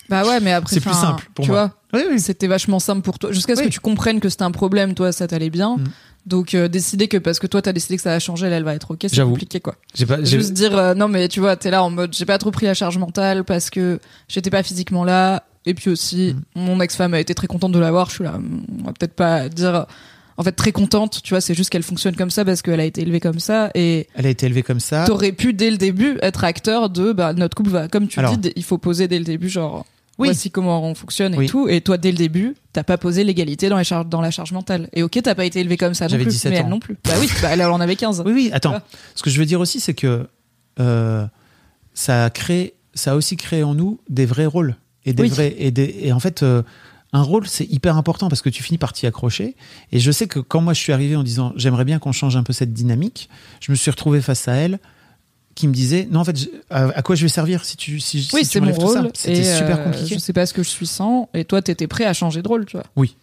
[SPEAKER 4] Bah ouais, mais après,
[SPEAKER 3] C'est plus simple pour
[SPEAKER 4] tu
[SPEAKER 3] moi.
[SPEAKER 4] vois,
[SPEAKER 3] oui oui
[SPEAKER 4] c'était vachement simple pour toi. Jusqu'à ce
[SPEAKER 3] Oui.
[SPEAKER 4] que tu comprennes que c'était un problème, toi, ça t'allait bien.
[SPEAKER 3] Mm.
[SPEAKER 4] Donc, euh, décider que parce que toi, t'as décidé que ça va changer, elle, elle va être ok, c'est compliqué, quoi.
[SPEAKER 3] j'ai pas
[SPEAKER 4] Juste dire, euh, non, mais tu vois, t'es là en mode, j'ai pas trop pris la charge mentale parce que j'étais pas physiquement là. Et puis aussi,
[SPEAKER 3] Mm.
[SPEAKER 4] mon ex-femme a été très contente de l'avoir. Je suis là, on va peut-être pas dire, en fait, très contente, tu vois, c'est juste qu'elle fonctionne comme ça parce qu'elle a été élevée comme ça. Et
[SPEAKER 3] elle a été élevée comme ça
[SPEAKER 4] t'aurais pu, dès le début, être acteur de, bah, notre couple va, comme tu
[SPEAKER 3] Alors.
[SPEAKER 4] dis, il faut poser dès le début, genre,
[SPEAKER 3] Oui.
[SPEAKER 4] voici comment on fonctionne et
[SPEAKER 3] Oui.
[SPEAKER 4] tout. Et toi, dès le début, t'as pas posé l'égalité dans, la charge mentale. Et ok, t'as pas été élevé comme ça non
[SPEAKER 3] J'avais
[SPEAKER 4] plus,
[SPEAKER 3] 17
[SPEAKER 4] mais elle
[SPEAKER 3] ans.
[SPEAKER 4] non plus. Bah oui, bah, elle, elle en avait 15.
[SPEAKER 3] Oui, oui, attends. Ce que je veux dire aussi, c'est que euh, ça a créé, ça a aussi créé en nous des vrais rôles et des
[SPEAKER 4] Oui.
[SPEAKER 3] vrais et, des, et en fait, euh, un rôle c'est hyper important parce que tu finis par t'y accrocher. Et je sais que quand moi je suis arrivé en disant j'aimerais bien qu'on change un peu cette dynamique, je me suis retrouvé face à elle qui me disait non en fait je- à, à quoi je vais servir si tu si,
[SPEAKER 4] Oui,
[SPEAKER 3] si tu
[SPEAKER 4] c'est mon
[SPEAKER 3] m'enlèves tout ça
[SPEAKER 4] rôle.
[SPEAKER 3] C'était super
[SPEAKER 4] euh,
[SPEAKER 3] compliqué.
[SPEAKER 4] Je sais pas ce que je suis sans. Et toi, t'étais prêt à changer de rôle, tu vois.
[SPEAKER 3] Oui.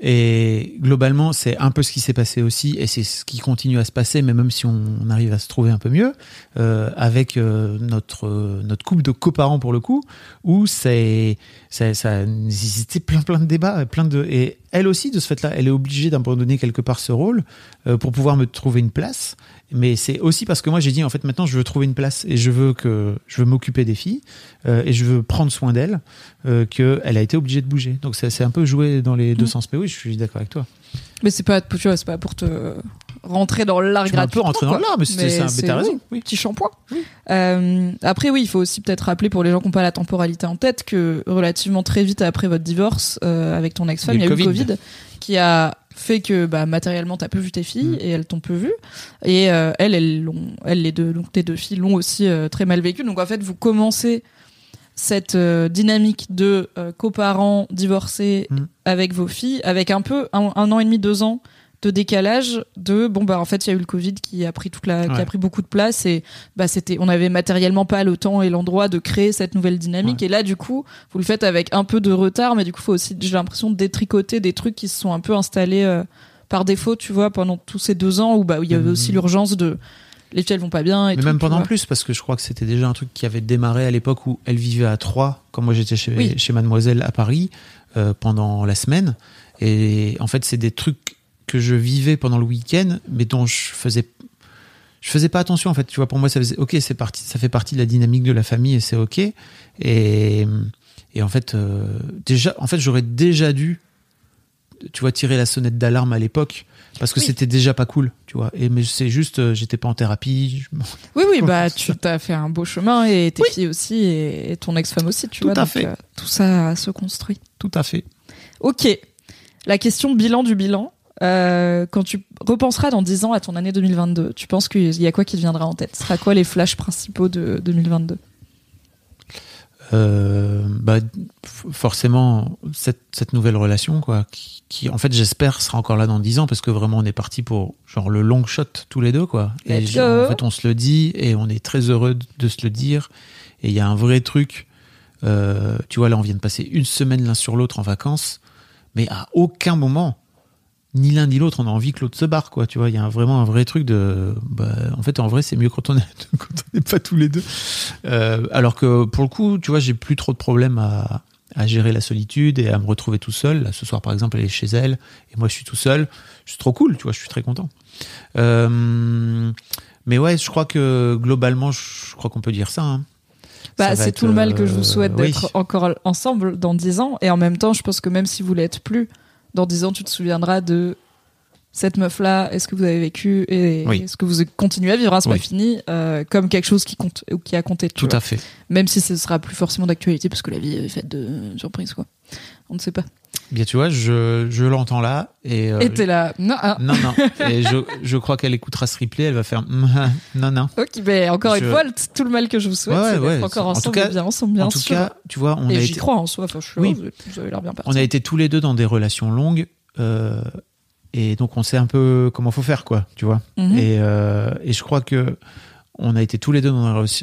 [SPEAKER 3] Et globalement, c'est un peu ce qui s'est passé aussi, et c'est ce qui continue à se passer, mais même si on, on arrive à se trouver un peu mieux, euh, avec euh, notre notre couple de coparents pour le coup, où c'est ça, ça nécessitait plein plein de débats, plein de et elle aussi de ce fait-là, elle est obligée d'abandonner quelque part ce rôle pour pouvoir me trouver une place. Mais c'est aussi parce que moi j'ai dit en fait maintenant je veux trouver une place et je veux que je veux m'occuper des filles euh, et je veux prendre soin d'elles euh, que elle a été obligée de bouger. Donc c'est un peu joué dans les deux
[SPEAKER 4] Mm.
[SPEAKER 3] sens. Mais oui, je suis d'accord avec toi.
[SPEAKER 4] Mais c'est pas, tu vois, c'est pas pour te rentrer dans l'art
[SPEAKER 3] peux un peu dans l'art, mais c'est- c'est mais t'as raison,
[SPEAKER 4] oui, Petit shampoing. Euh, après, oui, il faut aussi peut-être rappeler pour les gens qui n'ont pas la temporalité en tête que relativement très vite après votre divorce euh, avec ton ex-femme, il y a eu le Covid qui a fait que bah, matériellement t'as peu vu tes filles
[SPEAKER 3] Mm.
[SPEAKER 4] et elles t'ont peu vu et euh, elles elles l'ont elles les deux donc tes deux filles l'ont aussi euh, très mal vécu donc en fait vous commencez cette euh, dynamique de coparents divorcés
[SPEAKER 3] Mm.
[SPEAKER 4] avec vos filles avec un peu un, un an et demi deux ans de décalage de bon bah en fait il y a eu le Covid qui a pris toute la qui a pris beaucoup de place et bah c'était on avait matériellement pas le temps et l'endroit de créer cette nouvelle dynamique. Et là du coup vous le faites avec un peu de retard mais du coup faut aussi j'ai l'impression de détricoter des trucs qui se sont un peu installés euh, par défaut tu vois pendant tous ces deux ans où bah il y avait aussi l'urgence de les filles elles vont pas bien et
[SPEAKER 3] Mais
[SPEAKER 4] tout,
[SPEAKER 3] même pendant plus, parce que je crois que c'était déjà un truc qui avait démarré à l'époque où elle vivait à Troyes, quand moi j'étais chez,
[SPEAKER 4] Oui.
[SPEAKER 3] chez Mademoiselle à Paris, euh, pendant la semaine. Et en fait, c'est des trucs que je vivais pendant le week-end, mais dont je faisais, je faisais pas attention. En fait, tu vois, pour moi, ça faisait, ok, c'est parti, ça fait partie de la dynamique de la famille et c'est ok. Et, et en fait, euh, déjà, en fait, j'aurais déjà dû, tu vois, tirer la sonnette d'alarme à l'époque. Parce que
[SPEAKER 4] Oui.
[SPEAKER 3] c'était déjà pas cool, tu vois. Et mais c'est juste, euh, j'étais pas en thérapie. je
[SPEAKER 4] oui oui bah tu t'as fait un beau chemin et tes filles aussi et, et ton ex-femme aussi tu
[SPEAKER 3] Tout
[SPEAKER 4] vois
[SPEAKER 3] à
[SPEAKER 4] donc,
[SPEAKER 3] fait.
[SPEAKER 4] euh, tout ça se construit
[SPEAKER 3] Tout à fait.
[SPEAKER 4] Ok. La question bilan du bilan. Euh, quand tu repenseras dans 10 ans à ton année 2022, tu penses qu'il y a quoi qui te viendra en tête? Ce sera quoi les flashs principaux de 2022
[SPEAKER 3] Euh, bah, forcément, cette, cette nouvelle relation, quoi, qui, qui, en fait, j'espère, sera encore là dans 10 ans, parce que vraiment, on est parti pour, genre, le long shot tous les deux, quoi. Et en fait, on se le dit, et on est très heureux de, de se le dire. Et il y a un vrai truc, euh, tu vois, là, on vient de passer une semaine l'un sur l'autre en vacances, mais à aucun moment, ni l'un ni l'autre, on a envie que l'autre se barre, quoi. Tu vois, il y a un- vraiment un vrai truc de, bah, en fait, en vrai, c'est mieux quand on n'est pas tous les deux. Euh, alors que pour le coup, tu vois, j'ai plus trop de problèmes à, à gérer la solitude et à me retrouver tout seul. Là, ce soir, par exemple, elle est chez elle et moi, je suis tout seul. C'est trop cool, tu vois, je suis très content. Euh, mais ouais, je crois que globalement, je crois qu'on peut dire ça. hein.
[SPEAKER 4] bah, C'est tout le mal que je vous
[SPEAKER 3] euh,
[SPEAKER 4] souhaite
[SPEAKER 3] oui.
[SPEAKER 4] d'être encore ensemble dans 10 ans. Et en même temps, je pense que même si vous l'êtes plus, dans 10 ans, tu te souviendras de cette meuf-là, est-ce que vous avez vécu et
[SPEAKER 3] Oui.
[SPEAKER 4] est-ce que vous continuez à vivre, hein, c'est
[SPEAKER 3] Oui.
[SPEAKER 4] pas fini, euh, comme quelque chose qui compte ou qui a compté.
[SPEAKER 3] Tout
[SPEAKER 4] vois.
[SPEAKER 3] à fait.
[SPEAKER 4] Même si ce sera plus forcément d'actualité parce que la vie est faite de surprises, quoi. On ne sait pas.
[SPEAKER 3] Bien, tu vois, je, je l'entends là et, euh,
[SPEAKER 4] Et t'es là. Non, ah.
[SPEAKER 3] non, non. Et je, je crois qu'elle écoutera ce replay, elle va faire non, non.
[SPEAKER 4] Ok, ben encore
[SPEAKER 3] Je-
[SPEAKER 4] une fois, tout le mal que je vous souhaite,
[SPEAKER 3] Ouais,
[SPEAKER 4] c'est
[SPEAKER 3] ouais,
[SPEAKER 4] encore
[SPEAKER 3] En tout
[SPEAKER 4] ensemble,
[SPEAKER 3] cas-
[SPEAKER 4] bien ensemble, bien
[SPEAKER 3] en tout
[SPEAKER 4] sûr.
[SPEAKER 3] cas, tu vois, on
[SPEAKER 4] et
[SPEAKER 3] a
[SPEAKER 4] j'y
[SPEAKER 3] été,
[SPEAKER 4] crois en soi. Enfin, je suis
[SPEAKER 3] Oui.
[SPEAKER 4] heureuse, vous avez- l'air bien parti.
[SPEAKER 3] on a été tous les deux dans des relations longues euh, et donc on sait un peu comment faut faire, quoi, tu vois.
[SPEAKER 4] Mhm.
[SPEAKER 3] Et, euh, et je crois que on a été tous les deux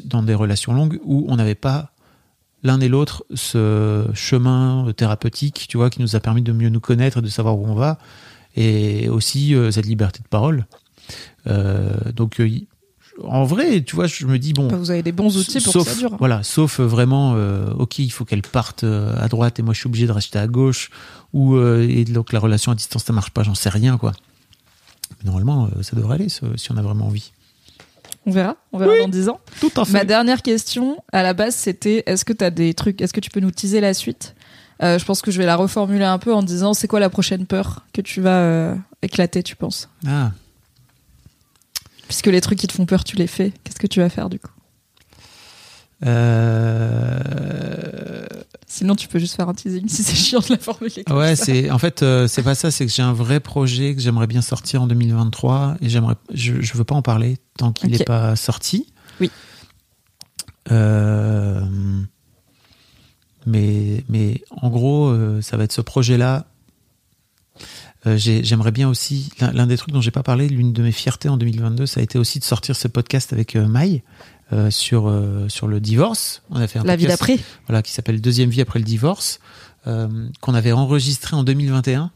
[SPEAKER 3] dans des relations longues où on n'avait pas l'un et l'autre ce chemin thérapeutique, tu vois, qui nous a permis de mieux nous connaître et de savoir où on va, et aussi euh, cette liberté de parole. Euh, donc, euh, en vrai, tu vois, je me dis bon,
[SPEAKER 4] Bah, vous avez des bons outils pour
[SPEAKER 3] sauf,
[SPEAKER 4] que ça dure.
[SPEAKER 3] Voilà, sauf euh, vraiment, euh, ok, il faut qu'elle parte euh, à droite et moi je suis obligé de rester à gauche, ou euh, et donc la relation à distance ça marche pas, j'en sais rien quoi. Mais normalement, euh, ça devrait aller si on a vraiment envie.
[SPEAKER 4] On verra, on verra dans 10 ans.
[SPEAKER 3] Tout à
[SPEAKER 4] Ma dernière question, à la base, c'était est-ce que tu as des trucs, est-ce que tu peux nous teaser la suite? Euh, Je pense que je vais la reformuler un peu en disant c'est quoi la prochaine peur que tu vas euh, éclater, tu penses?
[SPEAKER 3] Ah,
[SPEAKER 4] Puisque les trucs qui te font peur, tu les fais. Qu'est-ce que tu vas faire du coup?
[SPEAKER 3] Euh,
[SPEAKER 4] Sinon, tu peux juste faire un teasing si c'est chiant de la formuler. comme
[SPEAKER 3] ouais, c'est en fait euh, c'est pas ça, c'est que j'ai un vrai projet que j'aimerais bien sortir en 2023 et j'aimerais, je, je veux pas en parler tant qu'il n'est pas sorti.
[SPEAKER 4] Oui.
[SPEAKER 3] Euh, mais mais en gros, euh, ça va être ce projet-là. J'ai- J'aimerais bien aussi l'un des trucs dont j'ai pas parlé, l'une de mes fiertés en 2022, ça a été aussi de sortir ce podcast avec Maï euh, sur euh, sur le divorce. On a fait un
[SPEAKER 4] La vie d'après.
[SPEAKER 3] voilà, qui s'appelle Deuxième vie après le divorce, euh, qu'on avait enregistré en 2021.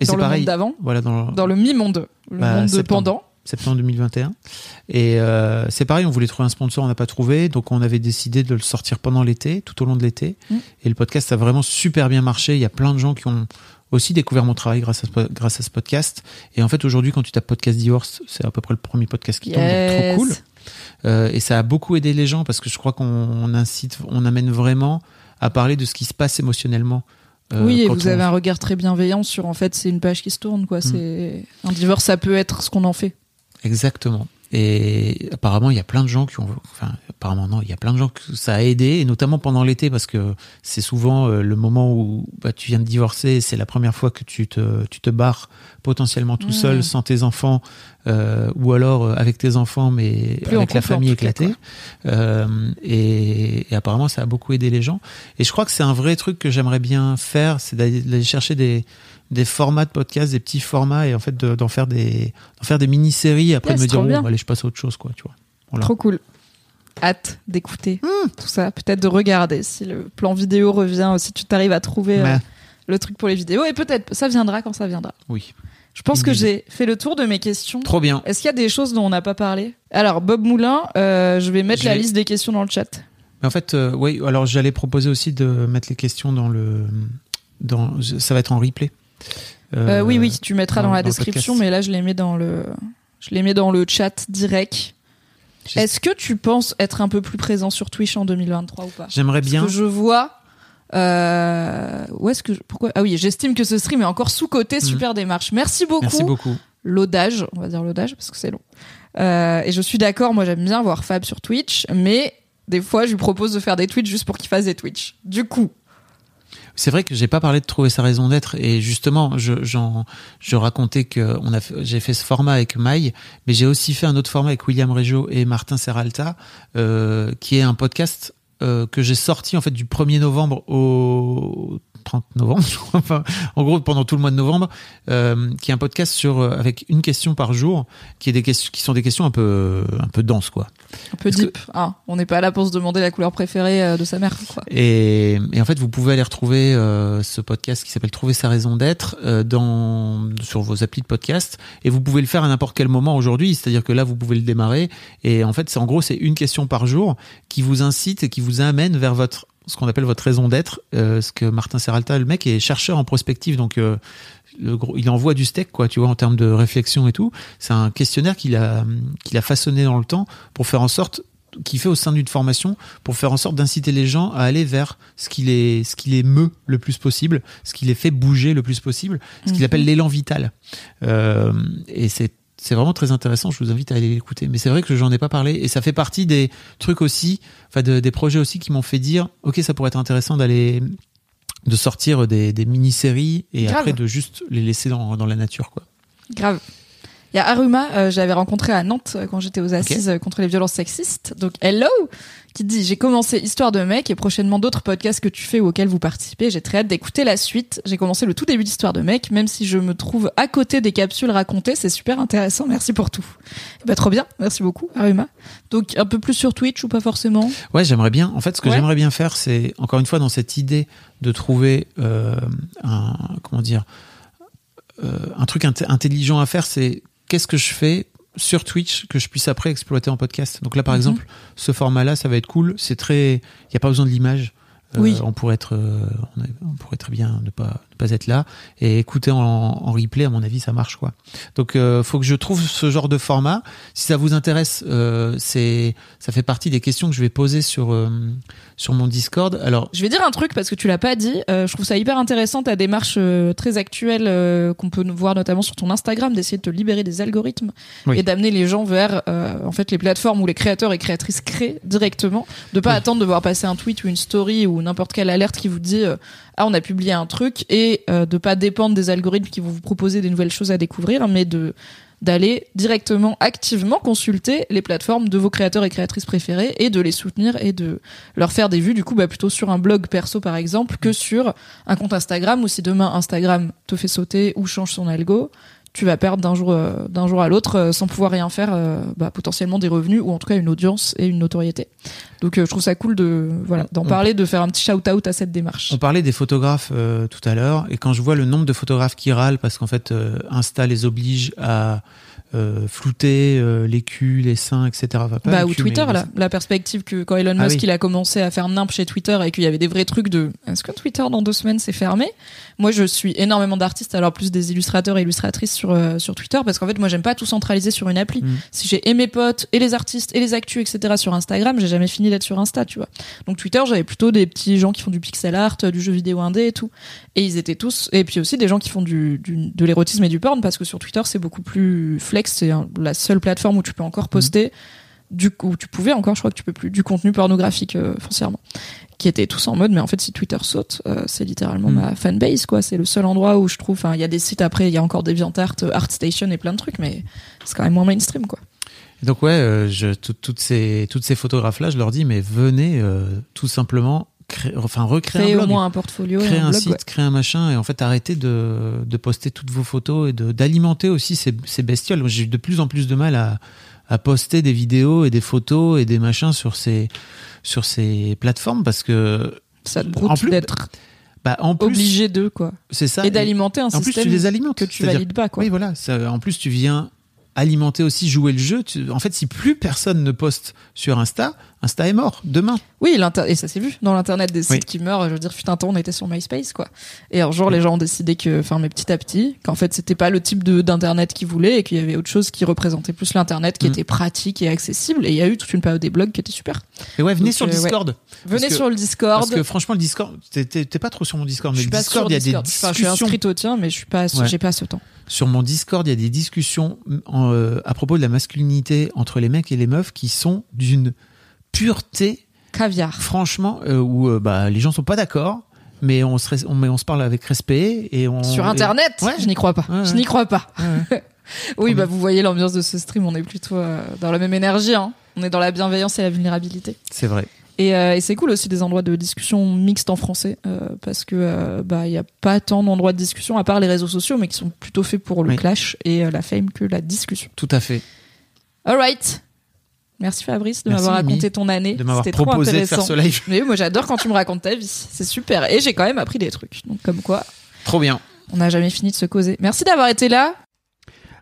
[SPEAKER 3] Et
[SPEAKER 4] dans
[SPEAKER 3] c'est
[SPEAKER 4] le
[SPEAKER 3] pareil.
[SPEAKER 4] monde d'avant,
[SPEAKER 3] Voilà, dans,
[SPEAKER 4] dans le mi-monde, le
[SPEAKER 3] Bah,
[SPEAKER 4] monde de pendant.
[SPEAKER 3] septembre 2021. Et euh, c'est pareil, on voulait trouver un sponsor, on n'a pas trouvé, donc on avait décidé de le sortir pendant l'été, tout au long de l'été.
[SPEAKER 4] Mm.
[SPEAKER 3] Et le podcast a vraiment super bien marché. Il y a plein de gens qui ont aussi découvert mon travail grâce à ce, grâce à ce podcast. Et en fait, aujourd'hui, quand tu tapes podcast divorce, c'est à peu près le premier podcast qui tombe, donc
[SPEAKER 4] Yes.
[SPEAKER 3] trop cool. Euh, et ça a beaucoup aidé les gens parce que je crois qu'on on incite, on amène vraiment à parler de ce qui se passe émotionnellement. euh,
[SPEAKER 4] oui, et vous
[SPEAKER 3] on-
[SPEAKER 4] avez un regard très bienveillant sur en fait c'est une page qui se tourne
[SPEAKER 3] Mm.
[SPEAKER 4] quoi. C'est un divorce, ça peut être ce qu'on en fait.
[SPEAKER 3] Exactement. Et apparemment, il y a plein de gens qui ont, enfin, apparemment non, il y a plein de gens que ça a aidé, et notamment pendant l'été, parce que c'est souvent euh, le moment où bah, tu viens de divorcer, c'est la première fois que tu te, tu te barres potentiellement tout
[SPEAKER 4] Mmh.
[SPEAKER 3] seul, sans tes enfants, euh, ou alors euh, avec tes enfants, mais
[SPEAKER 4] Plus
[SPEAKER 3] avec la famille éclatée. Euh, et, et apparemment, ça a beaucoup aidé les gens. Et je crois que c'est un vrai truc que j'aimerais bien faire, c'est d'aller chercher des des formats de podcast, des petits formats, et en fait de- d'en faire des d'en faire des mini-séries. Après
[SPEAKER 4] Ouais,
[SPEAKER 3] de me dire, bah, allez, je passe à autre chose, quoi, tu vois. Voilà.
[SPEAKER 4] Trop cool. Hâte d'écouter
[SPEAKER 3] Hmm.
[SPEAKER 4] tout ça, peut-être de regarder si le plan vidéo revient, si tu t'arrives à trouver euh, le truc pour les vidéos. Et peut-être ça viendra quand ça viendra.
[SPEAKER 3] Oui.
[SPEAKER 4] Je pense que j'ai fait le tour de mes questions.
[SPEAKER 3] Trop bien.
[SPEAKER 4] Est-ce qu'il y a des choses dont on n'a pas parlé? Alors Bob Moulin, euh, je vais mettre
[SPEAKER 3] Je
[SPEAKER 4] la
[SPEAKER 3] vais-
[SPEAKER 4] liste des questions dans le chat.
[SPEAKER 3] Mais en fait, euh, oui, alors j'allais proposer aussi de mettre les questions dans le. Dans, ça va être en replay.
[SPEAKER 4] Euh, oui, oui, tu mettras dans,
[SPEAKER 3] dans-
[SPEAKER 4] la
[SPEAKER 3] dans
[SPEAKER 4] description, mais là je les mets dans le, je les mets dans le chat direct. Est-ce que tu penses être un peu plus présent sur Twitch en 2023 ou pas?
[SPEAKER 3] J'aimerais bien.
[SPEAKER 4] Parce que je vois. Euh, où est-ce que je- pourquoi? Ah oui, j'estime que ce stream est encore sous côté. Super démarche. Merci beaucoup.
[SPEAKER 3] Merci beaucoup.
[SPEAKER 4] L'odage, on va dire l'odage parce que c'est long. Euh, et je suis d'accord. Moi, j'aime bien voir Fab sur Twitch, mais des fois, je lui propose de faire des Twitch juste pour qu'il fasse des Twitch. Du coup,
[SPEAKER 3] C'est vrai que j'ai pas parlé de trouver sa raison d'être et justement, je, j'en, je racontais que on a, j'ai fait ce format avec Maï, mais j'ai aussi fait un autre format avec William Régeau et Martin Serralta, euh, qui est un podcast euh, que j'ai sorti en fait du 1er novembre au 30 novembre, enfin, en gros pendant tout le mois de novembre, euh, qui est un podcast sur euh, avec une question par jour, qui est des questions qui sont des questions un peu un peu denses quoi.
[SPEAKER 4] un peu
[SPEAKER 3] que-
[SPEAKER 4] deep. hein. on n'est pas là pour se demander la couleur préférée euh, de sa mère. Quoi.
[SPEAKER 3] Et, et en fait, vous pouvez aller retrouver euh, ce podcast qui s'appelle Trouver sa raison d'être euh, dans sur vos applis de podcast. Et vous pouvez le faire à n'importe quel moment aujourd'hui. C'est-à-dire que là, vous pouvez le démarrer. Et en fait, c'est en gros, c'est une question par jour qui vous incite et qui vous amène vers votre ce qu'on appelle votre raison d'être. Euh, ce que Martin Serralta, le mec, est chercheur en prospective. Donc euh, le gros, il envoie du steak, quoi, tu vois, en termes de réflexion et tout. C'est un questionnaire qu'il a, qu'il a façonné dans le temps pour faire en sorte, qu'il fait au sein d'une formation, pour faire en sorte d'inciter les gens à aller vers ce qui les, ce qui les meut le plus possible, ce qui les fait bouger le plus possible, ce qu'il
[SPEAKER 4] Mhm.
[SPEAKER 3] appelle l'élan vital. Euh, et c'est c'est vraiment très intéressant. Je vous invite à aller l'écouter. Mais c'est vrai que j'en ai pas parlé et ça fait partie des trucs aussi, enfin de- des projets aussi qui m'ont fait dire, ok, ça pourrait être intéressant d'aller de sortir des, des mini-séries et
[SPEAKER 4] Grave.
[SPEAKER 3] après de juste les laisser dans, dans la nature, quoi.
[SPEAKER 4] Grave. Il y a Aruma, euh, j'avais rencontré à Nantes euh, quand j'étais aux assises euh, contre les violences sexistes. Donc hello, qui dit j'ai commencé Histoire de mec et prochainement d'autres podcasts que tu fais ou auxquels vous participez. J'ai très hâte d'écouter la suite. J'ai commencé le tout début d'Histoire de mec, même si je me trouve à côté des capsules racontées, c'est super intéressant. Merci pour tout. Eh ben, trop bien, merci beaucoup Aruma. Donc un peu plus sur Twitch ou pas forcément?
[SPEAKER 3] Ouais, j'aimerais bien. En fait, ce que
[SPEAKER 4] Ouais.
[SPEAKER 3] j'aimerais bien faire, c'est encore une fois dans cette idée de trouver euh, un comment dire euh, un truc int- intelligent à faire. C'est qu'est-ce que je fais sur Twitch que je puisse après exploiter en podcast. Donc là, par
[SPEAKER 4] Mhm.
[SPEAKER 3] exemple, ce format-là, ça va être cool. C'est très, il y a pas besoin de l'image. Euh,
[SPEAKER 4] Oui.
[SPEAKER 3] On pourrait être, euh, on, pourrait très bien ne pas ne pas être là et écouter en, en replay. À mon avis, ça marche quoi. Donc, euh, faut que je trouve ce genre de format. Si ça vous intéresse, euh, c'est ça fait partie des questions que je vais poser sur euh, sur mon Discord. Alors,
[SPEAKER 4] Je vais dire un truc parce que tu l'as pas dit. Euh, je trouve ça hyper intéressant ta démarche très actuelle euh, qu'on peut voir notamment sur ton Instagram d'essayer de te libérer des algorithmes
[SPEAKER 3] Oui.
[SPEAKER 4] et d'amener les gens vers euh, en fait les plateformes où les créateurs et créatrices créent directement, de pas
[SPEAKER 3] Oui.
[SPEAKER 4] attendre de voir passer un tweet ou une story ou n'importe quelle alerte qui vous dit euh, ah on a publié un truc et euh, de pas dépendre des algorithmes qui vont vous proposer des nouvelles choses à découvrir, mais d'aller directement, activement consulter les plateformes de vos créateurs et créatrices préférés et de les soutenir et de leur faire des vues, du coup, bah, plutôt sur un blog perso, par exemple, que sur un compte Instagram, ou si demain Instagram te fait sauter ou change son algo, tu vas perdre d'un jour euh, d'un jour à l'autre euh, sans pouvoir rien faire euh, bah, potentiellement des revenus ou en tout cas une audience et une notoriété. Donc je trouve ça cool de voilà d'en parler de faire un petit shout out à cette démarche.
[SPEAKER 3] On parlait des photographes tout à l'heure, et quand je vois le nombre de photographes qui râlent parce qu'en fait Insta les oblige à euh, flouter euh, les culs, les seins, etc. Enfin, pas
[SPEAKER 4] bah
[SPEAKER 3] les
[SPEAKER 4] ou
[SPEAKER 3] culs,
[SPEAKER 4] Twitter
[SPEAKER 3] mais
[SPEAKER 4] là la perspective que quand Elon
[SPEAKER 3] Ah
[SPEAKER 4] Musk
[SPEAKER 3] oui.
[SPEAKER 4] il a commencé à faire nimp chez Twitter et qu'il y avait des vrais trucs de est-ce que Twitter dans deux semaines c'est fermé? Moi je suis énormément d'artistes alors plus des illustrateurs et illustratrices sur euh, sur Twitter parce qu'en fait moi j'aime pas tout centraliser sur une appli
[SPEAKER 3] Mm.
[SPEAKER 4] si j'ai et mes potes et les artistes et les actus etc sur Instagram j'ai jamais fini d'être sur Insta tu vois donc Twitter j'avais plutôt des petits gens qui font du pixel art du jeu vidéo indé et tout et ils étaient tous et puis aussi des gens qui font du, du- de l'érotisme et du porn parce que sur Twitter c'est beaucoup plus flex c'est la seule plateforme où tu peux encore poster du coup tu pouvais encore je crois que tu peux plus du contenu pornographique euh, foncièrement qui étaient tous en mode mais en fait si Twitter saute euh, c'est littéralement
[SPEAKER 3] Mm.
[SPEAKER 4] ma fanbase quoi c'est le seul endroit où je trouve enfin il y a des sites après il y a encore DeviantArt euh, ArtStation et plein de trucs mais c'est quand même moins mainstream quoi
[SPEAKER 3] Donc ouais, euh, je, tout- toutes ces toutes ces photographes là, je leur dis mais venez tout simplement créer, enfin recréer
[SPEAKER 4] créer
[SPEAKER 3] un
[SPEAKER 4] au moins un portfolio
[SPEAKER 3] créer
[SPEAKER 4] un,
[SPEAKER 3] un
[SPEAKER 4] blog,
[SPEAKER 3] site,
[SPEAKER 4] ouais.
[SPEAKER 3] créer un machin, et en fait arrêter de, de poster toutes vos photos et d'alimenter aussi ces, ces bestioles. J'ai eu de plus en plus de mal à, à poster des vidéos et des photos et des machins sur ces sur ces plateformes parce que
[SPEAKER 4] ça te broute
[SPEAKER 3] plus,
[SPEAKER 4] d'être
[SPEAKER 3] bah en plus
[SPEAKER 4] obligé d'eux quoi
[SPEAKER 3] c'est ça
[SPEAKER 4] et d'alimenter un
[SPEAKER 3] en plus
[SPEAKER 4] système
[SPEAKER 3] tu les alimentes
[SPEAKER 4] que tu valides pas quoi
[SPEAKER 3] Oui voilà, ça- en plus tu viens alimenter aussi jouer le jeu. Tu- en fait si plus personne ne poste sur Insta, Insta est mort demain.
[SPEAKER 4] Oui, et ça s'est vu dans l'internet des sites
[SPEAKER 3] Oui.
[SPEAKER 4] qui meurent. Je veux dire, fut un temps, on était sur MySpace, quoi. Et un jour, les gens ont décidé que, enfin, mais petit à petit, qu'en fait, c'était pas le type d'internet qu'ils voulaient et qu'il y avait autre chose qui représentait plus l'internet, qui
[SPEAKER 3] Mm.
[SPEAKER 4] était pratique et accessible. Et il y a eu toute une période des blogs qui était super.
[SPEAKER 3] Et ouais, venez
[SPEAKER 4] Donc,
[SPEAKER 3] sur le
[SPEAKER 4] euh, ouais.
[SPEAKER 3] Discord.
[SPEAKER 4] Venez
[SPEAKER 3] que-
[SPEAKER 4] sur le Discord.
[SPEAKER 3] Parce que franchement le Discord, t'es- pas trop sur mon Discord,
[SPEAKER 4] je
[SPEAKER 3] mais
[SPEAKER 4] suis
[SPEAKER 3] le
[SPEAKER 4] pas
[SPEAKER 3] Discord, il y a des.
[SPEAKER 4] Enfin, je suis
[SPEAKER 3] discussions.
[SPEAKER 4] inscrite au tien, mais je suis pas,
[SPEAKER 3] Ouais.
[SPEAKER 4] j'ai pas ce temps.
[SPEAKER 3] sur mon Discord, il y a des discussions en, euh, à propos de la masculinité entre les mecs et les meufs qui sont d'une pureté,
[SPEAKER 4] Caviar.
[SPEAKER 3] franchement, euh, où euh, bah, les gens sont pas d'accord, mais on se, on, mais on se parle avec respect et on
[SPEAKER 4] Sur
[SPEAKER 3] et-
[SPEAKER 4] Internet,
[SPEAKER 3] Ouais.
[SPEAKER 4] je n'y crois pas.
[SPEAKER 3] Ouais,
[SPEAKER 4] Je
[SPEAKER 3] ouais.
[SPEAKER 4] n'y crois pas. Oui, bah vous voyez l'ambiance de ce stream, on est plutôt euh, dans la même énergie. Hein. On est dans la bienveillance et la vulnérabilité.
[SPEAKER 3] C'est vrai.
[SPEAKER 4] Et, euh, et c'est cool aussi des endroits de discussion mixtes en français euh, parce que euh, bah il y a pas tant d'endroits de discussion à part les réseaux sociaux mais qui sont plutôt faits pour le
[SPEAKER 3] Oui.
[SPEAKER 4] clash et la fame que la discussion.
[SPEAKER 3] Tout à fait.
[SPEAKER 4] Alright. Merci Fabrice de m'avoir raconté ton année.
[SPEAKER 3] De m'avoir
[SPEAKER 4] C'était trop
[SPEAKER 3] proposé de faire ce live.
[SPEAKER 4] Mais oui, moi j'adore quand tu me racontes ta vie. C'est super. Et j'ai quand même appris des trucs. Donc comme quoi,
[SPEAKER 3] Trop bien.
[SPEAKER 4] on n'a jamais fini de se causer. Merci d'avoir été là.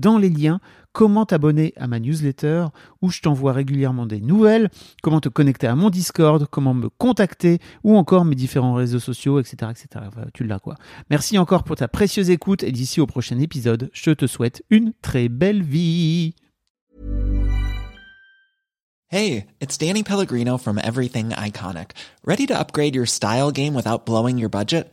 [SPEAKER 3] dans les liens comment t'abonner à ma newsletter où je t'envoie régulièrement des nouvelles, comment te connecter à mon Discord, comment me contacter ou encore mes différents réseaux sociaux, etc. etc. Tu l'as quoi. Merci encore pour ta précieuse écoute et d'ici au prochain épisode, je te souhaite une très belle vie.
[SPEAKER 6] Hey, it's Danny Pellegrino from Everything Iconic. Ready to upgrade your style game without blowing your budget?